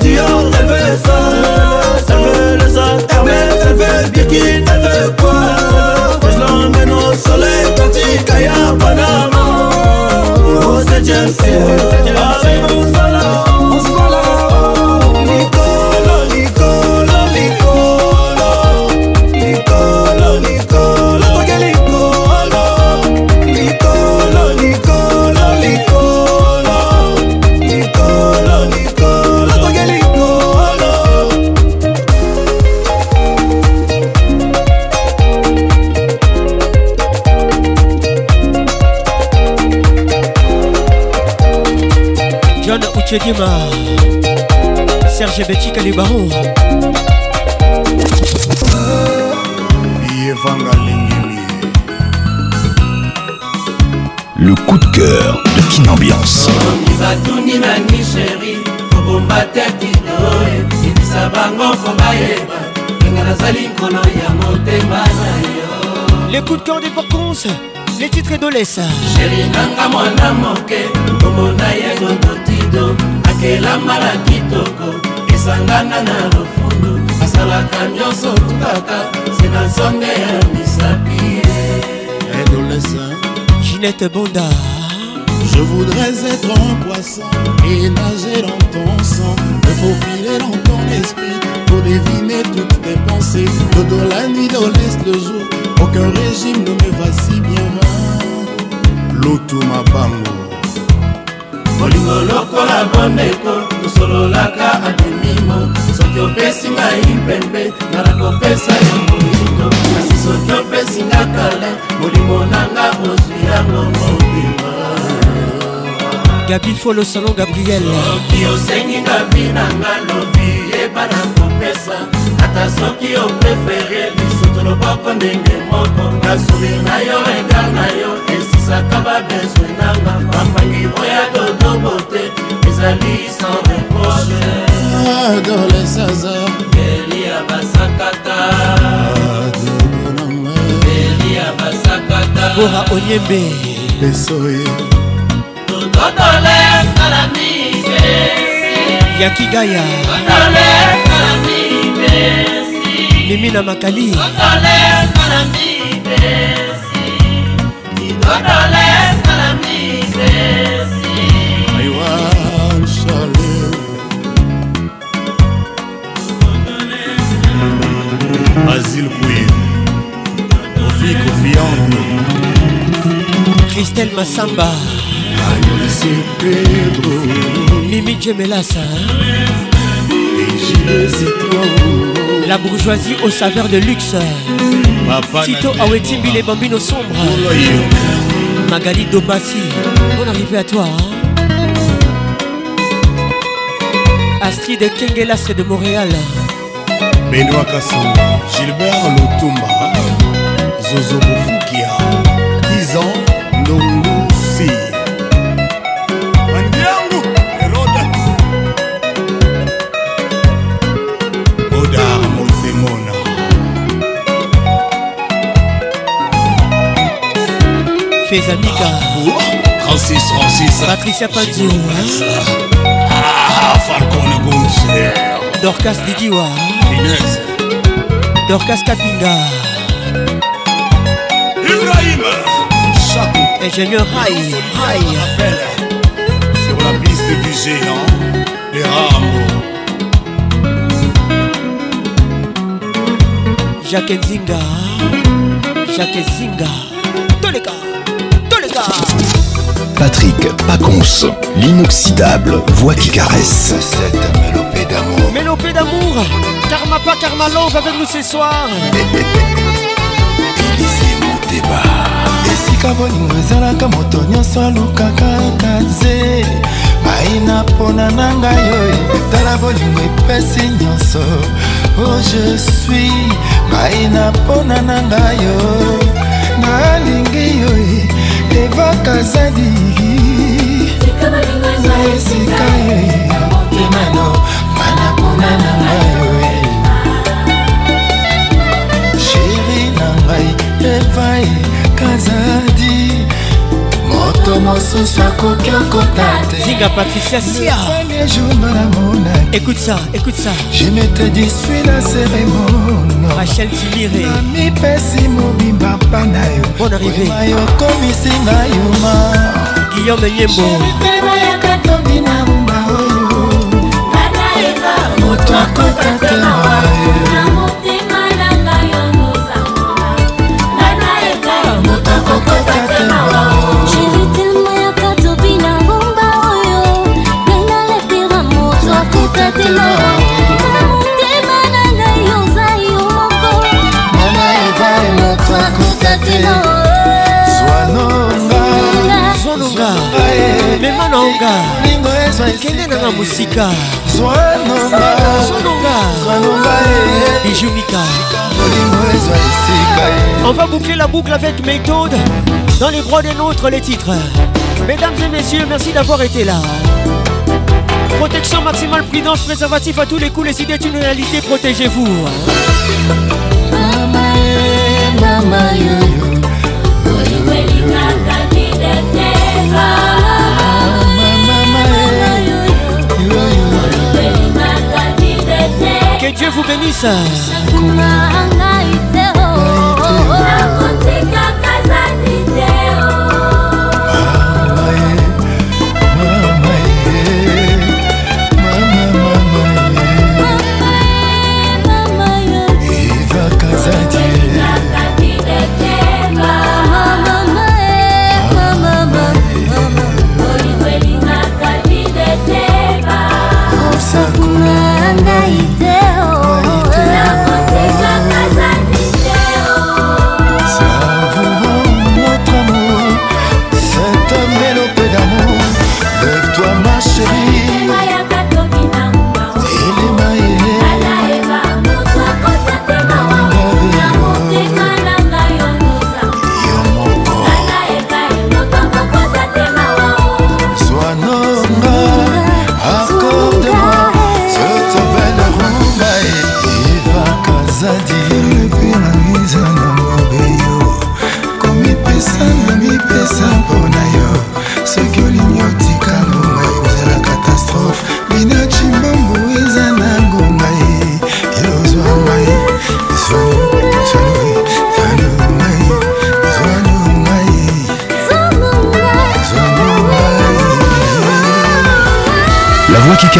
tu en rêvais ça Ça veut le satin, mais ça veut Birkin, elle veut quoi Moi je l'emmène au soleil, petit Kaya Panama Oh c'est Chelsea, avec mon salon Serge Betty Calibaro. Le coup de cœur de Kinambiance. Les coups de cœur des porcons, les titres d'Olessa. kido akelama na kitoko esangana na lofundu asalaka nyonso kaka se na nzonge ya misapi adolescent ginette bonda Je voudrais être un poisson et nager dans ton sang, me faufiler dans ton esprit pour deviner toutes tes pensées. Le dos, la nuit, de l'est, le jour, aucun régime ne me va si bien. L'automne à bango. bolingo lokola bandeko tosololaka ademimo soki opesi ngai mpembe nala kopesa yo molingo kasi soki opesi nga kale molimo nanga ozwi yango mobima gabi folo salon gabriel soki osengi ngabi na nga lobi yebana kopesa ata soki oprefere lisutu loboko ndenge moko nasuli na yo egal na yo esisaka babezwe nanga bapangi oya totobo te ezali sans reproche adolesaza ah, eli ya basakata ah, eli ya basakata bora onyembe besoye ya kigaya mimi na makali Azil Queen, Kofi Kofi Christelle Massamba. Mimi Djemelassa hein? La bourgeoisie au saveur de luxe Tito Awetimbi les bambinos sombres Magali Dobassi On arrive à toi hein? Astrid Kengelastre de Montréal Benoît Kassou Gilbert Lotumba hein? Zozo Fezanika Francis Francis Patricia Pazio hein. ah, Falcon Dorcas Didiwa Dorcas Katinga. Ibrahim Chapeau Ingénieur Rai Sur la piste du géant Les Rameaux Jacques Zinga hein. Jacques Zinga Patrick Pacons, l'inoxydable voix qui caresse. Cette mélopée d'amour. Mélopée d'amour, Karma pas Karma Love avec nous ce soir. Élysée mon débat. esika bolingo ezalaka moto nyonso alukaka na nze maina mpona na ngai oyo etala bolingo epesi nyonso o oh, je suis maina mpona na ngai oyo nalingi oyo eva kazadi na esika ye ya motemano mana mpona na ngai sheri na ngai eva ye kazadi moto mosusu akoki okota te zinga patricia sia écoute ça écoute ça je ne te disui na cérémono rachel tilire na mipesi mobimba mpa na yo bon arrivéma yokomisinga yuma guillaume nyembo oh. moto akota on va boucler la boucle avec méthode dans les bras des nôtres les titres mesdames et messieurs merci d'avoir été là Protection maximale, prudence, préservatif à tous les coups, les idées d'une réalité, protégez-vous. Que Dieu vous bénisse. sakuna ngai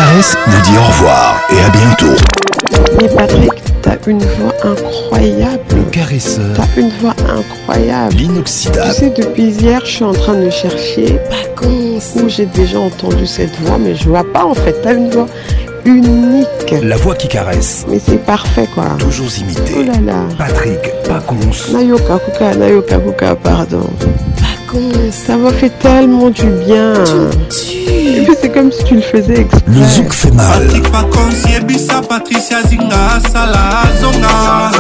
Caresse vous dit au revoir et à bientôt. Mais Patrick, t'as une voix incroyable. Le caresseur. T'as une voix incroyable. L'inoxydable. Tu sais, depuis hier, je suis en train de chercher. Pas Où j'ai déjà entendu cette voix, mais je vois pas en fait. T'as une voix unique. La voix qui caresse. Mais c'est parfait quoi. Toujours imité. Oh là là. Patrick, Pacons. Nayoka Kuka, Nayoka Kuka, pardon. Pacons. Ça m'a fait tellement du bien. Et puis c'est comme si tu le faisais exprès. Le zouk fait mal. Patrick Pacons, Yebisa, Patricia Zinga, Sala, Zonga.